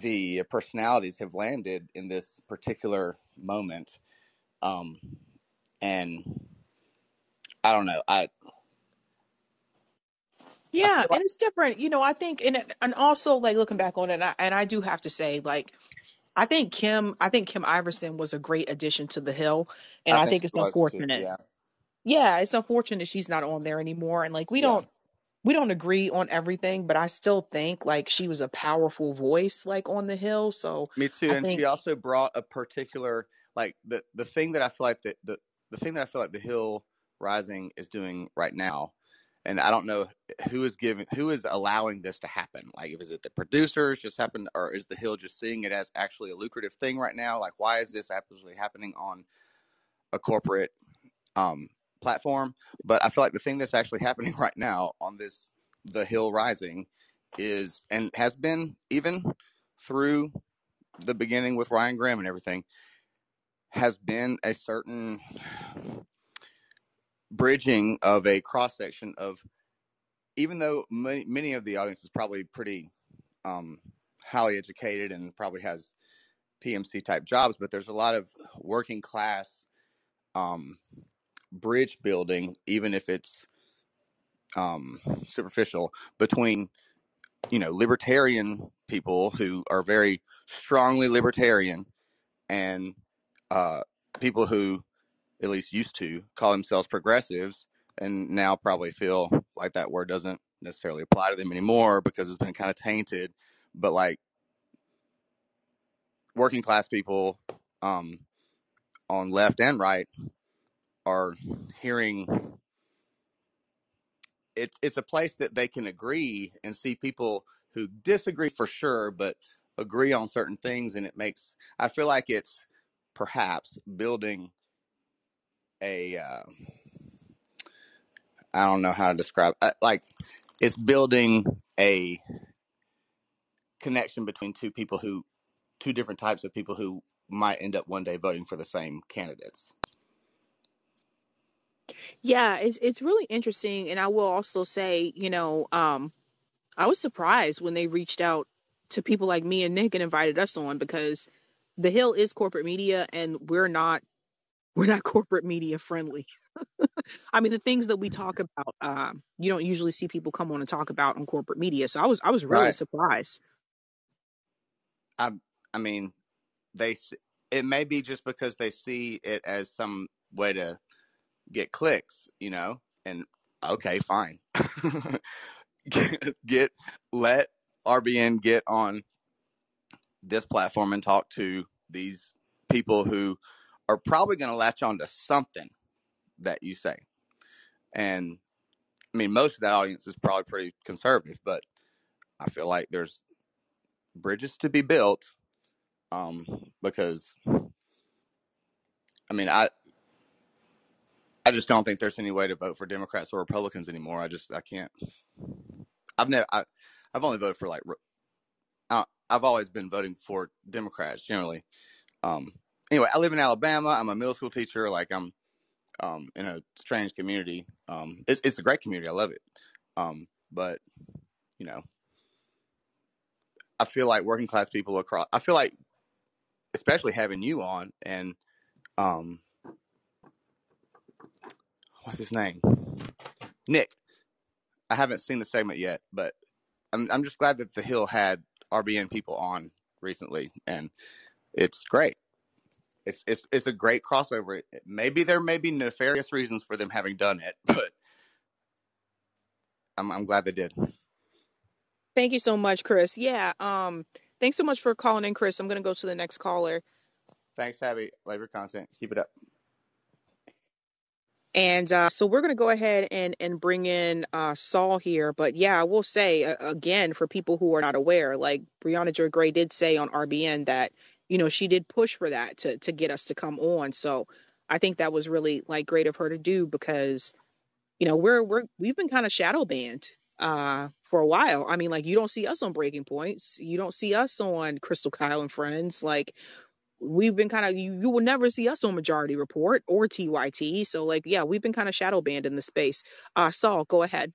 the personalities have landed in this particular moment um and i don't know i Yeah, like and it's different. You know, I think and and also like looking back on it and I, and I do have to say like I think Kim I think Kim Iverson was a great addition to the Hill and i I think think it's was too unfortunate. yeah Yeah, it's unfortunate she's not on there anymore and like we yeah don't we don't agree on everything, but I still think like she was a powerful voice like on the Hill. So me too I and think she also brought a particular like the the thing that i feel like that the the thing that i feel like the hill rising is doing right now and i don't know who is giving who is allowing this to happen like is it the producers just happen or is the hill just seeing it as actually a lucrative thing right now? Like why is this actually happening on a corporate um platform? But i feel like the thing that's actually happening right now on this the hill rising is and has been even through the beginning with ryan grim and everything has been a certain bridging of a cross section of even though many, many of the audience is probably pretty um, highly educated and probably has PMC type jobs, but there's a lot of working class um, bridge building, even if it's um, superficial, between you know libertarian people who are very strongly libertarian and uh, people who at least used to call themselves progressives and now probably feel like that word doesn't necessarily apply to them anymore because it's been kind of tainted. But like working class people um, on left and right are hearing it's it's a place that they can agree and see people who disagree for sure, but agree on certain things, and it makes I feel like it's perhaps building a uh, I don't know how to describe uh, like it's building a connection between two people who two different types of people who might end up one day voting for the same candidates. Yeah, it's it's really interesting, and I will also say, you know, um, I was surprised when they reached out to people like me and Nick and invited us on because the Hill is corporate media, and we're not we're not corporate media friendly. I mean, the things that we talk about, um, you don't usually see people come on and talk about on corporate media. So I was I was really Right. surprised. I I mean they, it may be just because they see it as some way to get clicks, you know, and okay, fine. get, get let RBN get on this platform and talk to these people who are probably going to latch on to something that you say. And I mean, most of that audience is probably pretty conservative, but I feel like there's bridges to be built um, because I mean, I I just don't think there's any way to vote for Democrats or Republicans anymore. I just I can't. I've never I, I've only voted for like re- uh, I've always been voting for Democrats generally. Um, anyway, I live in Alabama. I'm a middle school teacher. Like I'm um, in a strange community. Um, it's it's a great community. I love it. Um, but you know, I feel like working class people across. I feel like, especially having you on and um, what's his name, Nick. I haven't seen the segment yet, but I'm I'm just glad that the Hill had RBN people on recently, and it's great. It's it's it's a great crossover. It- Maybe there may be nefarious reasons for them having done it, but I'm I'm glad they did. Thank you so much, Chris. Yeah, um, thanks so much for calling in, Chris. I'm gonna go to the next caller. Thanks, Abby. Love your content. Keep it up. And uh, so we're going to go ahead and, and bring in uh, Saul here. But yeah, I will say uh, again, for people who are not aware, like Briahna Joy Gray did say on RBN that, you know, she did push for that to, to get us to come on. So I think that was really like great of her to do because, you know, we're, we're, we've been kind of shadow banned uh, for a while. I mean, like you don't see us on Breaking Points. You don't see us on Krystal Kyle and Friends. Like we've been kind of you, you will never see us on majority report or tyt so like yeah we've been kind of shadow banned in the space uh saul go ahead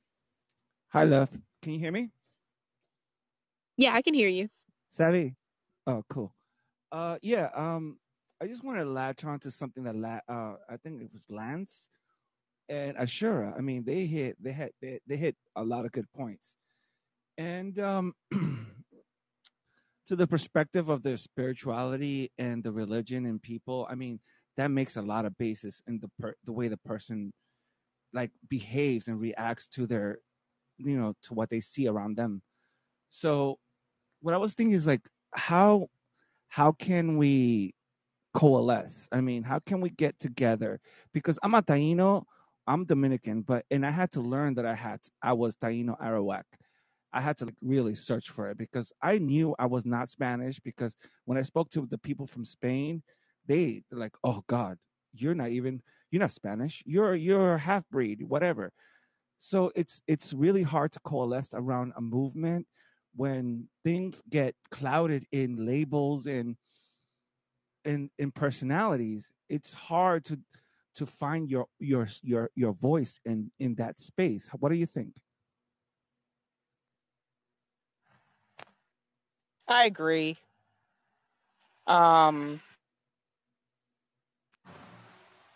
Hi, love. Can you hear me? yeah i can hear you Sabby? Oh, cool. Uh, yeah. Um, I just wanted to latch on to something that la- uh, I think it was Lance and Ashura. I mean, they hit they had they, they hit a lot of good points, and um, to the perspective of their spirituality and the religion and people. I mean, that makes a lot of basis in the per- the way the person like behaves and reacts to their you know to what they see around them. So what I was thinking is like how how can we coalesce? I mean, how can we get together? Because I'm a Taino, I'm Dominican, but and I had to learn that I had I was Taino Arawak. I had to like really search for it because I knew I was not Spanish because when I spoke to the people from Spain, they they're like, "Oh God, you're not even you're not Spanish. You're you're a half breed, whatever." So it's it's really hard to coalesce around a movement when things get clouded in labels and in in personalities. It's hard to to find your your your your voice in in that space. What do you think? i agree um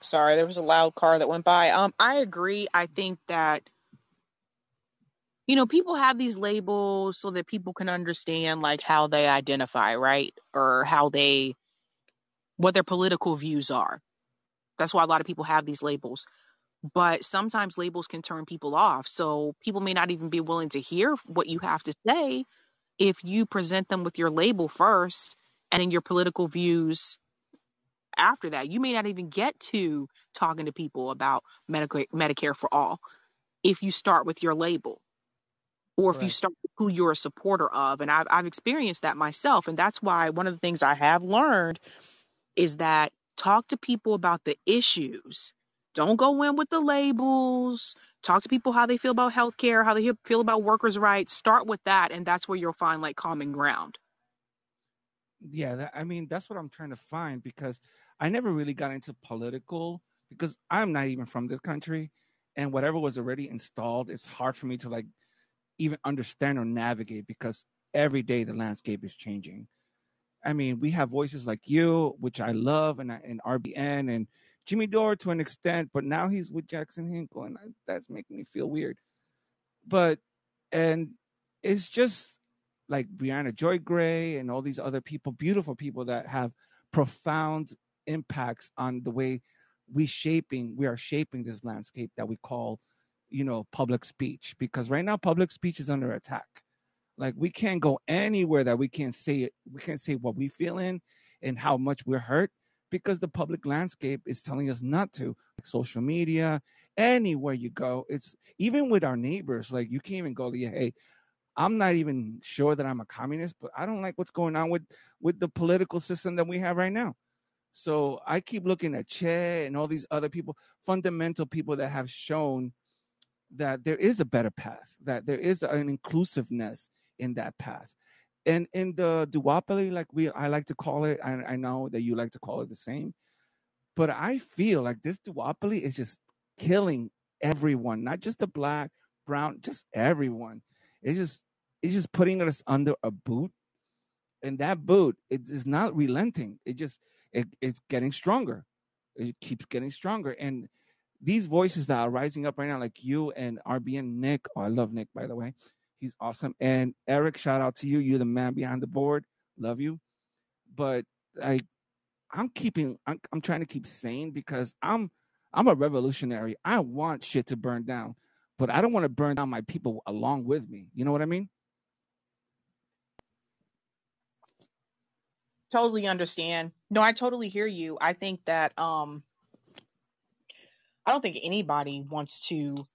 sorry there was a loud car that went by um i agree i think that you know people have these labels so that people can understand like how they identify right or how they what their political views are that's why a lot of people have these labels but sometimes labels can turn people off. So people may not even be willing to hear what you have to say if you present them with your label first and then your political views after that. You may not even get to talking to people about Medicare, Medicare for all if you start with your label or if you start with who you're a supporter of. And I've, I've experienced that myself. And that's why one of the things I have learned is that talk to people about the issues. Don't go in with the labels. Talk to people how they feel about healthcare, how they feel about workers' rights. Start with that, and that's where you'll find like common ground. yeah that, i mean that's what i'm trying to find because i never really got into political because i'm not even from this country and whatever was already installed it's hard for me to like even understand or navigate because every day the landscape is changing. I mean we have voices like you which i love and, and rbn and jimmy dore to an extent but now he's with jackson hinkle and I, that's making me feel weird. But and it's just like Briahna Joy Gray and all these other people, beautiful people that have profound impacts on the way we shaping we are shaping this landscape that we call, you know, public speech. Because right now public speech is under attack. Like we can't go anywhere that we can't say it, we can't say what we feel in and how much we're hurt because the public landscape is telling us not to. Like social media, anywhere you go, it's even with our neighbors. Like you can't even go to hey, I'm not even sure that I'm a communist, but I don't like what's going on with with the political system that we have right now. So I keep looking at Che and all these other people, fundamental people that have shown that there is a better path, that there is an inclusiveness in that path. And in the duopoly, like we I like to call it, I, I know that you like to call it the same, but I feel like this duopoly is just killing everyone, not just the black, brown, just everyone. It's just it's just putting us under a boot, and that boot it is not relenting. It just it, it's getting stronger. It keeps getting stronger, and these voices that are rising up right now, like you and RBN Nick. Oh, I love Nick, by the way. He's awesome. And Eric, shout out to you. You're the man behind the board. Love you. But like I'm keeping I'm, I'm trying to keep sane because I'm I'm a revolutionary. I want shit to burn down, but I don't want to burn down my people along with me. You know what I mean? Totally understand. No, I totally hear you. I think that um I don't think anybody wants to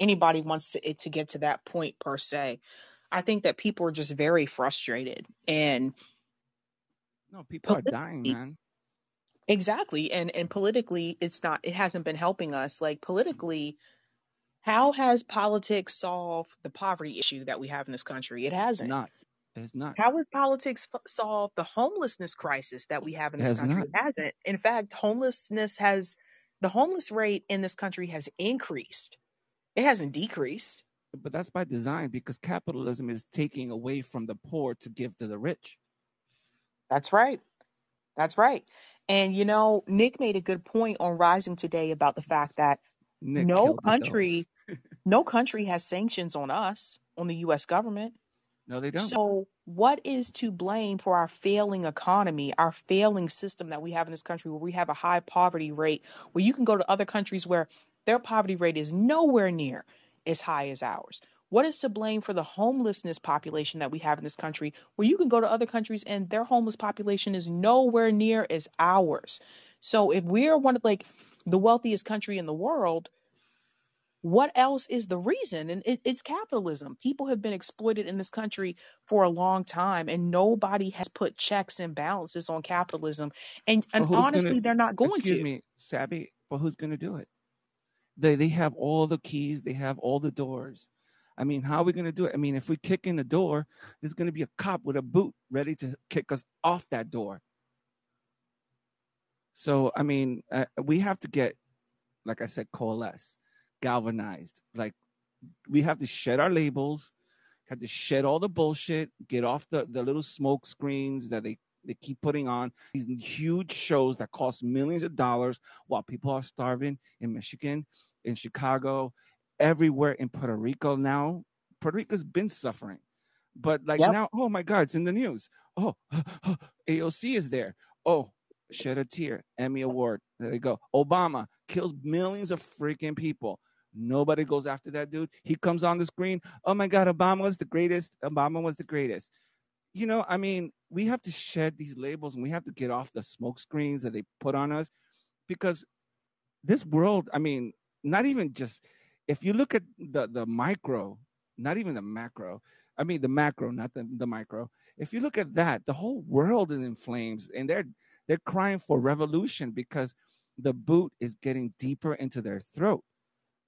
anybody wants to, it to get to that point per se. I think that people are just very frustrated and No, people are dying, man. exactly and and politically it's not it hasn't been helping us like politically how has politics solved the poverty issue that we have in this country? It hasn't. not. It's not. How has politics f- solved the homelessness crisis that we have in this has country? not. It hasn't. In fact, homelessness has the homeless rate in this country has increased. It hasn't decreased. But that's by design because capitalism is taking away from the poor to give to the rich. That's right. That's right. And you know, Nick made a good point on Rising today about the fact that Nick no killed it though. country, no country has sanctions on us, on the US government. No, they don't. So, what is to blame for our failing economy, our failing system that we have in this country where we have a high poverty rate, where you can go to other countries where their poverty rate is nowhere near as high as ours? What is to blame for the homelessness population that we have in this country, where you can go to other countries and their homeless population is nowhere near as ours? So, if we're one of like the wealthiest country in the world, what else is the reason? And it, it's capitalism. People have been exploited in this country for a long time, and nobody has put checks and balances on capitalism. And and who's gonna honestly, they're not going excuse to. Excuse me, Sabby, but who's gonna do it? They they have all the keys, they have all the doors. I mean, how are we gonna do it? I mean, if we kick in the door, there's gonna be a cop with a boot ready to kick us off that door. So I mean, uh, we have to get, like I said, coalesce, galvanized. Like we have to shed our labels, have to shed all the bullshit, get off the, the little smoke screens that they, they keep putting on these huge shows that cost millions of dollars while people are starving in Michigan, in Chicago, everywhere in Puerto Rico now. Puerto Rico's been suffering. But like Yep. now, oh my God, it's in the news. Oh, AOC is there. Oh, shed a tear, Emmy Award. There you go. Obama kills millions of freaking people. Nobody goes after that dude. He comes on the screen. Oh my God, Obama was the greatest. Obama was the greatest. You know, I mean, we have to shed these labels and we have to get off the smoke screens that they put on us because this world, I mean, not even just if you look at the the micro, not even the macro. I mean the macro, not the, the micro. If you look at that, the whole world is in flames and they're they're crying for revolution because the boot is getting deeper into their throat.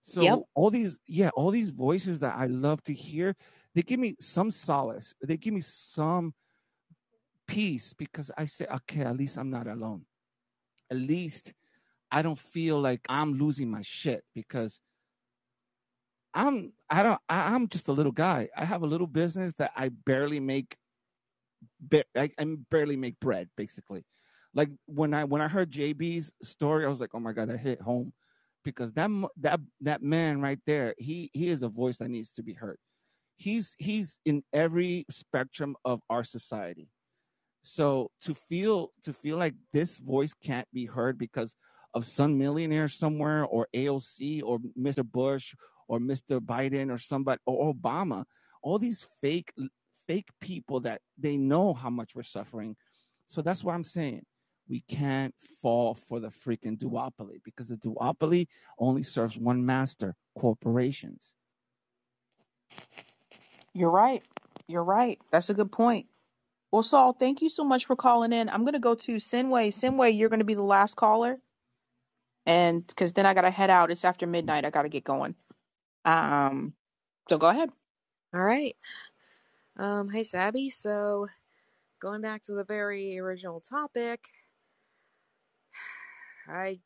So Yep. all these, yeah, all these voices that I love to hear, they give me some solace. They give me some peace because I say, okay, at least I'm not alone. At least I don't feel like I'm losing my shit because I'm I don't I, I'm just a little guy. I have a little business that I barely make ba- I, I barely make bread basically. Like when I when I heard JB's story, I was like, "Oh my god, that hit home." Because that that that man right there, he he is a voice that needs to be heard. He's he's in every spectrum of our society. So to feel to feel like this voice can't be heard because of some millionaire somewhere or AOC or Mr. Bush or Mr. Biden or somebody or Obama, all these fake fake people that they know how much we're suffering. So that's what I'm saying. We can't fall for the freaking duopoly because the duopoly only serves one master, corporations. You're right. You're right. That's a good point. Well, Saul, thank you so much for calling in. I'm going to go to Sinway. Sinway, you're going to be the last caller. And because then I got to head out. It's after midnight. I got to get going. Um, so go ahead. All right. Um, hey, Sabby. So, going back to the very original topic, I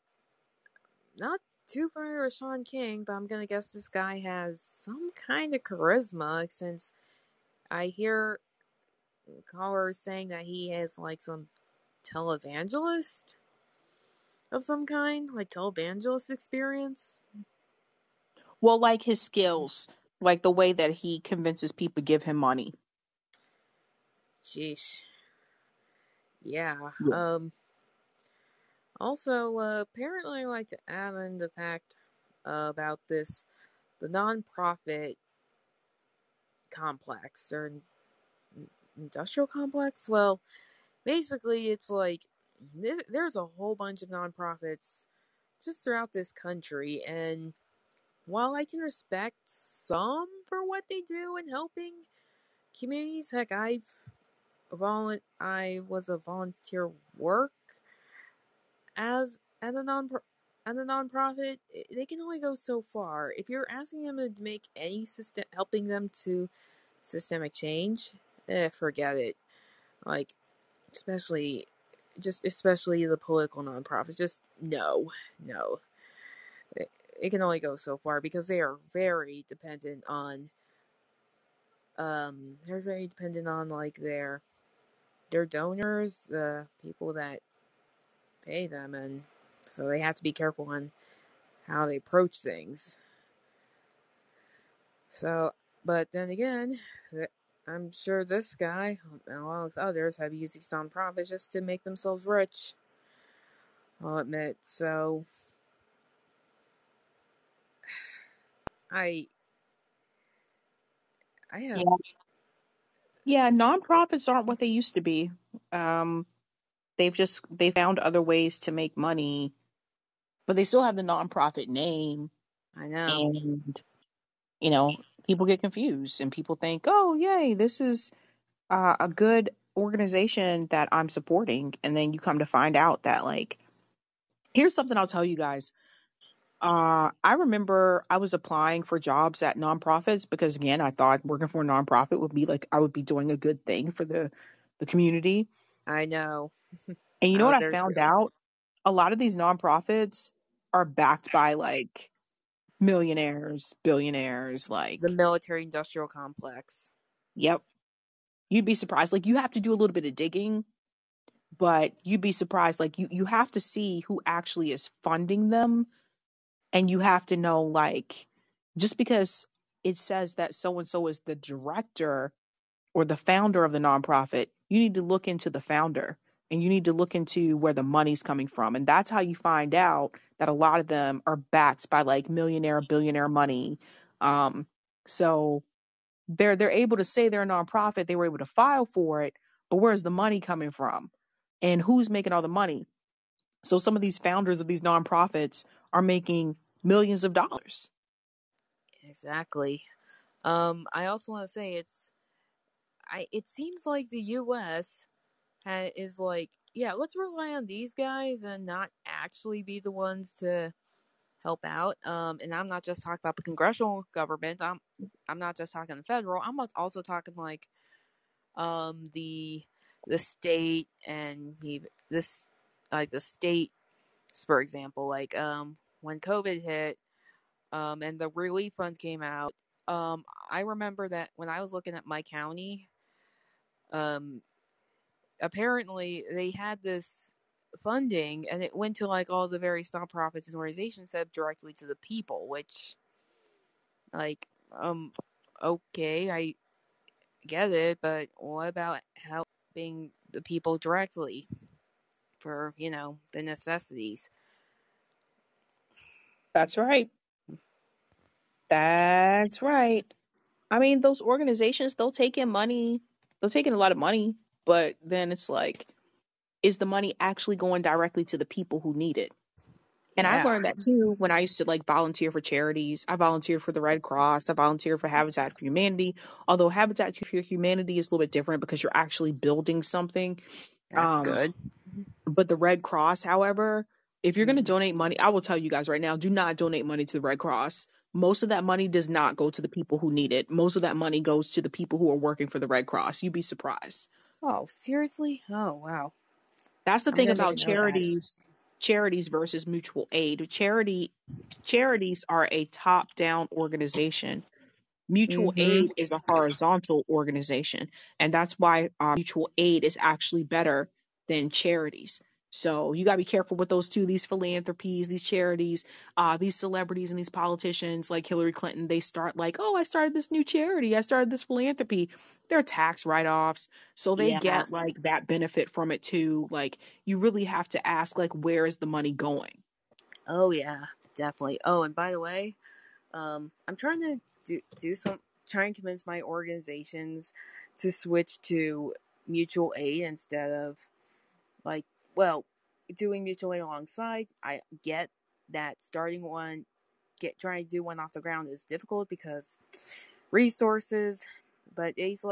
not too familiar with Shaun King, but I'm gonna guess this guy has some kind of charisma since I hear callers saying that he has like some televangelist of some kind, like televangelist experience. Well, like his skills, like the way that he convinces people to give him money. Sheesh. Yeah. Yeah. Um. Also, uh, apparently, I like to add in the fact uh, about this the non-profit complex or industrial complex. Well, basically, it's like th- there's a whole bunch of nonprofits just throughout this country, and while I can respect some for what they do in helping communities, heck, I've volun- I was a volunteer work as at a non at a nonprofit. They can only go so far. If you're asking them to make any system, helping them to systemic change, eh, forget it. Like, especially, just especially the political nonprofits. Just no, no. It, it can only go so far because they are very dependent on um they're very dependent on like their their donors, the people that pay them, and so they have to be careful on how they approach things. So, but then again, I'm sure this guy, along with others, have used these nonprofits just to make themselves rich. I'll admit. So, I, I have, Yeah. Yeah, nonprofits aren't what they used to be. Um, they've just they found other ways to make money, but they still have the nonprofit name, I know, and you know, people get confused and people think, "Oh, yay, this is uh, a good organization that I'm supporting," and then you come to find out that like, here's something I'll tell you guys. Uh, I remember I was applying for jobs at nonprofits because again, I thought working for a nonprofit would be like I would be doing a good thing for the the community. I know. And you know was what I found out? A lot of these nonprofits are backed by like millionaires, billionaires, like The military industrial complex. yep. You'd be surprised. Like you have to do a little bit of digging, but you'd be surprised. Like you you have to see who actually is funding them and you have to know like just because it says that so and so is the director or the founder of the nonprofit, you need to look into the founder and you need to look into where the money's coming from. And that's how you find out that a lot of them are backed by like millionaire, billionaire money. Um, so they're they're able to say they're a nonprofit, they were able to file for it, but where's the money coming from? And who's making all the money? So some of these founders of these nonprofits are making millions of dollars. Exactly. Um, I also want to say it's, I. It seems like the U.S. Ha, is like, yeah, let's rely on these guys and not actually be the ones to help out. Um, and I'm not just talking about the congressional government. I'm, I'm not just talking the federal. I'm also talking like, um, the, the state and this, like the states, for example, like, um, when COVID hit, um, and the relief funds came out. Um, I remember that when I was looking at my county, um, apparently they had this funding and it went to like all the various nonprofits and organizations said directly to the people, which, like, um, okay, I get it, but what about helping the people directly for, you know, the necessities? That's right. That's right. I mean, those organizations, they'll take in money, they'll take in a lot of money, but then it's like, is the money actually going directly to the people who need it? And I learned that too when I used to like volunteer for charities. I volunteered for the Red Cross. I volunteered for Habitat for Humanity. Although Habitat for Humanity is a little bit different because you're actually building something. That's Um, good. but the Red Cross, however, if you're going to Mhm. donate money, I will tell you guys right now, do not donate money to the Red Cross. Most of that money does not go to the people who need it. Most of that money goes to the people who are working for the Red Cross. You'd be surprised. Oh, seriously? Oh, wow. That's the I thing about even know that. charities, charities versus mutual aid. Charity charities are a top-down organization. Mutual Mhm. aid is a horizontal organization, and that's why uh, mutual aid is actually better than charities. So you gotta be careful with those two. These philanthropies, these charities, uh, these celebrities, and these politicians like Hillary Clinton. They start like, "Oh, I started this new charity. I started this philanthropy." They're tax write-offs, so they Yeah. get like that benefit from it too. Like you really have to ask, like, where is the money going? Oh yeah, definitely. Oh, and by the way, um, I'm trying to do do some try and convince my organizations to switch to mutual aid instead of like well doing mutual aid alongside. I get that starting one, get trying to do one off the ground is difficult because resources, but sl-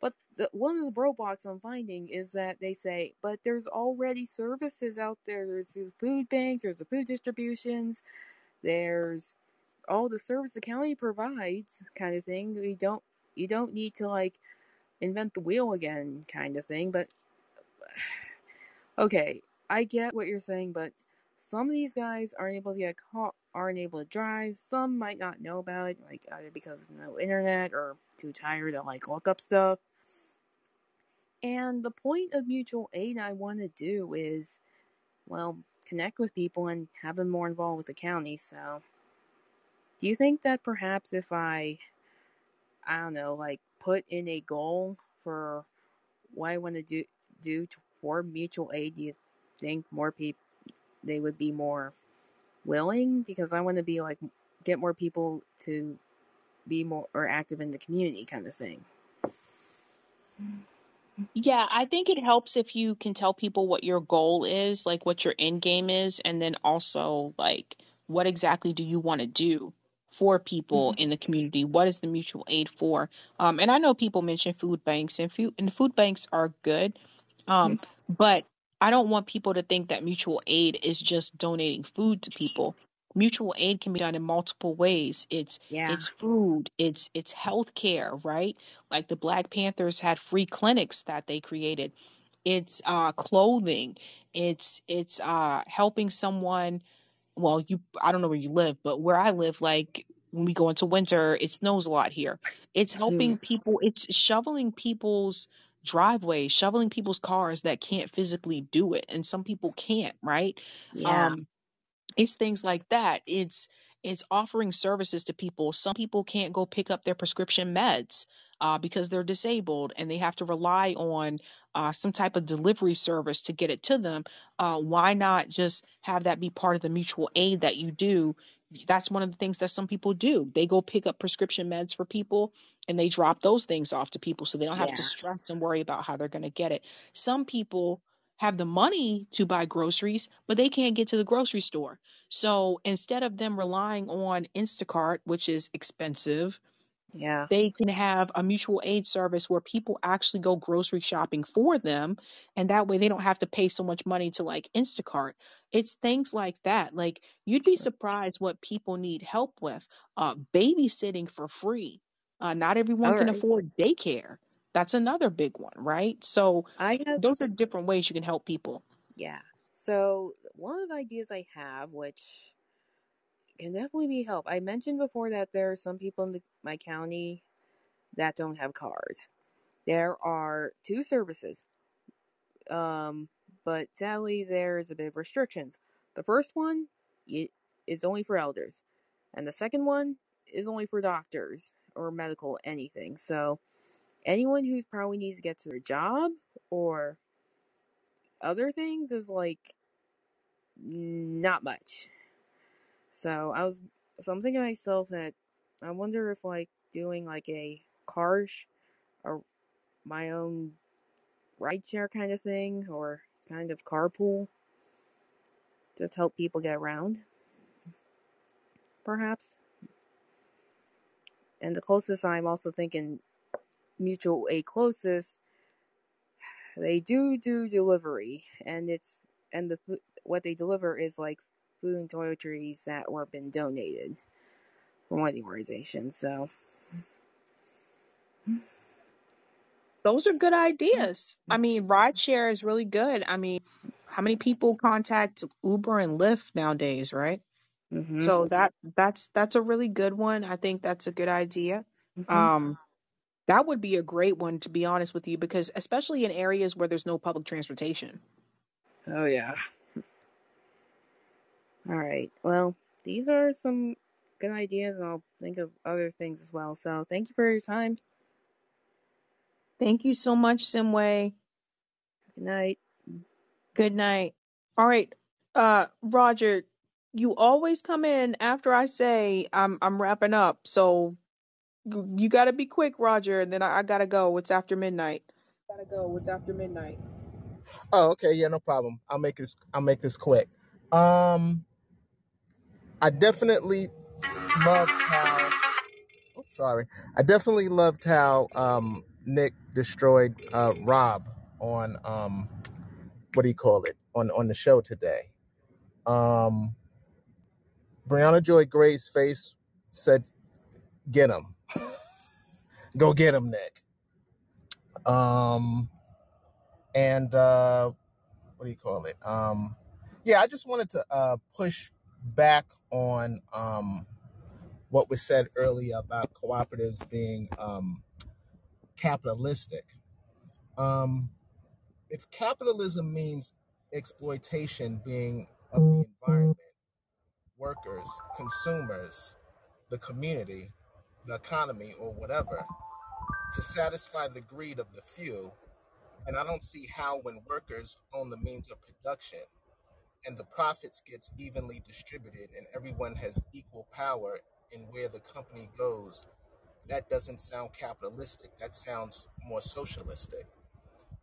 but the, one of the roadblocks I'm finding is that they say, but there's already services out there. There's the food banks, there's the food distributions, there's all the service the county provides, kind of thing. We don't, you don't need to like invent the wheel again, kind of thing. But okay, I get what you're saying, but some of these guys aren't able to get caught, aren't able to drive. Some might not know about it, like either because no internet or too tired to like look up stuff. And the point of mutual aid I want to do is, well, connect with people and have them more involved with the county. So, do you think that perhaps if I, I don't know, like put in a goal for what I want to do do toward mutual aid, do you think more people they would be more willing? Because I want to be like get more people to be more or active in the community, kind of thing. Yeah, I think it helps if you can tell people what your goal is, like what your end game is, and then also like what exactly do you want to do for people in the community? What is the mutual aid for? Um, and I know people mention food banks, and food and food banks are good, um, but I don't want people to think that mutual aid is just donating food to people. Mutual aid can be done in multiple ways. It's Yeah. it's food, it's it's health care, right? Like the Black Panthers had free clinics that they created. It's uh clothing. It's it's uh helping someone well, you I don't know where you live, but where I live like when we go into winter, it snows a lot here. It's helping people, it's shoveling people's driveways, shoveling people's cars that can't physically do it and some people can't, right? Yeah. Um it's things like that. It's it's offering services to people. Some people can't go pick up their prescription meds uh, because they're disabled and they have to rely on uh, some type of delivery service to get it to them. Uh, why not just have that be part of the mutual aid that you do? That's one of the things that some people do. They go pick up prescription meds for people and they drop those things off to people so they don't have to stress and worry about how they're going to get it. Some people have the money to buy groceries, but they can't get to the grocery store. So instead of them relying on Instacart, which is expensive, Yeah. they can have a mutual aid service where people actually go grocery shopping for them. And that way they don't have to pay so much money to like Instacart. It's things like that. Like you'd be surprised what people need help with. Uh, babysitting for free. Uh, not everyone All can right. afford daycare. That's another big one, right? So I have, those are different ways you can help people. yeah. So one of the ideas I have, which can definitely be help. I mentioned before that there are some people in the, my county that don't have cars. There are two services, um, but sadly there's a bit of restrictions. The first one it is only for elders, and the second one is only for doctors or medical anything. So anyone who's probably needs to get to their job or other things is like not much. So I was so I'm thinking to myself that I wonder if like doing like a car sh- or my own rideshare kind of thing or kind of carpool just help people get around perhaps. And the closest I'm also thinking mutual aid closest they do do delivery and it's and the what they deliver is like food and toiletries that were been donated from one of the organizations. So Those are good ideas. I mm-hmm. mean, rideshare is really good. I mean, how many people contact Uber and Lyft nowadays, right? Mhm. So that that's that's a really good one. I think that's a good idea. Mhm. Um, that would be a great one to be honest with you, because especially in areas where there's no public transportation. Oh yeah. All right. Well, these are some good ideas, and I'll think of other things as well. So thank you for your time. Thank you so much, Simway. Good night. Good night. All right, uh, Roger, you always come in after I say I'm I'm wrapping up, so you, got to be quick, Roger. And then I, I gotta go. It's after midnight. Gotta go. It's after midnight. Oh, okay. Yeah, no problem. I'll make this. I'll make this quick. Um, I definitely loved how. Oops, sorry. I definitely loved how um Nick destroyed uh Rob on um what do you call it on on the show today. Um, Briahna Joy Gray's face said, "Get him, go get him, Nick." Um, and uh, what do you call it? Um, yeah, I just wanted to uh push back on um what was said earlier about cooperatives being um capitalistic. Um, if capitalism means exploitation being of the environment, workers, consumers, the community, the economy, or whatever, to satisfy the greed of the few, and I don't see how when workers own the means of production and the profits gets evenly distributed and everyone has equal power in where the company goes, that doesn't sound capitalistic. That sounds more socialistic.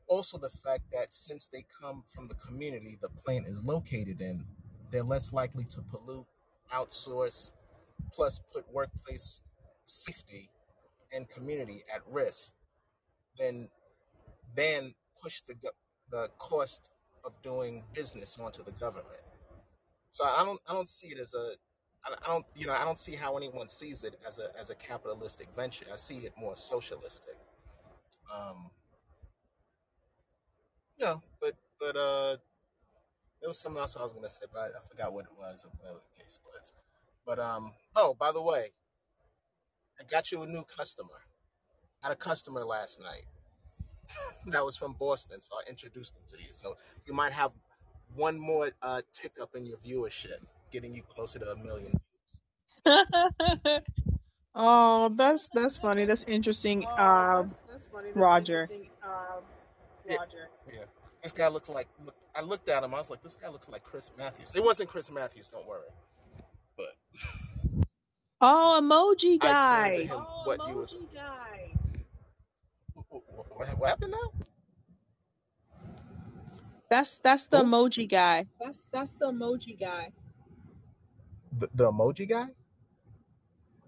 Also, the fact that since they come from the community the plant is located in, they're less likely to pollute, outsource, plus put workplace safety and community at risk than than push the the cost of doing business onto the government. So I don't I don't see it as a I don't you know I don't see how anyone sees it as a as a capitalistic venture. I see it more socialistic. Um, you but but uh, there was something else I was gonna say, but I, I forgot what it was or whatever the case was. But um, oh by the way, I got you a new customer. I had a customer last night that was from Boston, so I introduced him to you. So you might have one more uh, tick up in your viewership, getting you closer to a million views. oh, that's that's funny. That's interesting. Uh, Roger. Yeah, yeah. This guy looks like. Look, I looked at him. I was like, this guy looks like Chris Matthews. It wasn't Chris Matthews. Don't worry. But Oh, emoji guy. him what you was. What, what happened now? That's that's the emoji guy. That's that's the, emoji guy. the emoji guy?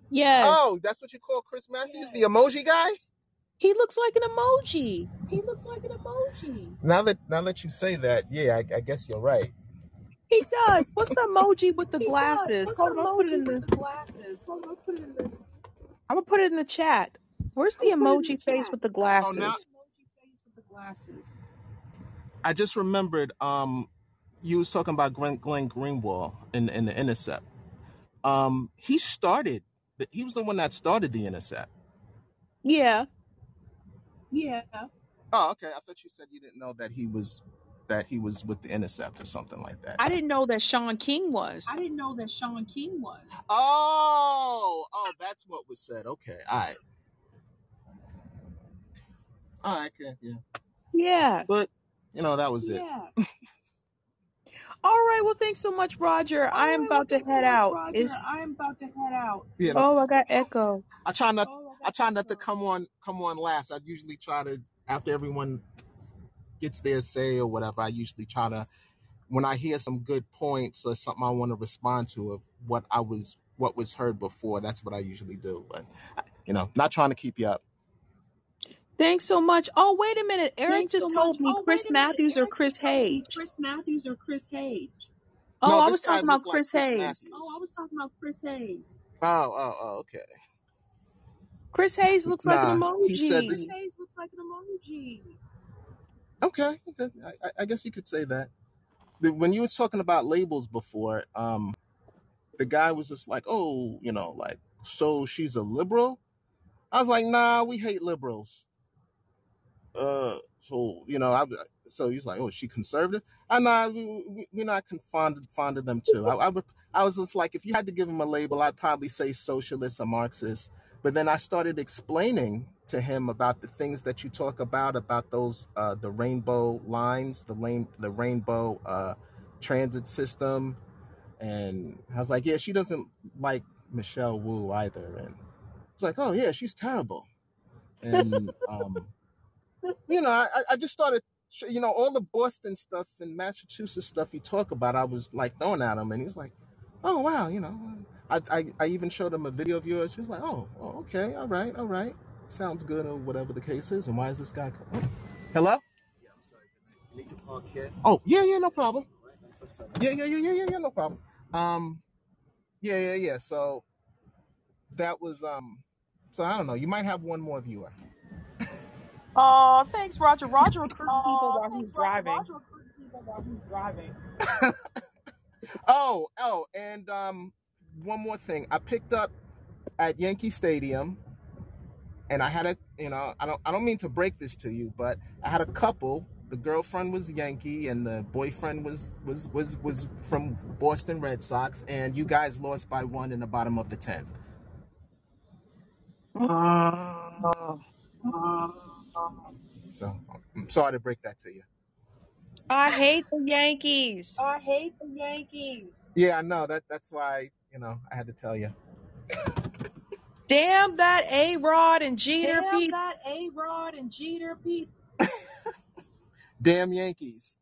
Yes. Oh, that's what you call Chris Matthews, the emoji guy. He looks like an emoji. He looks like an emoji. Now that now that you say that, yeah, I, I guess you're right. He does. What's the emoji with the glasses? Hold on, I'll put it in the I'm gonna put it in the chat. Where's the emoji face with the Oh, now glasses? I just remembered. Um, you was talking about Glenn, Glenn Greenwald in in the Intercept. Um, he started. He was the one that started the Intercept. Yeah. Oh, okay. I thought you said you didn't know that he was that he was with the Intercept or something like that. I didn't know that Shaun King was. I didn't know that Shaun King was. Oh, oh, that's what was said. Okay, all right, all right, okay, yeah. Yeah. But you know that was it. Yeah. All right. Well, thanks so much, Roger. I am about to head out. It's I am about to head out. Yeah, no, oh, I got echo. I try not. I try not to come on come on last. I usually try to after everyone gets their say or whatever. I usually try to when I hear some good points or something I want to respond to of what I was what was heard before. That's what I usually do. But you know, not trying to keep you up. Thanks so much. Oh, wait a minute. Eric just told me Chris Matthews or Chris Hayes. Chris Matthews or Chris Hayes. Oh, No, I was talking about looked like Chris Hayes. Matthews. Oh, I was talking about Chris Hayes. Oh, oh, oh, okay. Chris Hayes looks like an Nah, he said emoji. this. Hayes looks like an emoji. Okay, I, I I guess you could say that. The- When you was talking about labels before, um, the guy was just like, "Oh, you know, like, so she's a liberal." I was like, "Nah, we hate liberals." Uh, so you know, I so he's like, "Oh, is she conservative?" I nah, we, we, we're not fond fond of them too. I, I would, I was just like, if you had to give him a label, I'd probably say socialist or Marxist. But then I started explaining to him about the things that you talk about about those uh, the rainbow lines, the lane, the rainbow uh, transit system, and I was like, yeah, she doesn't like Michelle Wu either, and it's like, oh yeah, she's terrible, and um, you know, I, I just started, you know, all the Boston stuff and Massachusetts stuff you talk about, I was like throwing at him, and he was like, oh wow, you know, I, I, I even showed him a video of yours. He was like, oh, oh, okay, all right, all right, sounds good, or whatever the case is. And why is this guy? co- Oh, hello? Oh, yeah, yeah, no problem. Yeah, yeah, yeah, yeah, yeah, yeah, no problem. Um, yeah, yeah, yeah. So that was um, so I don't know. You might have one more viewer. Oh, thanks, Roger. Roger recruiting people while he's driving. Oh, oh, and um, one more thing. I picked up at Yankee Stadium, and I had a, you know, I don't, I don't mean to break this to you, but I had a couple. The girlfriend was Yankee, and the boyfriend was was was was from Boston Red Sox, and you guys lost by one in the bottom of the tenth. Oh, So I'm sorry to break that to you. I hate the Yankees. I hate the Yankees. Yeah, I know that. That's why you know I had to tell you. Damn that Arod and Gener P Dam that A Rod and Jeter Pete. Damn Yankees.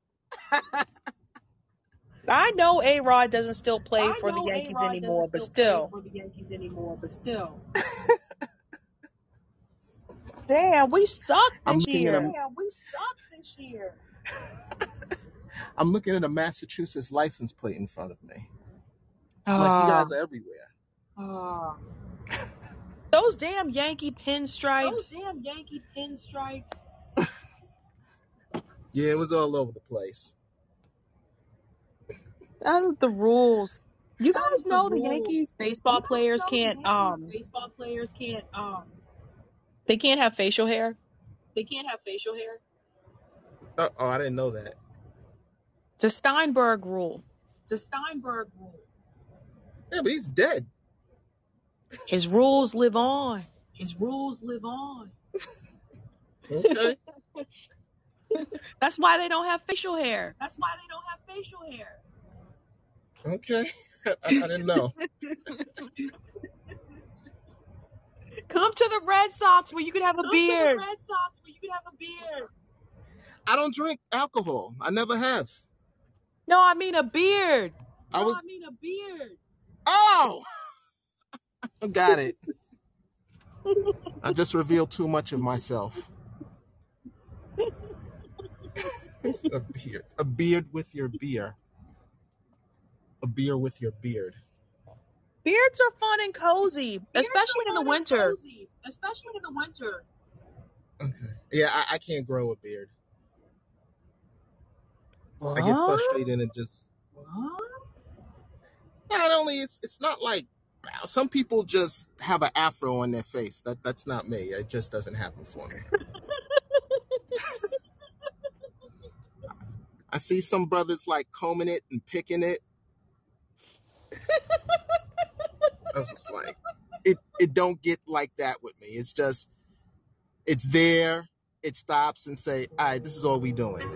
I know A Rod doesn't still play for the Yankees anymore, but still. Damn, we suck I'm this looking at year. I'm looking at a Massachusetts license plate in front of me. I'm like, you Ah, guys are everywhere. those damn Yankee pinstripes. Those damn Yankee pinstripes. yeah, it was all over the place. Out of the rules. You guys know the Yankees baseball players can't um baseball players can't um they can't have facial hair. They can't have facial hair. Uh, oh, I didn't know that. It's a Steinberg rule. Yeah, but he's dead. His rules live on. His rules live on. Okay. That's why they don't have facial hair. That's why they don't have facial hair. Okay. I, I didn't know. Come to the Red Sox where you could have a Come beard. to the Red Sox where you can have a beard. I don't drink alcohol. I never have. No, I mean a beard. I No, was. I mean a beard. Oh! Got it. I just revealed too much of myself. It's a beard. A beard with your beer. A beer with your beard. Beards are fun and cozy, Beards especially in the winter. cozy, especially in the winter. Okay. Yeah, I, I can't grow a beard. I get frustrated and just. What? Not only it's it's not like some people just have an afro on their face. That that's not me. It just doesn't happen for me. I see some brothers like combing it and picking it. I was just like, it it don't get like that with me. It's just it's there. It stops and say, all right, this is all we doing.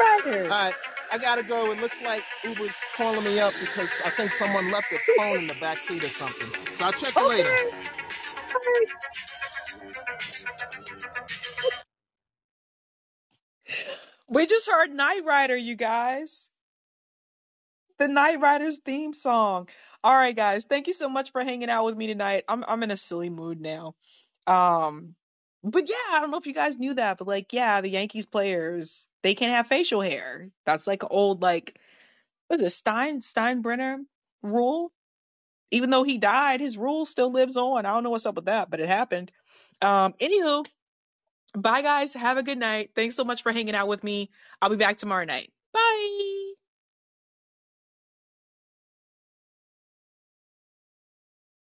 Riders. All right, I gotta go. It looks like Uber's calling me up because I think someone left their phone in the back seat or something. So I'll check later. We just heard Knight Rider, you guys. The Knight Riders theme song. All right, guys. Thank you so much for hanging out with me tonight. I'm I'm in a silly mood now. Um, but yeah, I don't know if you guys knew that, but like, yeah, the Yankees players they can't have facial hair. That's like old like what is it Stein Steinbrenner rule? Even though he died, his rule still lives on. I don't know what's up with that, but it happened. Um, anywho, bye guys. Have a good night. Thanks so much for hanging out with me. I'll be back tomorrow night. Bye.